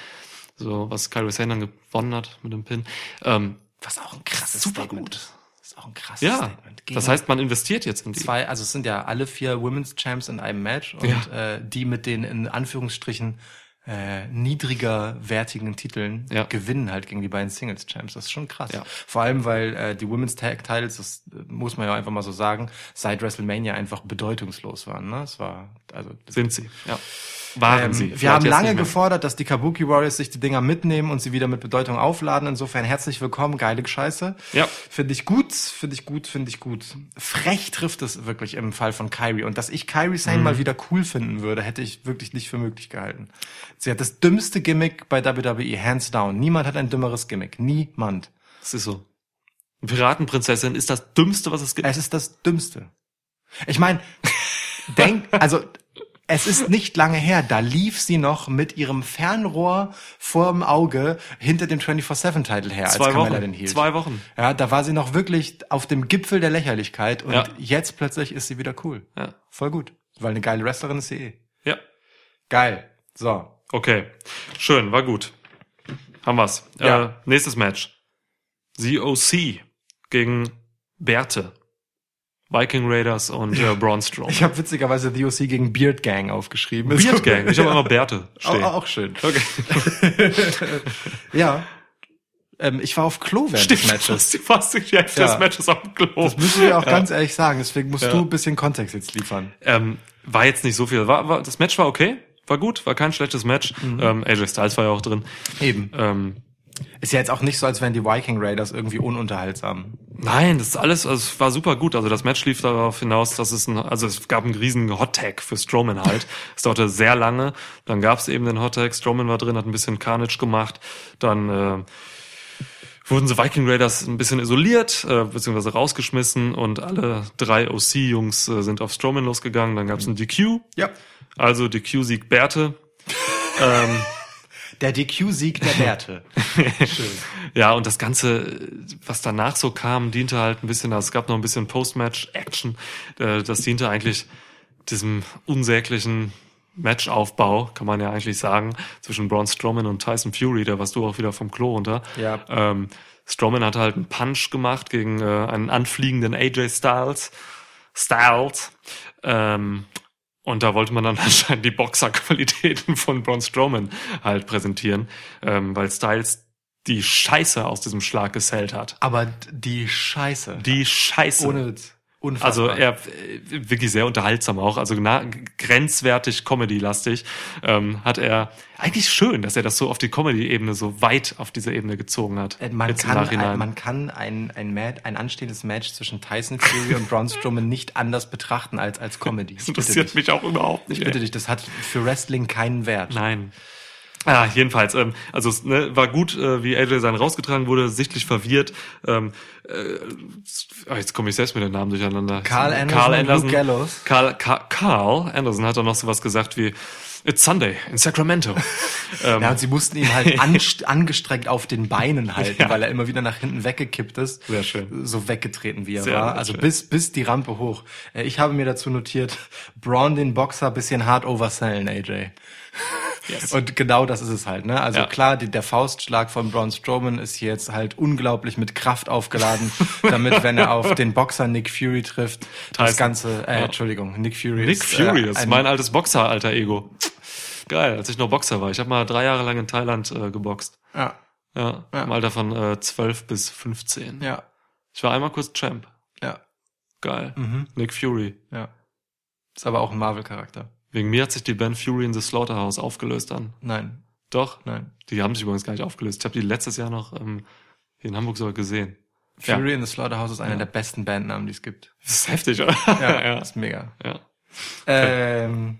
[SPEAKER 3] so was Kairi Sane dann gewonnen hat mit dem Pin. Ähm,
[SPEAKER 2] Was auch ein krasses
[SPEAKER 3] Super
[SPEAKER 2] Statement
[SPEAKER 3] gut.
[SPEAKER 2] Ist. Auch ein krasses
[SPEAKER 3] ja,
[SPEAKER 2] Statement. Gegen
[SPEAKER 3] das heißt, man investiert jetzt in die.
[SPEAKER 2] zwei, also es sind ja alle vier Women's Champs in einem Match und
[SPEAKER 3] Ja.
[SPEAKER 2] äh, die mit den in Anführungsstrichen äh, niedriger wertigen Titeln
[SPEAKER 3] Ja.
[SPEAKER 2] gewinnen halt gegen die beiden Singles Champs. Das ist schon krass.
[SPEAKER 3] Ja.
[SPEAKER 2] Vor allem, weil äh, die Women's Tag Titles, das äh, muss man ja einfach mal so sagen, seit WrestleMania einfach bedeutungslos waren. Ne? Es war also
[SPEAKER 3] Sind sie, ja. Waren
[SPEAKER 2] Ähm,
[SPEAKER 3] sie.
[SPEAKER 2] wir haben lange gefordert, dass die Kabuki Warriors sich die Dinger mitnehmen und sie wieder mit Bedeutung aufladen. Insofern herzlich willkommen, geile Scheiße.
[SPEAKER 3] Ja.
[SPEAKER 2] Finde ich gut, finde ich gut, finde ich gut. Frech trifft es wirklich im Fall von Kyrie. Und dass ich Kyrie Sane
[SPEAKER 3] Mhm.
[SPEAKER 2] mal wieder cool finden würde, hätte ich wirklich nicht für möglich gehalten. Sie hat das dümmste Gimmick bei WWE, hands down. Niemand hat ein dümmeres Gimmick. Niemand.
[SPEAKER 3] Das ist so. Piratenprinzessin ist das Dümmste, was es gibt.
[SPEAKER 2] Es ist das Dümmste. Ich meine, denk, also es ist nicht lange her, da lief sie noch mit ihrem Fernrohr vorm Auge hinter dem 24-7-Titel her,
[SPEAKER 3] Zwei
[SPEAKER 2] als Carmella
[SPEAKER 3] Wochen.
[SPEAKER 2] den hielt.
[SPEAKER 3] Zwei Wochen.
[SPEAKER 2] Ja, da war sie noch wirklich auf dem Gipfel der Lächerlichkeit und
[SPEAKER 3] Ja.
[SPEAKER 2] jetzt plötzlich ist sie wieder cool.
[SPEAKER 3] Ja.
[SPEAKER 2] Voll gut. Weil eine geile Wrestlerin ist sie eh.
[SPEAKER 3] Ja.
[SPEAKER 2] Geil. So.
[SPEAKER 3] Okay. Schön, war gut. Haben wir's.
[SPEAKER 2] Ja.
[SPEAKER 3] Äh, nächstes Match. ZOC gegen Bärte. Viking Raiders und äh, Braun Strowman.
[SPEAKER 2] Ich habe witzigerweise The OC gegen Beard Gang aufgeschrieben.
[SPEAKER 3] Beard Gang. Ich habe immer Bärte
[SPEAKER 2] Auch,
[SPEAKER 3] stehen.
[SPEAKER 2] auch schön.
[SPEAKER 3] Okay.
[SPEAKER 2] Ja. Ähm, ich war auf Klo während des Matches.
[SPEAKER 3] fast, fast die Hälfte
[SPEAKER 2] Ja.
[SPEAKER 3] des Matches auf dem Klo.
[SPEAKER 2] Das müssen wir auch ganz ehrlich sagen. Deswegen musst
[SPEAKER 3] Ja.
[SPEAKER 2] du ein bisschen Kontext jetzt liefern.
[SPEAKER 3] Ähm, war jetzt nicht so viel. War, war, das Match war okay, war gut, war kein schlechtes Match.
[SPEAKER 2] Mhm.
[SPEAKER 3] Ähm, AJ Styles war ja auch drin.
[SPEAKER 2] Eben.
[SPEAKER 3] Ähm,
[SPEAKER 2] Ist ja jetzt auch nicht so, als wären die Viking Raiders irgendwie ununterhaltsam.
[SPEAKER 3] nein, das ist alles, also es war super gut. Also das Match lief darauf hinaus, dass es ein, also es gab einen riesen Hot Tag für Strowman halt. es dauerte sehr lange. Dann gab es eben den Hot Tag. Strowman war drin, hat ein bisschen Carnage gemacht. Dann äh, wurden die Viking Raiders ein bisschen isoliert, äh, beziehungsweise rausgeschmissen und alle drei OC-Jungs äh, sind auf Strowman losgegangen. Dann gab es ein DQ.
[SPEAKER 2] Ja.
[SPEAKER 3] Also DQ siegt Bärte. ähm,
[SPEAKER 2] Der DQ-Sieg der Werte. Schön.
[SPEAKER 3] Ja, und das Ganze, was danach so kam, diente halt ein bisschen, also es gab noch ein bisschen Post-Match-Action. Äh, Das diente eigentlich diesem unsäglichen Matchaufbau, kann man ja eigentlich sagen, zwischen Braun Strowman und Tyson Fury, da warst du auch wieder vom Klo runter.
[SPEAKER 2] Ja.
[SPEAKER 3] Ähm, Strowman hat halt einen Punch gemacht gegen äh, einen anfliegenden AJ Styles. Styles. Ähm, und da wollte man dann anscheinend die Boxerqualitäten von Braun Strowman halt präsentieren, ähm, weil Styles die Scheiße aus diesem Schlag gesellt hat.
[SPEAKER 2] Aber die Scheiße.
[SPEAKER 3] Die Scheiße.
[SPEAKER 2] Ohne Witz. Unfassbar.
[SPEAKER 3] Also er äh, wirklich sehr unterhaltsam auch, also na, grenzwertig Comedy-lastig ähm, hat er eigentlich schön, dass er das so auf die Comedy-Ebene so weit auf diese Ebene gezogen hat.
[SPEAKER 2] Äh, Man kann, ein, man kann ein, ein, Mat ein anstehendes Match zwischen Tyson Fury und Braun Strowman nicht anders betrachten als als Comedy.
[SPEAKER 3] das interessiert mich auch überhaupt nicht.
[SPEAKER 2] Ich bitte
[SPEAKER 3] ey.
[SPEAKER 2] dich, das hat für Wrestling keinen Wert.
[SPEAKER 3] Nein. Ah, jedenfalls, ähm, also es ne, war gut, äh, wie AJ sein rausgetragen wurde, sichtlich verwirrt. Ähm, äh, jetzt komme ich selbst mit den Namen durcheinander.
[SPEAKER 2] Carl Anderson und Luke Gallows.
[SPEAKER 3] Carl, Carl, Carl Anderson hat dann noch sowas gesagt wie It's Sunday in Sacramento. ähm,
[SPEAKER 2] Ja, und sie mussten ihn halt angestrengt auf den Beinen halten,
[SPEAKER 3] Ja.
[SPEAKER 2] weil er immer wieder nach hinten weggekippt ist.
[SPEAKER 3] Sehr schön.
[SPEAKER 2] So weggetreten, wie er
[SPEAKER 3] Sehr
[SPEAKER 2] war. Also
[SPEAKER 3] schön.
[SPEAKER 2] bis, bis die Rampe hoch. Äh, Ich habe mir dazu notiert, Braun den Boxer bisschen hart oversellen, AJ.
[SPEAKER 3] Yes.
[SPEAKER 2] Und genau das ist es halt, ne? Also
[SPEAKER 3] Ja.
[SPEAKER 2] klar, die, der Faustschlag von Braun Strowman ist hier jetzt halt unglaublich mit Kraft aufgeladen, damit, wenn er auf den Boxer Nick Fury trifft, das
[SPEAKER 3] Tyson.
[SPEAKER 2] Ganze, äh,
[SPEAKER 3] Ja.
[SPEAKER 2] Entschuldigung, Nick Fury
[SPEAKER 3] Nick
[SPEAKER 2] ist,
[SPEAKER 3] Fury,
[SPEAKER 2] äh,
[SPEAKER 3] das ist
[SPEAKER 2] ein-
[SPEAKER 3] mein altes Boxer-Alter-Ego. Geil, als ich noch Boxer war. Ich habe mal drei Jahre lang in Thailand äh, geboxt.
[SPEAKER 2] Ja,
[SPEAKER 3] Ja,
[SPEAKER 2] Ja.
[SPEAKER 3] im Alter von äh, 12 bis 15.
[SPEAKER 2] ja,
[SPEAKER 3] Ich war einmal kurz Champ.
[SPEAKER 2] ja,
[SPEAKER 3] Geil.
[SPEAKER 2] mhm,
[SPEAKER 3] Nick Fury.
[SPEAKER 2] ja. Ist aber auch ein Marvel-Charakter.
[SPEAKER 3] Wegen mir hat sich die Band Fury in the Slaughterhouse aufgelöst dann.
[SPEAKER 2] Nein,
[SPEAKER 3] Doch?
[SPEAKER 2] nein.
[SPEAKER 3] Die haben sich übrigens gar nicht aufgelöst. Ich habe die letztes Jahr noch ähm, hier in Hamburg sogar gesehen.
[SPEAKER 2] Fury
[SPEAKER 3] Ja.
[SPEAKER 2] in the Slaughterhouse ist einer der besten Bandnamen, die es gibt.
[SPEAKER 3] Das ist heftig, oder?
[SPEAKER 2] Ja,
[SPEAKER 3] ja.
[SPEAKER 2] ist mega.
[SPEAKER 3] ja.
[SPEAKER 2] Ähm,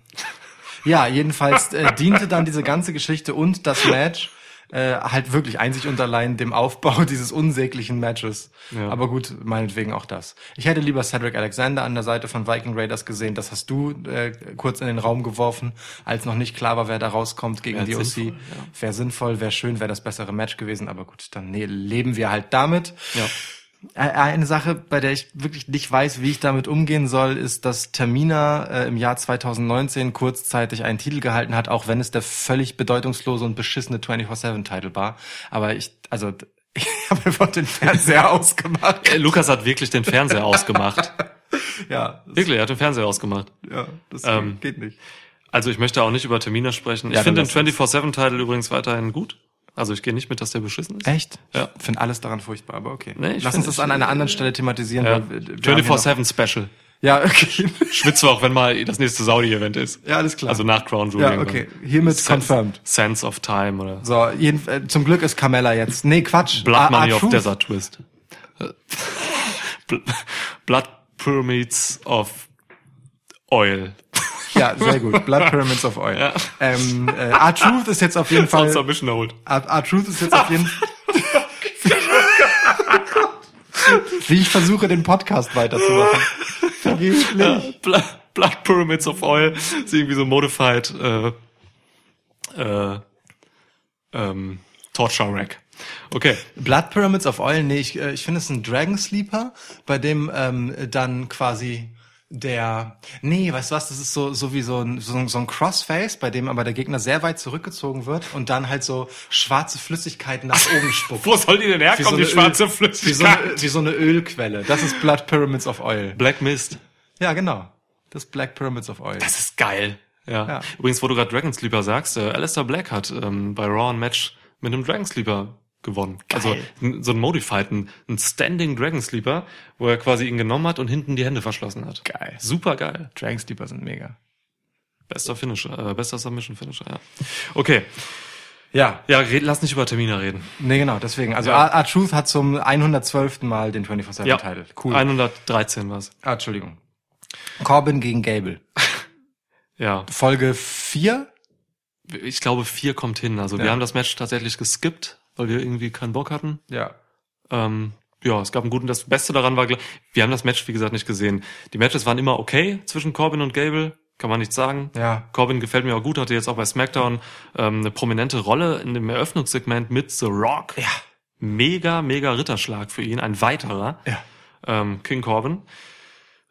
[SPEAKER 2] ja, jedenfalls äh, diente dann diese ganze Geschichte und das Match äh, halt wirklich einzig und allein dem Aufbau dieses unsäglichen Matches.
[SPEAKER 3] Ja.
[SPEAKER 2] Aber gut, meinetwegen auch das. Ich hätte lieber Cedric Alexander an der Seite von Viking Raiders gesehen. Das hast du äh, kurz in den Raum geworfen, als noch nicht klar war, wer da rauskommt gegen
[SPEAKER 3] Wär
[SPEAKER 2] die OC.
[SPEAKER 3] ja.
[SPEAKER 2] Wäre sinnvoll, wäre schön, wäre das bessere Match gewesen. Aber gut, dann nee, leben wir halt damit.
[SPEAKER 3] ja.
[SPEAKER 2] Eine Sache, bei der ich wirklich nicht weiß, wie ich damit umgehen soll, ist, dass Tamina äh, im Jahr 2019 kurzzeitig einen Titel gehalten hat, auch wenn es der völlig bedeutungslose und beschissene 24-7-Titel war. Aber ich, also, ich habe einfach den Fernseher ausgemacht.
[SPEAKER 3] Äh, Lukas hat wirklich den Fernseher ausgemacht.
[SPEAKER 2] Ja,
[SPEAKER 3] Wirklich, er hat den Fernseher ausgemacht.
[SPEAKER 2] ja, das
[SPEAKER 3] Ähm,
[SPEAKER 2] geht nicht.
[SPEAKER 3] Also ich möchte auch nicht über Termine sprechen.
[SPEAKER 2] Ja,
[SPEAKER 3] ich finde den
[SPEAKER 2] lass uns.
[SPEAKER 3] 24-7-Titel übrigens weiterhin gut. Also ich gehe nicht mit, dass der beschissen ist.
[SPEAKER 2] Echt?
[SPEAKER 3] Ja.
[SPEAKER 2] Ich finde alles daran furchtbar, aber okay.
[SPEAKER 3] Nee, ich
[SPEAKER 2] Lass uns das an einer anderen Stelle thematisieren.
[SPEAKER 3] Ja.
[SPEAKER 2] weil wir- wir haben hier noch-
[SPEAKER 3] 24-7 Special.
[SPEAKER 2] Ja, okay.
[SPEAKER 3] Schwitze auch, wenn mal das nächste Saudi-Event ist.
[SPEAKER 2] Ja, alles klar.
[SPEAKER 3] Also nach Crown Jewel.
[SPEAKER 2] Ja, okay. Hiermit
[SPEAKER 3] Sense,
[SPEAKER 2] confirmed.
[SPEAKER 3] Sense of Time oder
[SPEAKER 2] So, jeden, äh, zum Glück ist Carmella jetzt. Nee, Quatsch.
[SPEAKER 3] Blood
[SPEAKER 2] Ah,
[SPEAKER 3] Money
[SPEAKER 2] ah,
[SPEAKER 3] of. Desert Twist. Bl- Blood Pyramids of Oil.
[SPEAKER 2] Ja, sehr gut. Blood Pyramids of Oil.
[SPEAKER 3] Ja.
[SPEAKER 2] Ähm, äh, R-Truth ist jetzt auf jeden Fall.
[SPEAKER 3] Submission Hold.
[SPEAKER 2] R-Truth ist jetzt auf jeden Wie ich versuche, den Podcast weiterzumachen. Vergeblich.
[SPEAKER 3] Blood, Blood Pyramids of Oil ist irgendwie so modified äh, äh, ähm, Torture Rack. Okay.
[SPEAKER 2] Blood Pyramids of Oil, nee, ich, äh, ich finde es ein Dragon Sleeper, bei dem ähm, dann quasi der, nee, weißt du was, das ist so, so wie so ein, so, ein- so ein Crossface, bei dem aber der Gegner sehr weit zurückgezogen wird und dann halt so schwarze Flüssigkeit nach oben spuckt.
[SPEAKER 3] Wo soll die denn herkommen, die
[SPEAKER 2] eine
[SPEAKER 3] schwarze
[SPEAKER 2] Öl-
[SPEAKER 3] Flüssigkeit?
[SPEAKER 2] Wie so, eine, wie so eine Ölquelle. Das ist Blood Pyramids of Oil.
[SPEAKER 3] Black Mist.
[SPEAKER 2] Ja, genau. Das ist Black Pyramids of Oil.
[SPEAKER 3] Das ist geil. Ja.
[SPEAKER 2] Ja.
[SPEAKER 3] Übrigens, wo du gerade Dragon Sleeper sagst, äh, Alistair Black hat ähm, bei Raw ein Match mit einem Dragon Sleeper gewonnen. Also n- so ein Modified, ein, ein Standing Dragon Sleeper, wo er quasi ihn genommen hat und hinten die Hände verschlossen hat.
[SPEAKER 2] Geil.
[SPEAKER 3] Super geil.
[SPEAKER 2] Dragon Sleeper sind mega.
[SPEAKER 3] Bester Finisher, äh, bester Submission Finisher, ja. Okay.
[SPEAKER 2] Ja,
[SPEAKER 3] Ja, red, lass nicht über Termine reden.
[SPEAKER 2] nee, genau, deswegen. Also
[SPEAKER 3] Ja.
[SPEAKER 2] R-Truth hat zum 112. Mal den 24-7
[SPEAKER 3] Ja.
[SPEAKER 2] Title. Cool.
[SPEAKER 3] 113 war's.
[SPEAKER 2] ah, Entschuldigung. Corbin gegen Gable.
[SPEAKER 3] Ja.
[SPEAKER 2] Folge 4?
[SPEAKER 3] Ich glaube, vier kommt hin. Also wir
[SPEAKER 2] Ja.
[SPEAKER 3] haben das Match tatsächlich geskippt, weil wir irgendwie keinen Bock hatten.
[SPEAKER 2] Ja.
[SPEAKER 3] Ähm, ja, es gab einen guten. Das Beste daran war, wir haben das Match, wie gesagt, nicht gesehen. Die Matches waren immer okay zwischen Corbin und Gable, kann man nicht sagen.
[SPEAKER 2] Ja.
[SPEAKER 3] Corbin gefällt mir auch gut, hatte jetzt auch bei SmackDown ähm, eine prominente Rolle in dem Eröffnungssegment mit The Rock.
[SPEAKER 2] Ja.
[SPEAKER 3] Mega, mega Ritterschlag für ihn, ein weiterer.
[SPEAKER 2] Ja.
[SPEAKER 3] Ähm, King Corbin.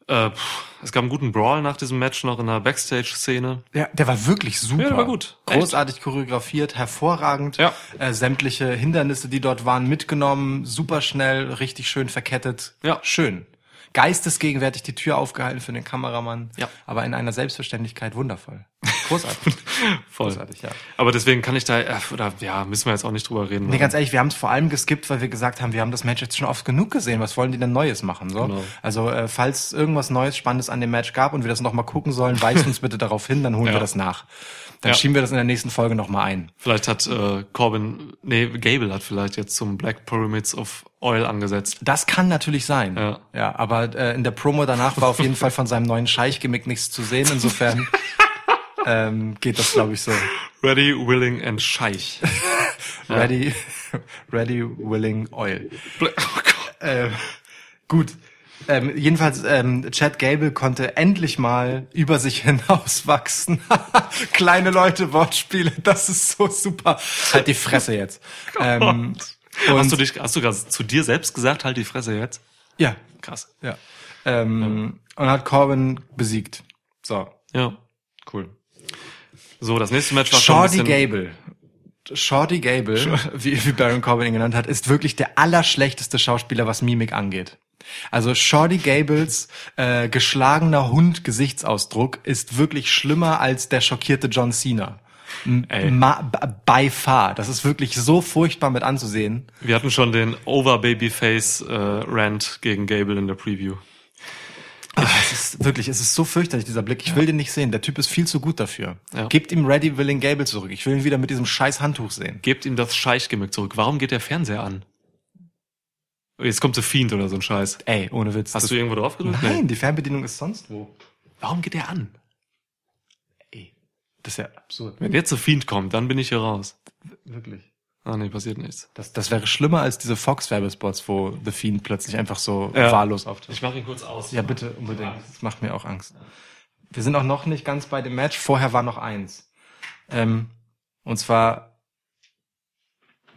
[SPEAKER 3] Äh, pff, es gab einen guten Brawl nach diesem Match noch in der Backstage-Szene.
[SPEAKER 2] Ja, der war wirklich super.
[SPEAKER 3] Ja, der war gut.
[SPEAKER 2] Großartig choreografiert, hervorragend.
[SPEAKER 3] Ja.
[SPEAKER 2] Äh, sämtliche Hindernisse, die dort waren, mitgenommen, super schnell, richtig schön verkettet.
[SPEAKER 3] Ja.
[SPEAKER 2] Schön. Geistesgegenwärtig die Tür aufgehalten für den Kameramann.
[SPEAKER 3] Ja.
[SPEAKER 2] Aber in einer Selbstverständlichkeit wundervoll. Großartig.
[SPEAKER 3] Voll.
[SPEAKER 2] Großartig, ja.
[SPEAKER 3] Aber deswegen kann ich da, äh, oder ja, müssen wir jetzt auch nicht drüber reden.
[SPEAKER 2] Nee, ganz ehrlich, wir haben es vor allem geskippt, weil wir gesagt haben, wir haben das Match jetzt schon oft genug gesehen. Was wollen die denn Neues machen? So?
[SPEAKER 3] Genau.
[SPEAKER 2] Also, äh, falls irgendwas Neues, Spannendes an dem Match gab und wir das nochmal gucken sollen, weist uns bitte darauf hin, dann holen
[SPEAKER 3] Ja.
[SPEAKER 2] wir das nach. Dann
[SPEAKER 3] Ja.
[SPEAKER 2] schieben wir das in der nächsten Folge nochmal ein.
[SPEAKER 3] Vielleicht hat äh, Corbin, nee, Gable hat vielleicht jetzt zum Black Pyramids of Oil angesetzt.
[SPEAKER 2] Das kann natürlich sein.
[SPEAKER 3] Ja.
[SPEAKER 2] ja aber äh, in der Promo danach war auf jeden Fall von seinem neuen Scheich-Gimmick nichts zu sehen. Insofern ähm, geht das, glaube ich, so.
[SPEAKER 3] Ready, willing and scheich.
[SPEAKER 2] Ready, ready, willing, oil.
[SPEAKER 3] Oh Gott.
[SPEAKER 2] Äh, gut. Ähm, jedenfalls, ähm, Chad Gable konnte endlich mal über sich hinauswachsen. Kleine Leute, Wortspiele, das ist so super. Halt die Fresse jetzt. Ähm, und,
[SPEAKER 3] Hast du dich, hast du gerade zu dir selbst gesagt, halt die Fresse jetzt?
[SPEAKER 2] ja,
[SPEAKER 3] Krass.
[SPEAKER 2] ja. Ähm, Und hat Corbin besiegt. So,
[SPEAKER 3] Ja.
[SPEAKER 2] cool.
[SPEAKER 3] So, das nächste Match war schon ein
[SPEAKER 2] Shorty Gable. Shorty Gable, wie, wie Baron Corbin ihn genannt hat, ist wirklich der allerschlechteste Schauspieler, was Mimik angeht. Also Shorty Gables äh, geschlagener Hund-Gesichtsausdruck ist wirklich schlimmer als der schockierte John Cena. M-
[SPEAKER 3] Ey.
[SPEAKER 2] Ma by far. Das ist wirklich so furchtbar mit anzusehen.
[SPEAKER 3] Wir hatten schon den Over Babyface äh, gegen Gable in der Preview.
[SPEAKER 2] Ah, es ist wirklich, es ist so fürchterlich, dieser Blick. Ich will den nicht sehen. Der Typ ist viel zu gut dafür.
[SPEAKER 3] Ja.
[SPEAKER 2] Gebt ihm Ready Willing Gable zurück. Ich will ihn wieder mit diesem scheiß Handtuch sehen.
[SPEAKER 3] Gebt ihm das Scheich-Gimmick zurück. Warum geht der Fernseher an? Jetzt kommt The Fiend oder so ein Scheiß.
[SPEAKER 2] Ey, ohne Witz.
[SPEAKER 3] Hast du irgendwo drauf gedrückt?
[SPEAKER 2] Nein, die Fernbedienung ist sonst wo.
[SPEAKER 3] Warum geht der an?
[SPEAKER 2] Das ist ja absurd.
[SPEAKER 3] Wenn jetzt The Fiend kommt, dann bin ich hier raus.
[SPEAKER 2] Wirklich.
[SPEAKER 3] Ah, nee, passiert nichts.
[SPEAKER 2] Das, das wäre schlimmer als diese Fox-Werbespots, wo The Fiend plötzlich einfach so
[SPEAKER 3] Ja.
[SPEAKER 2] wahllos auftritt.
[SPEAKER 3] Ich mache ihn kurz aus.
[SPEAKER 2] Ja, bitte, unbedingt. Das macht mir auch Angst. Wir sind auch noch nicht ganz bei dem Match. Vorher war noch eins. Ähm, und zwar,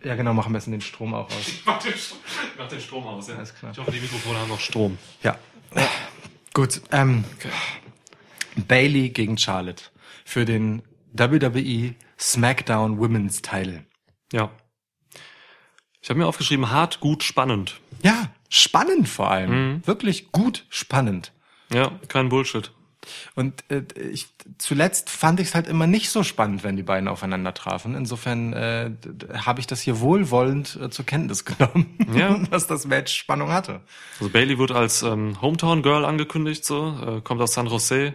[SPEAKER 2] ja genau, machen wir jetzt den Strom auch aus.
[SPEAKER 3] Mach den, mach den Strom aus, ja.
[SPEAKER 2] Alles klar.
[SPEAKER 3] Ich hoffe, die Mikrofone haben noch Strom.
[SPEAKER 2] Ja. Gut. Ähm, Bailey gegen Charlotte für den WWE SmackDown Women's Title.
[SPEAKER 3] Ja. Ich habe mir aufgeschrieben, hart, gut, spannend.
[SPEAKER 2] Ja, spannend vor allem. Wirklich gut spannend.
[SPEAKER 3] Ja, kein Bullshit.
[SPEAKER 2] Und äh, ich, zuletzt fand ich es halt immer nicht so spannend, wenn die beiden aufeinander trafen. Insofern äh, habe ich das hier wohlwollend äh, zur Kenntnis genommen,
[SPEAKER 3] Ja.
[SPEAKER 2] dass das Match Spannung hatte.
[SPEAKER 3] Also Bailey wird als ähm, Hometown Girl angekündigt, so äh, kommt aus San Jose.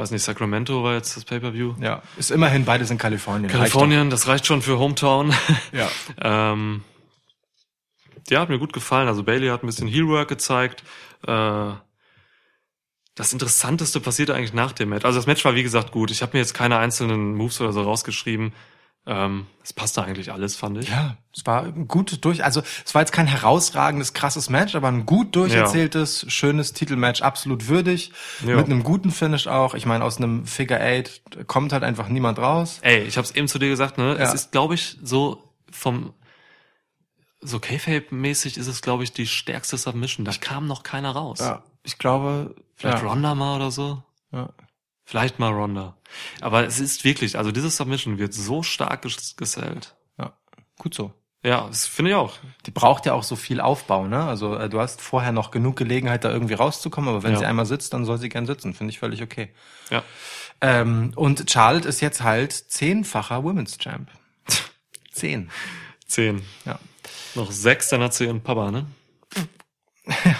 [SPEAKER 3] Weiß nicht, Sacramento war jetzt das Pay-per-View.
[SPEAKER 2] Ja, ist immerhin beides in Kalifornien.
[SPEAKER 3] Kalifornien, das reicht schon für Hometown.
[SPEAKER 2] Reicht. Ja.
[SPEAKER 3] ähm, ja, hat mir gut gefallen. Also Bailey hat ein bisschen Heelwork gezeigt. Äh, das Interessanteste passierte eigentlich nach dem Match. Also das Match war wie gesagt gut. Ich habe mir jetzt keine einzelnen Moves oder so rausgeschrieben. Ähm, es passte eigentlich alles, fand ich.
[SPEAKER 2] Ja, es war gut durch, also es war jetzt kein herausragendes, krasses Match, aber ein gut durcherzähltes, schönes Titelmatch, absolut würdig,
[SPEAKER 3] Ja.
[SPEAKER 2] mit einem guten Finish auch. Ich meine, aus einem Figure Eight kommt halt einfach niemand raus.
[SPEAKER 3] Ey, ich habe es eben zu dir gesagt, ne? Es
[SPEAKER 2] Ja.
[SPEAKER 3] ist, glaube ich, so vom so K-Fape-mäßig ist es, glaube ich, die stärkste Submission. Da kam noch keiner raus.
[SPEAKER 2] Ja, ich glaube,
[SPEAKER 3] Vielleicht
[SPEAKER 2] ja,
[SPEAKER 3] Ronda mal oder so.
[SPEAKER 2] ja.
[SPEAKER 3] Vielleicht mal Ronda. Aber es ist wirklich, also diese Submission wird so stark ges gesellt.
[SPEAKER 2] ja, gut so.
[SPEAKER 3] Ja, das finde ich auch.
[SPEAKER 2] Die braucht ja auch so viel Aufbau, ne? Also äh, du hast vorher noch genug Gelegenheit, da irgendwie rauszukommen, aber wenn
[SPEAKER 3] Ja.
[SPEAKER 2] sie einmal sitzt, dann soll sie gern sitzen. Finde ich völlig okay.
[SPEAKER 3] Ja.
[SPEAKER 2] Ähm, und Charlotte ist jetzt halt zehnfacher Women's Champ. Zehn.
[SPEAKER 3] Zehn.
[SPEAKER 2] Ja.
[SPEAKER 3] Noch sechs, dann hat sie ihren Papa, ne? Ja.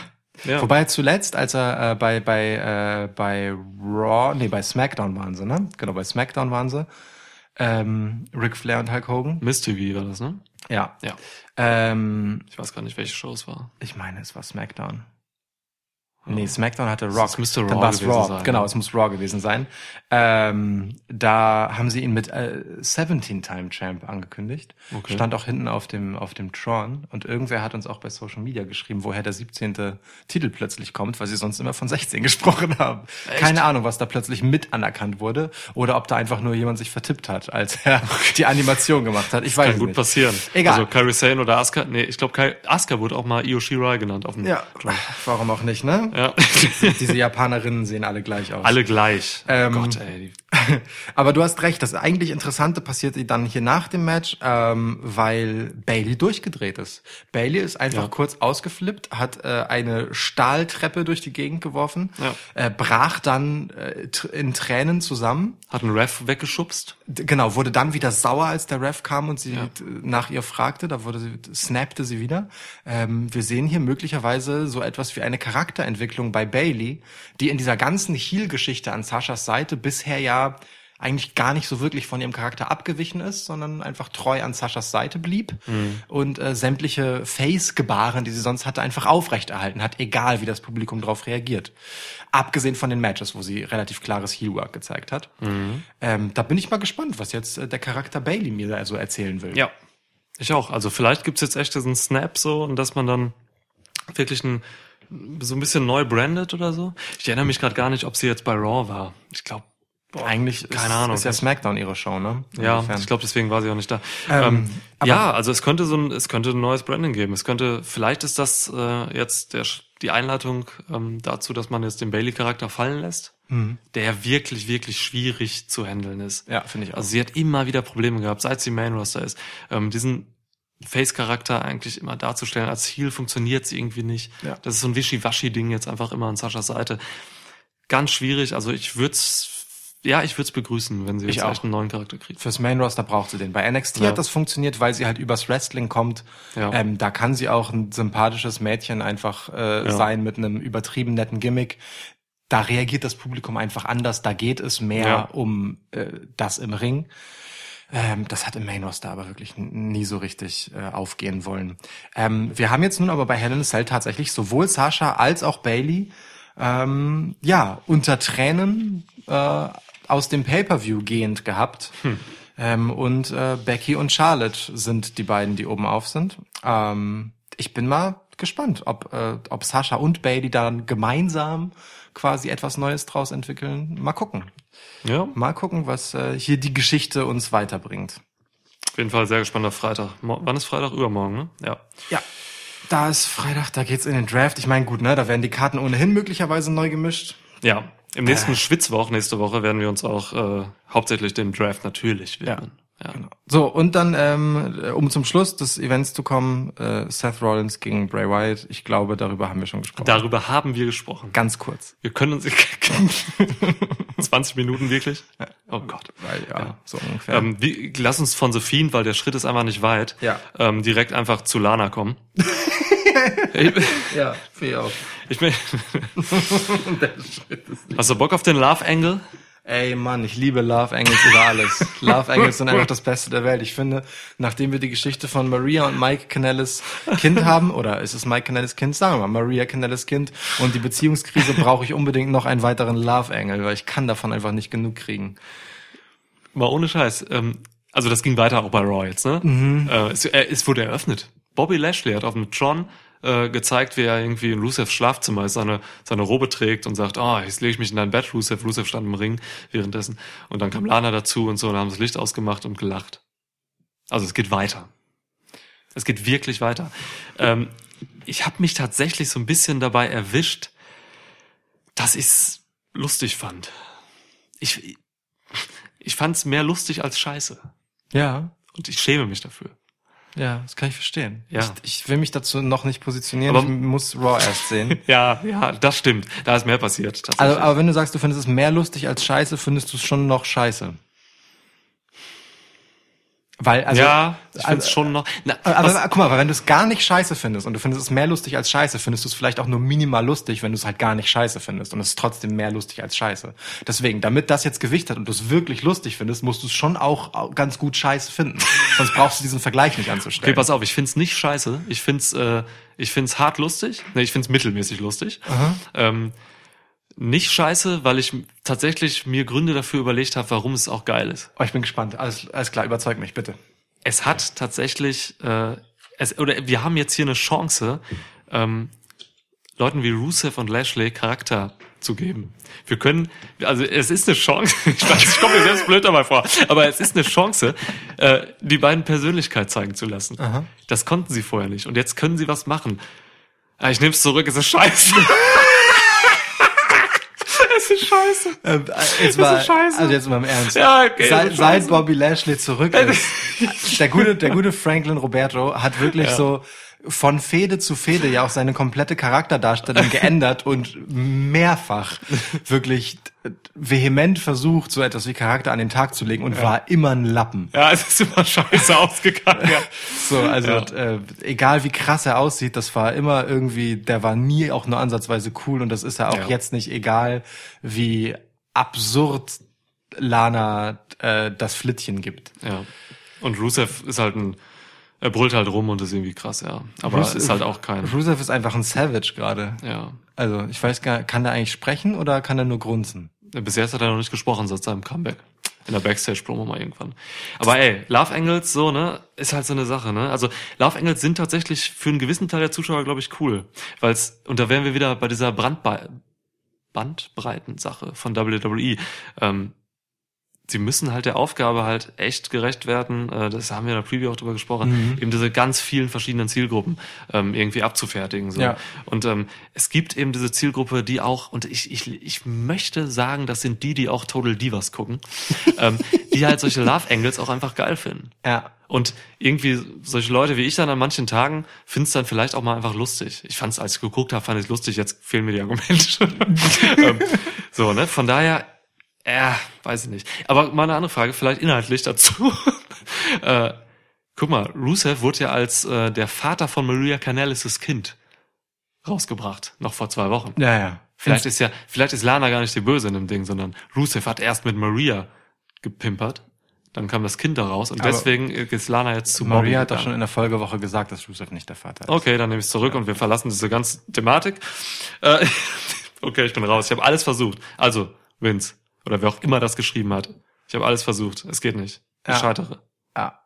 [SPEAKER 2] Wobei zuletzt, als er äh, bei bei äh, bei Raw, nee, bei SmackDown waren sie, ne? Genau, bei SmackDown waren sie. Ähm, Ric Flair und Hulk Hogan.
[SPEAKER 3] Miss TV war das, ne?
[SPEAKER 2] Ja.
[SPEAKER 3] Ja.
[SPEAKER 2] Ähm,
[SPEAKER 3] Ich weiß gar nicht, welche Show es war.
[SPEAKER 2] ich meine, es war SmackDown. Nee, SmackDown hatte Rock.
[SPEAKER 3] Es müsste Raw gewesen
[SPEAKER 2] Raw.
[SPEAKER 3] sein,
[SPEAKER 2] Genau, es muss Raw gewesen sein. Ähm, da haben sie ihn mit äh, 17-Time-Champ angekündigt.
[SPEAKER 3] Okay.
[SPEAKER 2] Stand auch hinten auf dem, auf dem Tron. Und irgendwer hat uns auch bei Social Media geschrieben, woher der 17. Titel plötzlich kommt, weil sie sonst immer von 16 gesprochen haben. Keine Ahnung, was da plötzlich mit anerkannt wurde. Oder ob da einfach nur jemand sich vertippt hat, als er die Animation gemacht hat. Ich weiß
[SPEAKER 3] Kann gut
[SPEAKER 2] nicht.
[SPEAKER 3] passieren.
[SPEAKER 2] Egal.
[SPEAKER 3] Also Kairi Sane oder Asuka, nee, ich glaube Asuka wurde auch mal Io Shirai genannt auf dem
[SPEAKER 2] Ja,
[SPEAKER 3] Drum.
[SPEAKER 2] warum auch nicht, ne?
[SPEAKER 3] Ja.
[SPEAKER 2] Diese Japanerinnen sehen alle gleich aus.
[SPEAKER 3] Alle gleich.
[SPEAKER 2] Ähm,
[SPEAKER 3] oh Gott, ey.
[SPEAKER 2] Aber du hast recht, das eigentlich Interessante passiert dann hier nach dem Match, ähm, weil Bailey durchgedreht ist. Bailey ist einfach
[SPEAKER 3] Ja.
[SPEAKER 2] kurz ausgeflippt, hat äh, eine Stahltreppe durch die Gegend geworfen,
[SPEAKER 3] Ja.
[SPEAKER 2] äh, brach dann äh, in Tränen zusammen.
[SPEAKER 3] Hat ein Ref weggeschubst.
[SPEAKER 2] Genau, wurde dann wieder sauer, als der Ref kam und sie
[SPEAKER 3] Ja.
[SPEAKER 2] nach ihr fragte. Da wurde sie, snappte sie wieder. Ähm, wir sehen hier möglicherweise so etwas wie eine Charakterentwicklung bei Bailey, die in dieser ganzen Heel-Geschichte an Saschas Seite bisher ja eigentlich gar nicht so wirklich von ihrem Charakter abgewichen ist, sondern einfach treu an Saschas Seite blieb und äh, sämtliche Face-Gebaren, die sie sonst hatte, einfach aufrechterhalten hat, egal wie das Publikum darauf reagiert. Abgesehen von den Matches, wo sie relativ klares Heel-Work gezeigt hat. Ähm, da bin ich mal gespannt, was jetzt äh, der Charakter Bailey mir da so erzählen will.
[SPEAKER 3] Ja. Ich auch. Also vielleicht gibt's jetzt echt diesen Snap so und dass man dann wirklich ein, so ein bisschen neu brandet oder so. Ich erinnere mich gerade gar nicht, ob sie jetzt bei Raw war. Ich glaube,
[SPEAKER 2] Eigentlich ist,
[SPEAKER 3] Keine Ahnung.
[SPEAKER 2] ist ja SmackDown ihre Show, ne?
[SPEAKER 3] ja,
[SPEAKER 2] Insofern.
[SPEAKER 3] ich glaube, deswegen war sie auch nicht da.
[SPEAKER 2] Ähm,
[SPEAKER 3] Ähm, ja, also es könnte so ein, es könnte ein neues Branding geben. Es könnte, vielleicht ist das äh, jetzt der, die Einleitung ähm, dazu, dass man jetzt den Bailey-Charakter fallen lässt, der wirklich, wirklich schwierig zu handeln ist.
[SPEAKER 2] Mhm. Ja, finde ich auch.
[SPEAKER 3] Also sie hat immer wieder Probleme gehabt, seit sie Main Roster ist. Ähm, diesen Face-Charakter eigentlich immer darzustellen als Heel funktioniert sie irgendwie nicht.
[SPEAKER 2] Ja.
[SPEAKER 3] Das ist so ein Wischi-Waschi-Ding jetzt einfach immer an Saschas Seite. Ganz schwierig. Also ich würde ja, ich würde es begrüßen, wenn sie
[SPEAKER 2] Ich
[SPEAKER 3] jetzt
[SPEAKER 2] auch.
[SPEAKER 3] echt einen neuen Charakter kriegt.
[SPEAKER 2] Fürs Main Roster braucht sie den. Bei NXT
[SPEAKER 3] Ja.
[SPEAKER 2] hat das funktioniert, weil sie halt übers Wrestling kommt.
[SPEAKER 3] Ja.
[SPEAKER 2] Ähm, da kann sie auch ein sympathisches Mädchen einfach äh,
[SPEAKER 3] Ja.
[SPEAKER 2] sein mit einem übertrieben netten Gimmick. Da reagiert das Publikum einfach anders. Da geht es mehr um äh, das im Ring. Ähm, das hat im Main Roster aber wirklich nie so richtig äh, aufgehen wollen. Ähm, wir haben jetzt nun aber bei a Cell tatsächlich sowohl Sascha als auch Bailey ähm, ja unter Tränen äh, aus dem Pay-per-View gehend gehabt. Ähm, und äh, Becky und Charlotte sind die beiden, die oben auf sind. Ähm, ich bin mal gespannt, ob, äh, ob Sascha und Bailey dann gemeinsam quasi etwas Neues draus entwickeln. Mal gucken.
[SPEAKER 3] Ja,
[SPEAKER 2] Mal gucken, was äh, hier die Geschichte uns weiterbringt.
[SPEAKER 3] auf jeden Fall sehr gespannt auf Freitag. Mo wann ist Freitag? Übermorgen, ne? Ja.
[SPEAKER 2] Ja. Da ist Freitag, da geht's in den Draft. Ich meine, gut, ne, da werden die Karten ohnehin möglicherweise neu gemischt.
[SPEAKER 3] Ja. Im
[SPEAKER 2] Äh.
[SPEAKER 3] nächsten Schwitzwoch, nächste Woche, werden wir uns auch äh, hauptsächlich dem Draft natürlich widmen. Ja.
[SPEAKER 2] Genau. So, und dann, ähm, um zum Schluss des Events zu kommen, äh, Seth Rollins gegen Bray Wyatt. Ich glaube, darüber haben wir schon gesprochen.
[SPEAKER 3] Darüber haben wir gesprochen.
[SPEAKER 2] Ganz kurz.
[SPEAKER 3] Wir können uns 20 Minuten wirklich? Oh Gott.
[SPEAKER 2] Weil, ja, so ungefähr.
[SPEAKER 3] Ähm, wie, lass uns von The Fiend, weil der Schritt ist einfach nicht weit,
[SPEAKER 2] Ja.
[SPEAKER 3] ähm, direkt einfach zu Lana kommen.
[SPEAKER 2] ja, finde ich auch.
[SPEAKER 3] ich bin, hast du Bock auf den Love Angle?
[SPEAKER 2] Ey Mann, ich liebe Love Angles über alles. Love Angles sind einfach das Beste der Welt. Ich finde, nachdem wir die Geschichte von Maria und Mike Canellis Kind haben, oder ist es Mike Canellis Kind? Sagen wir mal, Maria Canellis Kind und die Beziehungskrise, brauche ich unbedingt noch einen weiteren Love Angle, weil ich kann davon einfach nicht genug kriegen.
[SPEAKER 3] Mal ohne Scheiß. Ähm, also das ging weiter auch bei Raw jetzt, ne? Äh, es, äh, es wurde eröffnet. Bobby Lashley hat auf dem Tron äh, gezeigt, wie er irgendwie in Rusevs Schlafzimmer ist, seine, seine Robe trägt und sagt, ah, jetzt lege ich mich in dein Bett, Rusev. Rusev stand im Ring währenddessen. Und dann kam Lana dazu und so, und haben das Licht ausgemacht und gelacht. Also es geht weiter. Es geht wirklich weiter. Ähm, ich habe mich tatsächlich so ein bisschen dabei erwischt, dass ich's lustig fand. Ich, ich fand's mehr lustig als scheiße.
[SPEAKER 2] Ja,
[SPEAKER 3] Und ich schäme mich dafür.
[SPEAKER 2] Ja, das kann ich verstehen.
[SPEAKER 3] Ja.
[SPEAKER 2] Ich, ich will mich dazu noch nicht positionieren,
[SPEAKER 3] Aber-
[SPEAKER 2] ich muss Raw erst sehen.
[SPEAKER 3] Ja, ja, das stimmt. Da ist mehr passiert.
[SPEAKER 2] Also, aber wenn du sagst, du findest es mehr lustig als scheiße, findest du es schon noch scheiße. Weil, also,
[SPEAKER 3] ja, ich finde es
[SPEAKER 2] also-
[SPEAKER 3] schon noch. Na,
[SPEAKER 2] Aber,
[SPEAKER 3] was,
[SPEAKER 2] guck mal, aber wenn du es gar nicht scheiße findest und du findest es mehr lustig als scheiße, findest du es vielleicht auch nur minimal lustig, wenn du es halt gar nicht scheiße findest und es ist trotzdem mehr lustig als scheiße. Deswegen, damit das jetzt Gewicht hat und du es wirklich lustig findest, musst du es schon auch ganz gut scheiße finden. Sonst brauchst du diesen Vergleich nicht anzustellen.
[SPEAKER 3] okay, pass auf, ich finde es nicht scheiße. Ich finde es äh, ich find's hart lustig. Nee, ich finde es mittelmäßig lustig. Ähm, nicht scheiße, weil ich tatsächlich mir Gründe dafür überlegt habe, warum es auch geil ist.
[SPEAKER 2] Oh, ich bin gespannt. Alles, alles klar, überzeug mich, bitte.
[SPEAKER 3] es hat tatsächlich, äh, es, oder wir haben jetzt hier eine Chance, ähm, Leuten wie Rusev und Lashley Charakter zu geben. Wir können, also es ist eine Chance, ich weiß, ich komme mir selbst blöd dabei vor, aber es ist eine Chance, äh, die beiden Persönlichkeit zeigen zu lassen. Das konnten sie vorher nicht. Und jetzt können sie was machen. Ah, ich nehme es zurück, es ist scheiße. es ist scheiße.
[SPEAKER 2] Ähm, jetzt mal,
[SPEAKER 3] ist scheiße.
[SPEAKER 2] Also jetzt mal im Ernst.
[SPEAKER 3] Ja, okay,
[SPEAKER 2] seit,
[SPEAKER 3] das
[SPEAKER 2] seit. Bobby Lashley zurück ist, der gute, der gute Franklin Roberto hat wirklich so von Fehde zu Fehde ja auch seine komplette Charakterdarstellung geändert und mehrfach wirklich vehement versucht, so etwas wie Charakter an den Tag zu legen und war immer ein Lappen.
[SPEAKER 3] Ja, es ist immer scheiße ausgegangen. Ja.
[SPEAKER 2] So, also
[SPEAKER 3] Ja.
[SPEAKER 2] äh, egal wie krass er aussieht, das war immer irgendwie, der war nie auch nur ansatzweise cool und das ist er auch
[SPEAKER 3] Ja.
[SPEAKER 2] jetzt nicht, egal wie absurd Lana äh, das Flittchen gibt.
[SPEAKER 3] Ja. Und Rusev ist halt ein, er brüllt halt rum und ist irgendwie krass, ja. Aber
[SPEAKER 2] Rus-
[SPEAKER 3] ist halt auch kein,
[SPEAKER 2] Rusev ist einfach ein Savage gerade.
[SPEAKER 3] ja.
[SPEAKER 2] Also ich weiß gar kann der eigentlich sprechen oder kann er nur grunzen?
[SPEAKER 3] Bisher hat er noch nicht gesprochen seit seinem Comeback. In der Backstage-Promo mal irgendwann. Aber ey, Love Angles, so, ne, ist halt so eine Sache, ne? Also, Love Angles sind tatsächlich für einen gewissen Teil der Zuschauer, glaube ich, cool. Weil's, und da wären wir wieder bei dieser Brandbe Bandbreiten-Sache von WWE. Ähm, sie müssen halt der Aufgabe halt echt gerecht werden, äh, das haben wir in der Preview auch drüber gesprochen, eben diese ganz vielen verschiedenen Zielgruppen ähm, irgendwie abzufertigen. So.
[SPEAKER 2] Ja.
[SPEAKER 3] Und ähm, es gibt eben diese Zielgruppe, die auch, und ich, ich, ich möchte sagen, das sind die, die auch Total Divas gucken, ähm, die halt solche Love Angles auch einfach geil finden.
[SPEAKER 2] Ja.
[SPEAKER 3] Und irgendwie solche Leute wie ich dann an manchen Tagen finden es dann vielleicht auch mal einfach lustig. Ich fand es, als ich geguckt habe, fand ich es lustig, jetzt fehlen mir die Argumente. ähm, so, ne? Von daher, äh, weiß ich nicht. Aber mal eine andere Frage, vielleicht inhaltlich dazu. äh, guck mal, Rusev wurde ja als äh, der Vater von Maria Canellis' Kind rausgebracht, noch vor zwei Wochen.
[SPEAKER 2] Ja, ja.
[SPEAKER 3] Vielleicht ist ja, vielleicht ist Lana gar nicht die Böse in dem Ding, sondern Rusev hat erst mit Maria gepimpert. Dann kam das Kind da raus und
[SPEAKER 2] Aber
[SPEAKER 3] deswegen ist Lana jetzt zu
[SPEAKER 2] Maria
[SPEAKER 3] Bobby
[SPEAKER 2] hat doch schon in der Folgewoche gesagt, dass Rusev nicht der Vater ist.
[SPEAKER 3] Okay, dann nehme ich es zurück und wir verlassen diese ganze Thematik. Äh, okay, ich bin raus. Ich habe alles versucht. Also, Vince, oder wer auch immer das geschrieben hat. Ich habe alles versucht. Es geht nicht. Ich
[SPEAKER 2] Ja.
[SPEAKER 3] scheitere.
[SPEAKER 2] Ja.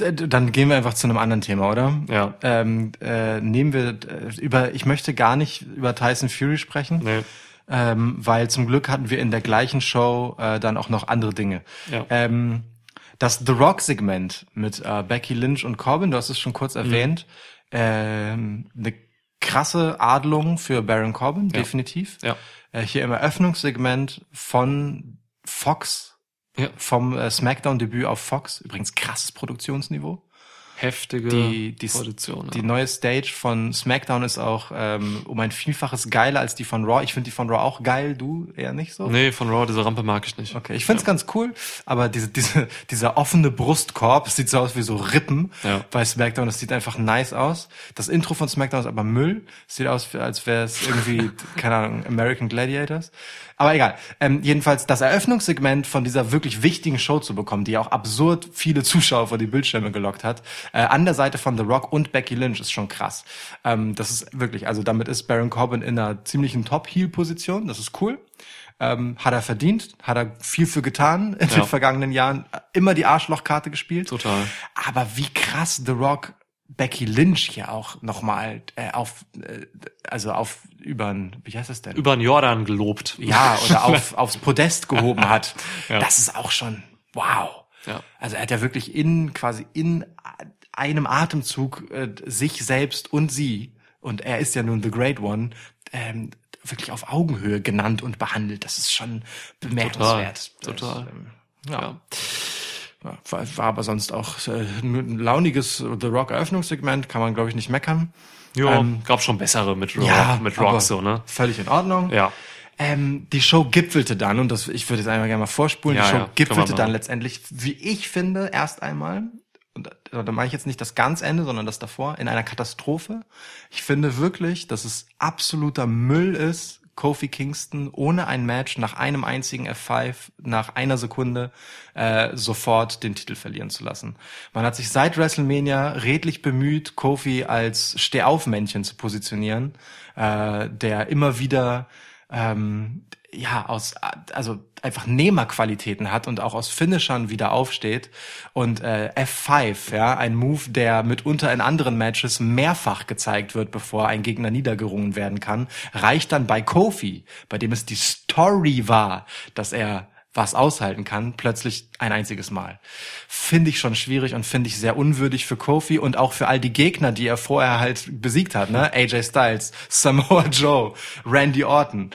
[SPEAKER 2] D- Dann gehen wir einfach zu einem anderen Thema, oder?
[SPEAKER 3] Ja.
[SPEAKER 2] Ähm, äh, nehmen wir äh, über, ich möchte gar nicht über Tyson Fury sprechen,
[SPEAKER 3] Nee.
[SPEAKER 2] ähm, weil zum Glück hatten wir in der gleichen Show äh, dann auch noch andere Dinge.
[SPEAKER 3] Ja.
[SPEAKER 2] Ähm, das The Rock-Segment mit äh, Becky Lynch und Corbin, du hast es schon kurz erwähnt, ähm, eine krasse Adelung für Baron Corbin, definitiv.
[SPEAKER 3] Ja.
[SPEAKER 2] Äh, hier im Eröffnungssegment von Fox
[SPEAKER 3] Ja.
[SPEAKER 2] vom äh, SmackDown-Debüt auf Fox. Übrigens krasses Produktionsniveau.
[SPEAKER 3] Heftige
[SPEAKER 2] Die, die,
[SPEAKER 3] Produktion.
[SPEAKER 2] die
[SPEAKER 3] ja.
[SPEAKER 2] neue Stage von SmackDown ist auch ähm, um ein Vielfaches geiler als die von Raw. Ich finde die von Raw auch geil, du eher nicht so?
[SPEAKER 3] Nee, von Raw, diese Rampe mag ich nicht.
[SPEAKER 2] Okay, ich find's ganz cool, aber diese, diese, dieser offene Brustkorb, es sieht so aus wie so Rippen
[SPEAKER 3] Ja.
[SPEAKER 2] bei SmackDown, das sieht einfach nice aus. Das Intro von SmackDown ist aber Müll, sieht aus, als wäre es irgendwie, keine Ahnung, American Gladiators. Aber egal. Ähm, jedenfalls das Eröffnungssegment von dieser wirklich wichtigen Show zu bekommen, die auch absurd viele Zuschauer vor die Bildschirme gelockt hat, äh, an der Seite von The Rock und Becky Lynch ist schon krass. Ähm, das ist wirklich, also damit ist Baron Corbin in einer ziemlichen Top-Heel-Position, das ist cool. Ähm, hat er verdient, hat er viel für getan in
[SPEAKER 3] Ja.
[SPEAKER 2] den vergangenen Jahren, immer die Arschlochkarte gespielt.
[SPEAKER 3] Total.
[SPEAKER 2] Aber wie krass The Rock Becky Lynch hier auch nochmal äh, auf, äh, also auf übern, wie heißt das denn?
[SPEAKER 3] Über den Jordan gelobt.
[SPEAKER 2] ja, oder auf, aufs Podest gehoben hat.
[SPEAKER 3] Ja.
[SPEAKER 2] Das ist auch schon wow.
[SPEAKER 3] Ja.
[SPEAKER 2] Also er hat ja wirklich in quasi in einem Atemzug äh, sich selbst und sie und er ist ja nun the Great One ähm, wirklich auf Augenhöhe genannt und behandelt. Das ist schon bemerkenswert.
[SPEAKER 3] Total.
[SPEAKER 2] Das, ähm, ja.
[SPEAKER 3] Ja.
[SPEAKER 2] Ja, war, war aber sonst auch äh, ein launiges The Rock Eröffnungssegment, kann man glaube ich nicht meckern.
[SPEAKER 3] Ja,
[SPEAKER 2] Ähm,
[SPEAKER 3] gab schon bessere mit Rock, mit
[SPEAKER 2] aber
[SPEAKER 3] Rock so, ne?
[SPEAKER 2] Völlig in Ordnung.
[SPEAKER 3] Ja.
[SPEAKER 2] Ähm, die Show gipfelte dann, und das, ich würde jetzt einmal gerne mal vorspulen,
[SPEAKER 3] Ja,
[SPEAKER 2] die Show
[SPEAKER 3] ja,
[SPEAKER 2] gipfelte dann letztendlich, wie ich finde, erst einmal, und da, da meine ich jetzt nicht das ganz Ende, sondern das davor, in einer Katastrophe. Ich finde wirklich, dass es absoluter Müll ist, Kofi Kingston ohne ein Match nach einem einzigen F5 nach einer Sekunde äh, sofort den Titel verlieren zu lassen. Man hat sich seit WrestleMania redlich bemüht, Kofi als Stehaufmännchen zu positionieren, äh, der immer wieder ähm, ja aus also einfach Nehmerqualitäten hat und auch aus Finishern wieder aufsteht. Und äh, F5 ja ein Move der mitunter in anderen Matches mehrfach gezeigt wird bevor ein Gegner niedergerungen werden kann reicht dann bei Kofi bei dem es die Story war dass er was aushalten kann, plötzlich ein einziges Mal. Finde ich schon schwierig und finde ich sehr unwürdig für Kofi und auch für all die Gegner, die er vorher halt besiegt hat, ne? AJ Styles, Samoa Joe, Randy Orton.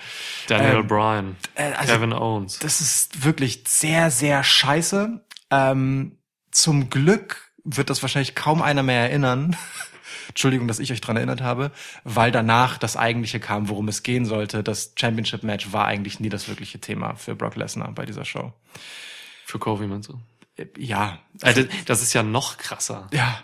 [SPEAKER 3] Daniel
[SPEAKER 2] Ähm,
[SPEAKER 3] Bryan,
[SPEAKER 2] äh, also-
[SPEAKER 3] Kevin Owens.
[SPEAKER 2] Das ist wirklich sehr, sehr scheiße. Ähm, zum Glück wird das wahrscheinlich kaum einer mehr erinnern. Entschuldigung, dass ich euch dran erinnert habe, weil danach das eigentliche kam, worum es gehen sollte. Das Championship Match war eigentlich nie das wirkliche Thema für Brock Lesnar bei dieser Show.
[SPEAKER 3] Für Kofi meinst du?
[SPEAKER 2] Äh, Ja,
[SPEAKER 3] Also, das ist ja noch krasser.
[SPEAKER 2] ja,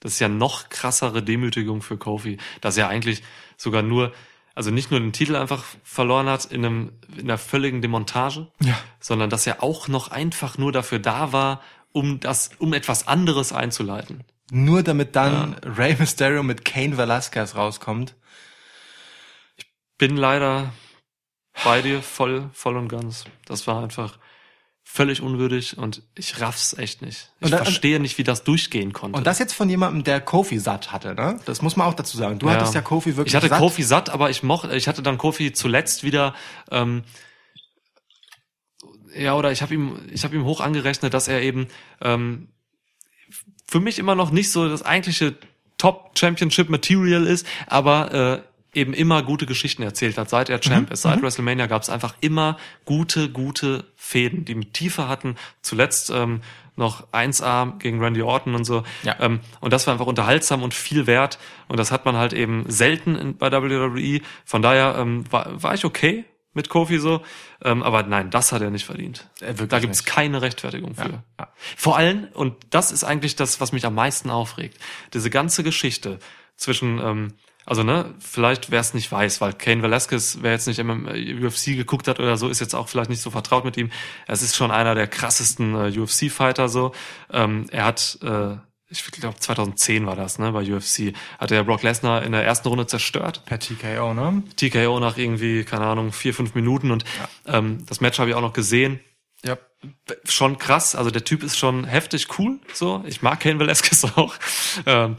[SPEAKER 3] Das ist ja noch krassere Demütigung für Kofi, dass er eigentlich sogar nur, also nicht nur den Titel einfach verloren hat in einem, in einer völligen Demontage,
[SPEAKER 2] Ja.
[SPEAKER 3] sondern dass er auch noch einfach nur dafür da war, um das, um etwas anderes einzuleiten.
[SPEAKER 2] Nur damit dann Rey Mysterio mit Kane Velasquez rauskommt.
[SPEAKER 3] Bin leider bei dir voll, voll und ganz. Das war einfach völlig unwürdig und ich raff's echt nicht. Ich
[SPEAKER 2] Und da-
[SPEAKER 3] verstehe nicht, wie das durchgehen konnte.
[SPEAKER 2] Und das jetzt von jemandem, der Kofi satt hatte, ne? Das muss man auch dazu sagen. Du hattest ja Kofi wirklich
[SPEAKER 3] Ich hatte
[SPEAKER 2] satt.
[SPEAKER 3] Kofi satt, aber ich mochte, ich hatte dann Kofi zuletzt wieder, ähm, ja, oder ich habe ihm, ich habe ihm hoch angerechnet, dass er eben ähm, für mich immer noch nicht so das eigentliche Top Championship Material ist, aber äh, eben immer gute Geschichten erzählt hat, seit er Champ ist. Seit WrestleMania gab es einfach immer gute, gute Fäden, die mit Tiefe hatten. Zuletzt ähm, noch 1A gegen Randy Orton und so.
[SPEAKER 2] Ja.
[SPEAKER 3] Ähm, und das war einfach unterhaltsam und viel wert. Und das hat man halt eben selten in, bei WWE. Von daher ähm, war, war ich okay mit Kofi so. Ähm, aber nein, das hat er nicht verdient.
[SPEAKER 2] Äh,
[SPEAKER 3] da gibt's
[SPEAKER 2] nicht.
[SPEAKER 3] keine Rechtfertigung für.
[SPEAKER 2] Ja, ja.
[SPEAKER 3] Vor allem, und das ist eigentlich das, was mich am meisten aufregt, diese ganze Geschichte zwischen, ähm, also ne, vielleicht wer es nicht weiß, weil Kane Velasquez, wer jetzt nicht im äh, UFC geguckt hat oder so, ist jetzt auch vielleicht nicht so vertraut mit ihm. Es ist schon einer der krassesten äh, UFC-Fighter so. Ähm, er hat, äh, ich glaube 2010 war das, ne, bei UFC, hat er Brock Lesnar in der ersten Runde zerstört.
[SPEAKER 2] Per TKO, ne?
[SPEAKER 3] TKO nach irgendwie, keine Ahnung, vier, fünf Minuten und ähm, das Match habe ich auch noch gesehen
[SPEAKER 2] Ja.
[SPEAKER 3] schon krass. Also der Typ ist schon heftig cool. So, ich mag Kane Velasquez auch. Ähm,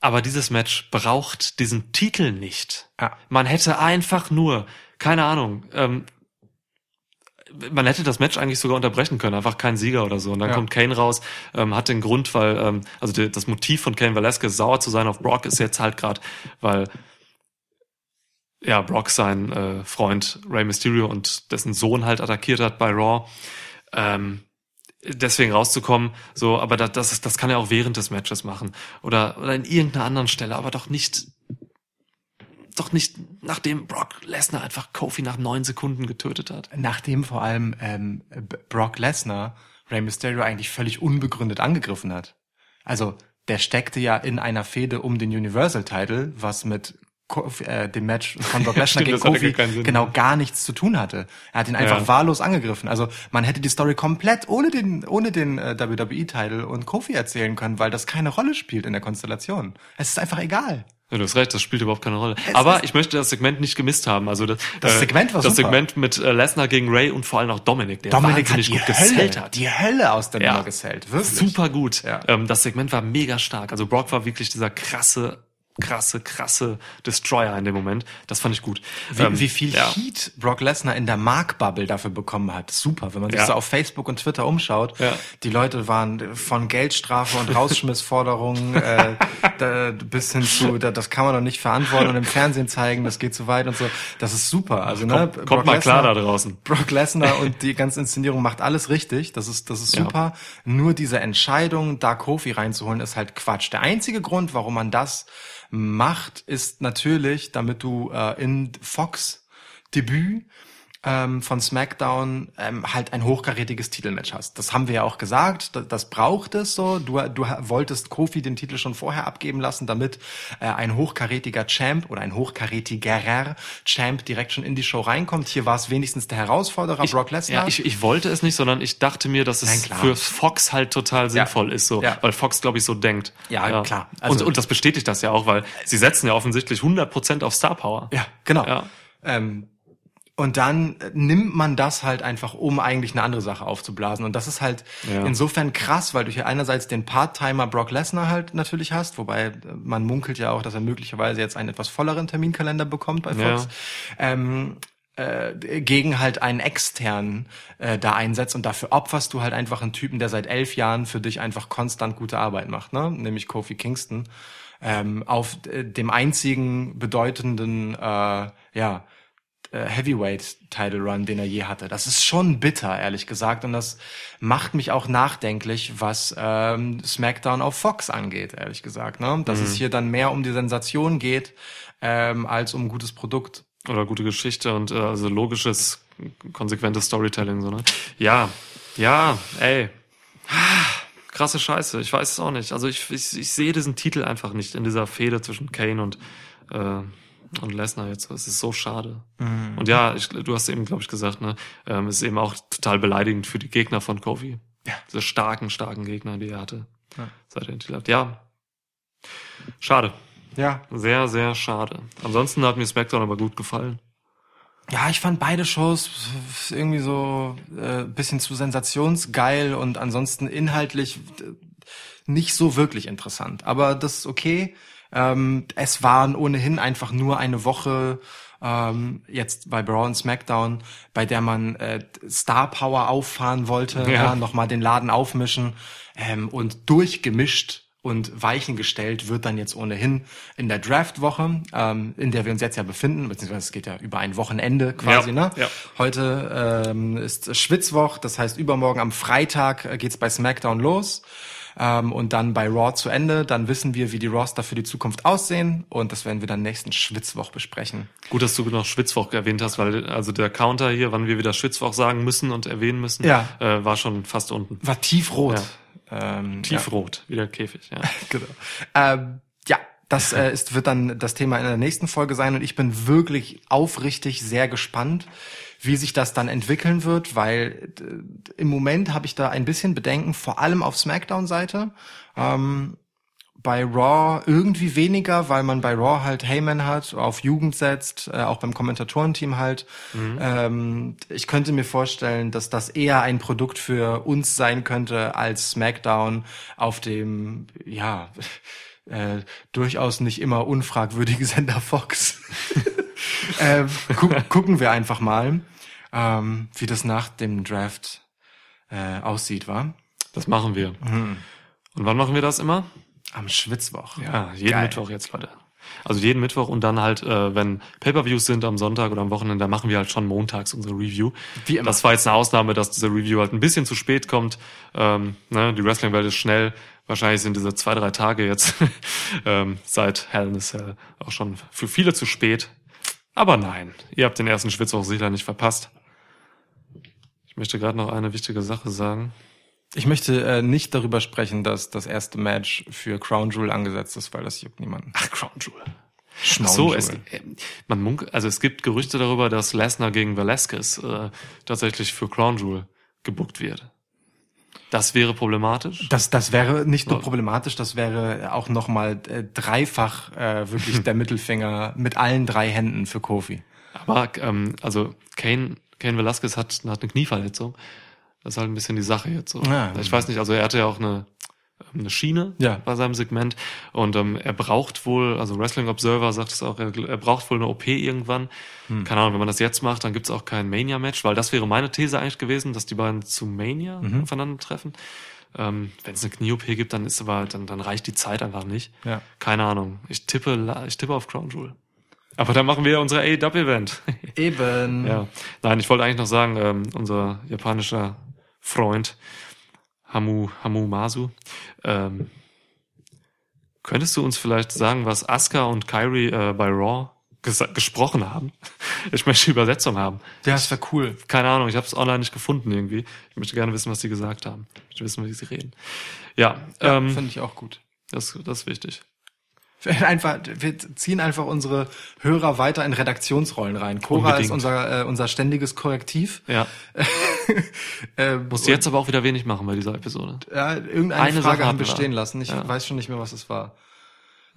[SPEAKER 3] aber dieses Match braucht diesen Titel nicht.
[SPEAKER 2] Ja.
[SPEAKER 3] Man hätte einfach nur, keine Ahnung, ähm, man hätte das Match eigentlich sogar unterbrechen können, einfach kein Sieger oder so. Und dann
[SPEAKER 2] Ja.
[SPEAKER 3] kommt Kane raus, ähm, hat den Grund, weil, ähm, also die, das Motiv von Kane Velasquez sauer zu sein auf Brock ist jetzt halt gerade, weil ja, Brock seinen äh, Freund Rey Mysterio und dessen Sohn halt attackiert hat bei Raw. Ähm, deswegen rauszukommen, so, aber das, das, das kann er auch während des Matches machen. Oder, oder in irgendeiner anderen Stelle, aber doch nicht, doch nicht, nachdem Brock Lesnar einfach Kofi nach neun Sekunden getötet hat.
[SPEAKER 2] Nachdem vor allem ähm, Brock Lesnar Rey Mysterio eigentlich völlig unbegründet angegriffen hat. Also der steckte ja in einer Fehde um den Universal Title, was mit Kofi, äh, dem Match von Brock Lesnar gegen Kofi genau gar nichts zu tun hatte. Er hat ihn einfach
[SPEAKER 3] Ja.
[SPEAKER 2] wahllos angegriffen. Also man hätte die Story komplett ohne den ohne den äh, WWE Title und Kofi erzählen können, weil das keine Rolle spielt in der Konstellation. Es ist einfach egal.
[SPEAKER 3] Ja, du hast recht, das spielt überhaupt keine Rolle. Aber
[SPEAKER 2] ist-
[SPEAKER 3] ich möchte das Segment nicht gemisst haben. Also das,
[SPEAKER 2] Das Segment war
[SPEAKER 3] Das
[SPEAKER 2] super.
[SPEAKER 3] Segment mit äh, Lesnar gegen Ray und vor allem auch Dominik, der
[SPEAKER 2] Dominik hat
[SPEAKER 3] wahnsinnig
[SPEAKER 2] die
[SPEAKER 3] gut
[SPEAKER 2] Hölle,
[SPEAKER 3] gesellt hat.
[SPEAKER 2] die Hölle aus der
[SPEAKER 3] Ja.
[SPEAKER 2] Nummer gesellt. Wirklich.
[SPEAKER 3] Super gut.
[SPEAKER 2] Ja.
[SPEAKER 3] Ähm, das Segment war mega stark. Also Brock war wirklich dieser krasse, krasse, krasse Destroyer in dem Moment. Das fand ich gut.
[SPEAKER 2] Wie,
[SPEAKER 3] Ähm,
[SPEAKER 2] wie viel
[SPEAKER 3] ja.
[SPEAKER 2] Heat Brock Lesnar in der Mark-Bubble dafür bekommen hat. Super, wenn man sich
[SPEAKER 3] Ja.
[SPEAKER 2] so auf Facebook und Twitter umschaut.
[SPEAKER 3] Ja.
[SPEAKER 2] Die Leute waren von Geldstrafe und Rausschmissforderungen äh, da, bis hin zu, da, das kann man doch nicht verantworten und im Fernsehen zeigen, das geht zu weit und so. Das ist super. Also, ne,
[SPEAKER 3] Kommt, kommt mal klar da draußen.
[SPEAKER 2] Brock Lesnar und die ganze Inszenierung macht alles richtig. Das ist, das ist super. Nur diese Entscheidung, da Kofi reinzuholen, ist halt Quatsch. Der einzige Grund, warum man das macht, ist natürlich, damit du äh, in Fox Debüt ähm, von SmackDown ähm, halt ein hochkarätiges Titelmatch hast. Das haben wir ja auch gesagt, das, das braucht es so. Du, du wolltest Kofi den Titel schon vorher abgeben lassen, damit äh, ein hochkarätiger Champ oder ein hochkarätigerer Champ direkt schon in die Show reinkommt. Hier war es wenigstens der Herausforderer Brock Lesnar.
[SPEAKER 3] Ja, ich, ich wollte es nicht, sondern ich dachte mir, dass
[SPEAKER 2] Nein,
[SPEAKER 3] es
[SPEAKER 2] klar.
[SPEAKER 3] für Fox halt total sinnvoll ist, so,
[SPEAKER 2] Ja.
[SPEAKER 3] weil Fox, glaube ich, so denkt.
[SPEAKER 2] Ja, klar. Also-
[SPEAKER 3] und, und das bestätigt das ja auch, weil sie setzen ja offensichtlich 100% auf Star Power.
[SPEAKER 2] Ja, genau.
[SPEAKER 3] Ja.
[SPEAKER 2] Ähm, und dann nimmt man das halt einfach, um eigentlich eine andere Sache aufzublasen. Und das ist halt
[SPEAKER 3] Ja.
[SPEAKER 2] insofern krass, weil du hier einerseits den Part-Timer Brock Lesnar halt natürlich hast, wobei man munkelt ja auch, dass er möglicherweise jetzt einen etwas volleren Terminkalender bekommt bei Fox. Ähm, äh, gegen halt einen externen äh, da einsetzt und dafür opferst du halt einfach einen Typen, der seit elf Jahren für dich einfach konstant gute Arbeit macht, ne? Nämlich Kofi Kingston. Ähm, auf äh, dem einzigen bedeutenden äh, ja, Heavyweight Title Run, den er je hatte. Das ist schon bitter, ehrlich gesagt, und das macht mich auch nachdenklich, was ähm, SmackDown auf Fox angeht, ehrlich gesagt, ne? Dass es hier dann mehr um die Sensation geht ähm, als um gutes Produkt.
[SPEAKER 3] Oder gute Geschichte und äh, also logisches, konsequentes Storytelling, so, ne? Ja, ja, ey. Krasse Scheiße, ich weiß es auch nicht. Also ich, ich, ich sehe diesen Titel einfach nicht in dieser Fehde zwischen Kane und, äh, und Lesnar jetzt. Es ist so schade. Und ja, ich, du hast eben, glaube ich, gesagt, ne, ähm, es ist eben auch total beleidigend für die Gegner von Kofi.
[SPEAKER 2] Ja.
[SPEAKER 3] Diese starken, starken Gegner, die er hatte. Seit er den Titel hat. Ja. Schade.
[SPEAKER 2] Ja.
[SPEAKER 3] Sehr, sehr schade. Ansonsten hat mir SmackDown aber gut gefallen.
[SPEAKER 2] Ja, ich fand beide Shows irgendwie so äh, bisschen zu sensationsgeil und ansonsten inhaltlich äh, nicht so wirklich interessant. Aber das ist okay. Ähm, es waren ohnehin einfach nur eine Woche ähm, jetzt bei Braun SmackDown, bei der man äh, Star Power auffahren wollte, ja.
[SPEAKER 3] Ja.
[SPEAKER 2] nochmal den Laden aufmischen ähm, und durchgemischt und Weichen gestellt wird dann jetzt ohnehin in der Draftwoche, ähm, in der wir uns jetzt ja befinden, beziehungsweise es geht ja über ein Wochenende quasi,
[SPEAKER 3] Ja,
[SPEAKER 2] ne?
[SPEAKER 3] ja.
[SPEAKER 2] Heute ähm, ist Schwitzwoch, das heißt übermorgen am Freitag äh, geht's bei SmackDown los ähm, und dann bei Raw zu Ende. Dann wissen wir, wie die Roster für die Zukunft aussehen und das werden wir dann nächsten Schwitzwoch besprechen.
[SPEAKER 3] Gut, dass du noch Schwitzwoch erwähnt hast, weil also der Counter hier, wann wir wieder Schwitzwoch sagen müssen und erwähnen müssen,
[SPEAKER 2] Ja.
[SPEAKER 3] äh, war schon fast unten.
[SPEAKER 2] War tiefrot.
[SPEAKER 3] Ja.
[SPEAKER 2] Ähm,
[SPEAKER 3] Tiefrot, wie der Käfig. Ja.
[SPEAKER 2] genau. Ähm, ja, das äh, ist, wird dann das Thema in der nächsten Folge sein und ich bin wirklich aufrichtig sehr gespannt, wie sich das dann entwickeln wird, weil äh, im Moment habe ich da ein bisschen Bedenken, vor allem auf SmackDown-Seite. Ähm, bei Raw irgendwie weniger, weil man bei Raw halt Heyman hat, auf Jugend setzt, äh, auch beim Kommentatorenteam halt. Ähm, ich könnte mir vorstellen, dass das eher ein Produkt für uns sein könnte als SmackDown auf dem, ja, äh, durchaus nicht immer unfragwürdige Sender Fox. äh, gu gucken wir einfach mal, ähm, wie das nach dem Draft äh, aussieht, war?
[SPEAKER 3] Das machen wir.
[SPEAKER 2] Mhm.
[SPEAKER 3] Und wann machen wir das immer?
[SPEAKER 2] Am Schwitzwoch.
[SPEAKER 3] Ja, jeden
[SPEAKER 2] Geil.
[SPEAKER 3] Mittwoch jetzt, Leute. Also jeden Mittwoch und dann halt, äh, wenn Pay-Per-Views sind am Sonntag oder am Wochenende, dann machen wir halt schon montags unsere Review.
[SPEAKER 2] Wie immer.
[SPEAKER 3] Das war jetzt eine Ausnahme, dass diese Review halt ein bisschen zu spät kommt. Ähm, ne, die Wrestling-Welt ist schnell. Wahrscheinlich sind diese zwei, drei Tage jetzt ähm, seit Hell in a Cell auch schon für viele zu spät. Aber nein, ihr habt den ersten Schwitzwoch sicher nicht verpasst. Ich möchte gerade noch eine wichtige Sache sagen.
[SPEAKER 2] Ich möchte äh, nicht darüber sprechen, dass das erste Match für Crown Jewel angesetzt ist, weil das juckt niemanden.
[SPEAKER 3] Ach, Crown Jewel. Ach
[SPEAKER 2] Schmaun
[SPEAKER 3] so, es, äh, man munk, also es gibt Gerüchte darüber, dass Lesnar gegen Velasquez äh, tatsächlich für Crown Jewel gebuckt wird. Das wäre problematisch.
[SPEAKER 2] Das, das wäre nicht nur problematisch, das wäre auch nochmal äh, dreifach äh, wirklich der Mittelfinger mit allen drei Händen für Kofi.
[SPEAKER 3] Aber ähm, also Kane, Kane Velasquez hat, hat eine Knieverletzung. Das ist halt ein bisschen die Sache jetzt so.
[SPEAKER 2] Ja.
[SPEAKER 3] Ich weiß nicht, also er hatte ja auch eine, eine Schiene
[SPEAKER 2] Ja.
[SPEAKER 3] bei seinem Segment und ähm, er braucht wohl, also Wrestling Observer sagt es auch, er, er braucht wohl eine OP irgendwann.
[SPEAKER 2] Hm.
[SPEAKER 3] Keine Ahnung, wenn man das jetzt macht, dann gibt's auch kein Mania-Match, weil das wäre meine These eigentlich gewesen, dass die beiden zu Mania
[SPEAKER 2] Mhm.
[SPEAKER 3] aufeinandertreffen. Ähm, wenn es eine Knie-OP gibt, dann ist aber, dann, dann reicht die Zeit einfach nicht.
[SPEAKER 2] Ja.
[SPEAKER 3] Keine Ahnung. Ich tippe, ich tippe auf Crown Jewel. Aber dann machen wir unser AEW-Event.
[SPEAKER 2] Eben.
[SPEAKER 3] Ja, nein, ich wollte eigentlich noch sagen, ähm, unser japanischer Freund Hamu, Hamu Masu, ähm, könntest du uns vielleicht sagen, was Asuka und Kyrie äh, bei Raw ges gesprochen haben? Ich möchte die Übersetzung haben.
[SPEAKER 2] Ja, das wäre cool.
[SPEAKER 3] Keine Ahnung, ich habe es online nicht gefunden irgendwie. Ich möchte gerne wissen, was sie gesagt haben. Ich möchte wissen, wie sie reden. Ja,
[SPEAKER 2] Ja,
[SPEAKER 3] ähm,
[SPEAKER 2] Finde ich auch gut.
[SPEAKER 3] das, das ist wichtig.
[SPEAKER 2] Einfach, wir ziehen einfach unsere Hörer weiter in Redaktionsrollen rein. Cora
[SPEAKER 3] Unbedingt.
[SPEAKER 2] ist unser, äh, unser ständiges Korrektiv.
[SPEAKER 3] Ja,
[SPEAKER 2] äh,
[SPEAKER 3] musst du jetzt aber auch wieder wenig machen bei dieser Episode.
[SPEAKER 2] Ja, irgendeine
[SPEAKER 3] Eine
[SPEAKER 2] Frage
[SPEAKER 3] Sache
[SPEAKER 2] haben wir. stehen lassen. Ich
[SPEAKER 3] Ja.
[SPEAKER 2] weiß schon nicht mehr, was es war.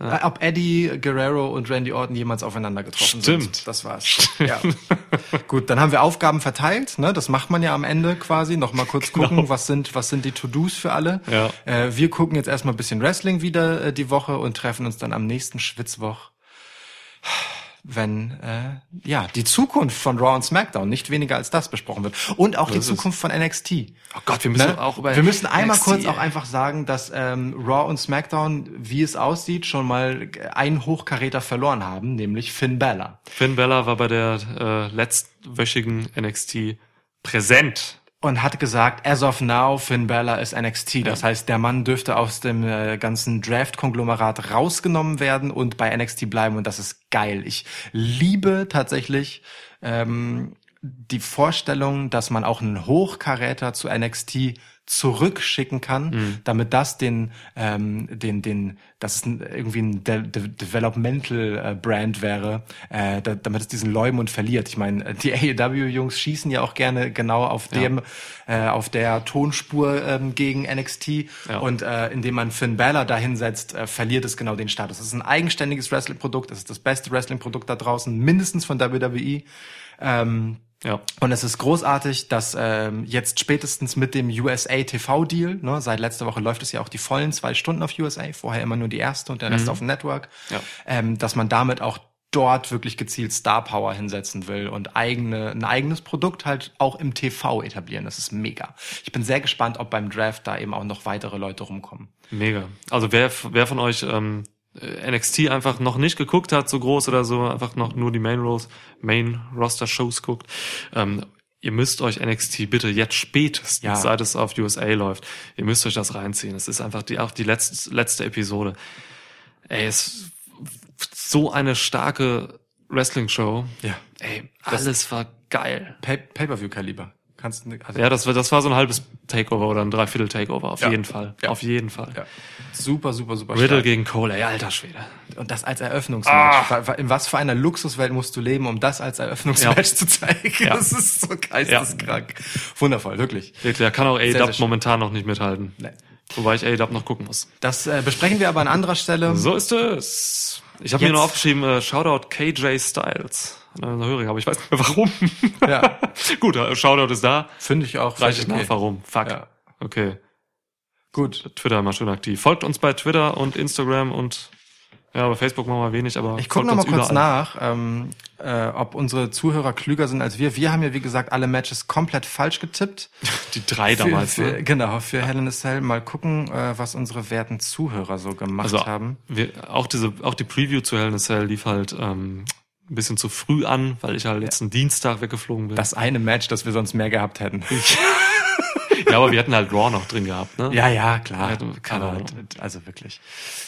[SPEAKER 2] Äh, Ob Eddie Guerrero und Randy Orton jemals aufeinander getroffen
[SPEAKER 3] Stimmt.
[SPEAKER 2] sind. Das war's. Ja. Gut, dann haben wir Aufgaben verteilt. Ne? Das macht man ja am Ende quasi. Noch mal kurz gucken, was sind was sind die To-Dos für alle.
[SPEAKER 3] Genau. Ja.
[SPEAKER 2] Äh, wir gucken jetzt erstmal ein bisschen Wrestling wieder äh, die Woche und treffen uns dann am nächsten Schwitzwoch wenn äh, ja die Zukunft von Raw und SmackDown nicht weniger als das besprochen wird und auch die
[SPEAKER 3] ist es.
[SPEAKER 2] Zukunft von NXT.
[SPEAKER 3] Oh Gott, wir müssen
[SPEAKER 2] Ne?
[SPEAKER 3] auch über
[SPEAKER 2] Wir müssen einmal
[SPEAKER 3] NXT
[SPEAKER 2] kurz auch einfach sagen, dass ähm, Raw und SmackDown, wie es aussieht, schon mal einen Hochkaräter verloren haben, nämlich Finn Balor.
[SPEAKER 3] Finn Bella war bei der äh, letztwöchigen NXT präsent.
[SPEAKER 2] Und hat gesagt, as of now, Finn Balor ist NXT. Das heißt, der Mann dürfte aus dem äh, ganzen Draft-Konglomerat rausgenommen werden und bei NXT bleiben. Und das ist geil. Ich liebe tatsächlich ähm, die Vorstellung, dass man auch einen Hochkaräter zu NXT zurückschicken kann, damit das den, ähm, den, den, das ist ein, irgendwie ein De De Developmental äh, Brand wäre, äh, da, damit es diesen Leumund verliert. Ich meine, die AEW-Jungs schießen ja auch gerne genau auf dem, äh, auf der Tonspur ähm, gegen NXT
[SPEAKER 3] Ja.
[SPEAKER 2] und äh, indem man Finn Balor da hinsetzt, äh, verliert es genau den Status. Es ist ein eigenständiges Wrestling-Produkt, es ist das beste Wrestling-Produkt da draußen, mindestens von WWE. Ähm,
[SPEAKER 3] Ja.
[SPEAKER 2] und es ist großartig, dass ähm, jetzt spätestens mit dem USA TV Deal, ne, seit letzter Woche läuft es ja auch die vollen zwei Stunden auf USA, vorher immer nur die erste und der Rest auf dem Network,
[SPEAKER 3] Ja.
[SPEAKER 2] ähm, dass man damit auch dort wirklich gezielt Star Power hinsetzen will und eigene, ein eigenes Produkt halt auch im TV etablieren. Das ist mega. Ich bin sehr gespannt, ob beim Draft da eben auch noch weitere Leute rumkommen.
[SPEAKER 3] Mega. Also wer, wer von euch ähm, äh, NXT einfach noch nicht geguckt hat, so groß oder so, einfach noch nur die Main Rows, Main Roster Shows guckt, ähm, ihr müsst euch NXT bitte jetzt spätestens,
[SPEAKER 2] Ja.
[SPEAKER 3] seit es auf USA läuft, ihr müsst euch das reinziehen. Es ist einfach die, auch die letzte, letzte Episode. Ey, es ist so eine starke Wrestling-Show.
[SPEAKER 2] Ja.
[SPEAKER 3] Ey, alles war geil.
[SPEAKER 2] Pay- Pay-per-view-Kaliber. Kannst also,
[SPEAKER 3] Ja, das, war- das war so ein halbes Takeover oder ein Dreiviertel Takeover, auf
[SPEAKER 2] Ja.
[SPEAKER 3] jeden Fall.
[SPEAKER 2] Ja.
[SPEAKER 3] Auf jeden Fall.
[SPEAKER 2] ja. Super, super, super
[SPEAKER 3] Riddle
[SPEAKER 2] stark.
[SPEAKER 3] gegen Cole, ey, alter Schwede.
[SPEAKER 2] Und das als Eröffnungsmatch. Wa- In was für einer Luxuswelt musst du leben, um das als Eröffnungsmatch
[SPEAKER 3] Ja.
[SPEAKER 2] zu zeigen?
[SPEAKER 3] Ja.
[SPEAKER 2] Das ist so geisteskrank. Wundervoll, wirklich.
[SPEAKER 3] Wirklich, da kann auch A-Dub momentan noch nicht mithalten.
[SPEAKER 2] Nee.
[SPEAKER 3] Wobei ich A-Dub noch gucken muss.
[SPEAKER 2] Das äh, besprechen wir aber an anderer Stelle.
[SPEAKER 3] So ist es. Ich habe mir noch aufgeschrieben, äh, Shoutout KJ Styles. Äh, Höring, aber ich weiß nicht mehr warum.
[SPEAKER 2] Ja.
[SPEAKER 3] Gut, äh, Shoutout ist da.
[SPEAKER 2] Finde ich auch.
[SPEAKER 3] Reicht
[SPEAKER 2] völlig
[SPEAKER 3] nach, warum? Fuck.
[SPEAKER 2] Ja.
[SPEAKER 3] Okay.
[SPEAKER 2] Gut.
[SPEAKER 3] Twitter mal schön aktiv. Folgt uns bei Twitter und Instagram und Ja, aber Facebook machen wir wenig, aber
[SPEAKER 2] Ich gucke
[SPEAKER 3] folgt
[SPEAKER 2] noch mal
[SPEAKER 3] uns
[SPEAKER 2] kurz
[SPEAKER 3] überall.
[SPEAKER 2] nach, ähm, äh, ob unsere Zuhörer klüger sind als wir. Wir haben ja, wie gesagt, alle Matches komplett falsch getippt.
[SPEAKER 3] Die drei damals,
[SPEAKER 2] für, für,
[SPEAKER 3] ne?
[SPEAKER 2] Genau, für Hell in a Cell. Mal gucken, äh, was unsere werten Zuhörer so gemacht
[SPEAKER 3] Also
[SPEAKER 2] haben.
[SPEAKER 3] wir, auch diese, auch die Preview zu Hell in a Cell lief halt ähm, ein bisschen zu früh an, weil ich halt letzten Dienstag weggeflogen bin.
[SPEAKER 2] Das eine Match, das wir sonst mehr gehabt hätten.
[SPEAKER 3] ja, aber wir hatten halt Raw noch drin gehabt, ne?
[SPEAKER 2] Ja, ja, klar.
[SPEAKER 3] Ja,
[SPEAKER 2] Aber, also wirklich.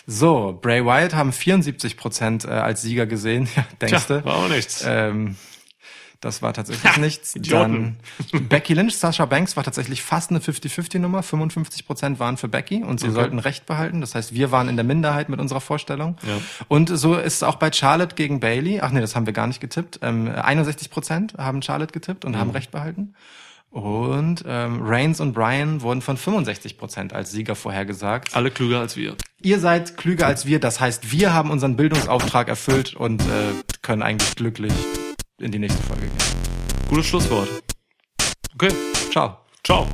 [SPEAKER 2] So, Bray Wyatt haben 74 Prozent äh, als Sieger gesehen. Ja,
[SPEAKER 3] Tja,
[SPEAKER 2] denkst du?
[SPEAKER 3] war auch nichts.
[SPEAKER 2] Ähm, das war tatsächlich nichts.
[SPEAKER 3] Idioten.
[SPEAKER 2] Dann Becky Lynch, Sasha Banks war tatsächlich fast eine 50-50-Nummer. 55 Prozent waren für Becky und sie
[SPEAKER 3] Okay.
[SPEAKER 2] sollten Recht behalten. Das heißt, wir waren in der Minderheit mit unserer Vorstellung.
[SPEAKER 3] Ja.
[SPEAKER 2] Und so ist es auch bei Charlotte gegen Bailey. Ach nee, das haben wir gar nicht getippt. Ähm, 61 Prozent haben Charlotte getippt und haben Recht behalten. Und ähm, Reigns und Bryan wurden von 65 Prozent als Sieger vorhergesagt.
[SPEAKER 3] Alle klüger als wir.
[SPEAKER 2] Ihr seid klüger als wir, das heißt, wir haben unseren Bildungsauftrag erfüllt und äh, können eigentlich glücklich in die nächste Folge gehen.
[SPEAKER 3] Gutes Schlusswort. Okay,
[SPEAKER 2] Ciao.
[SPEAKER 3] ciao.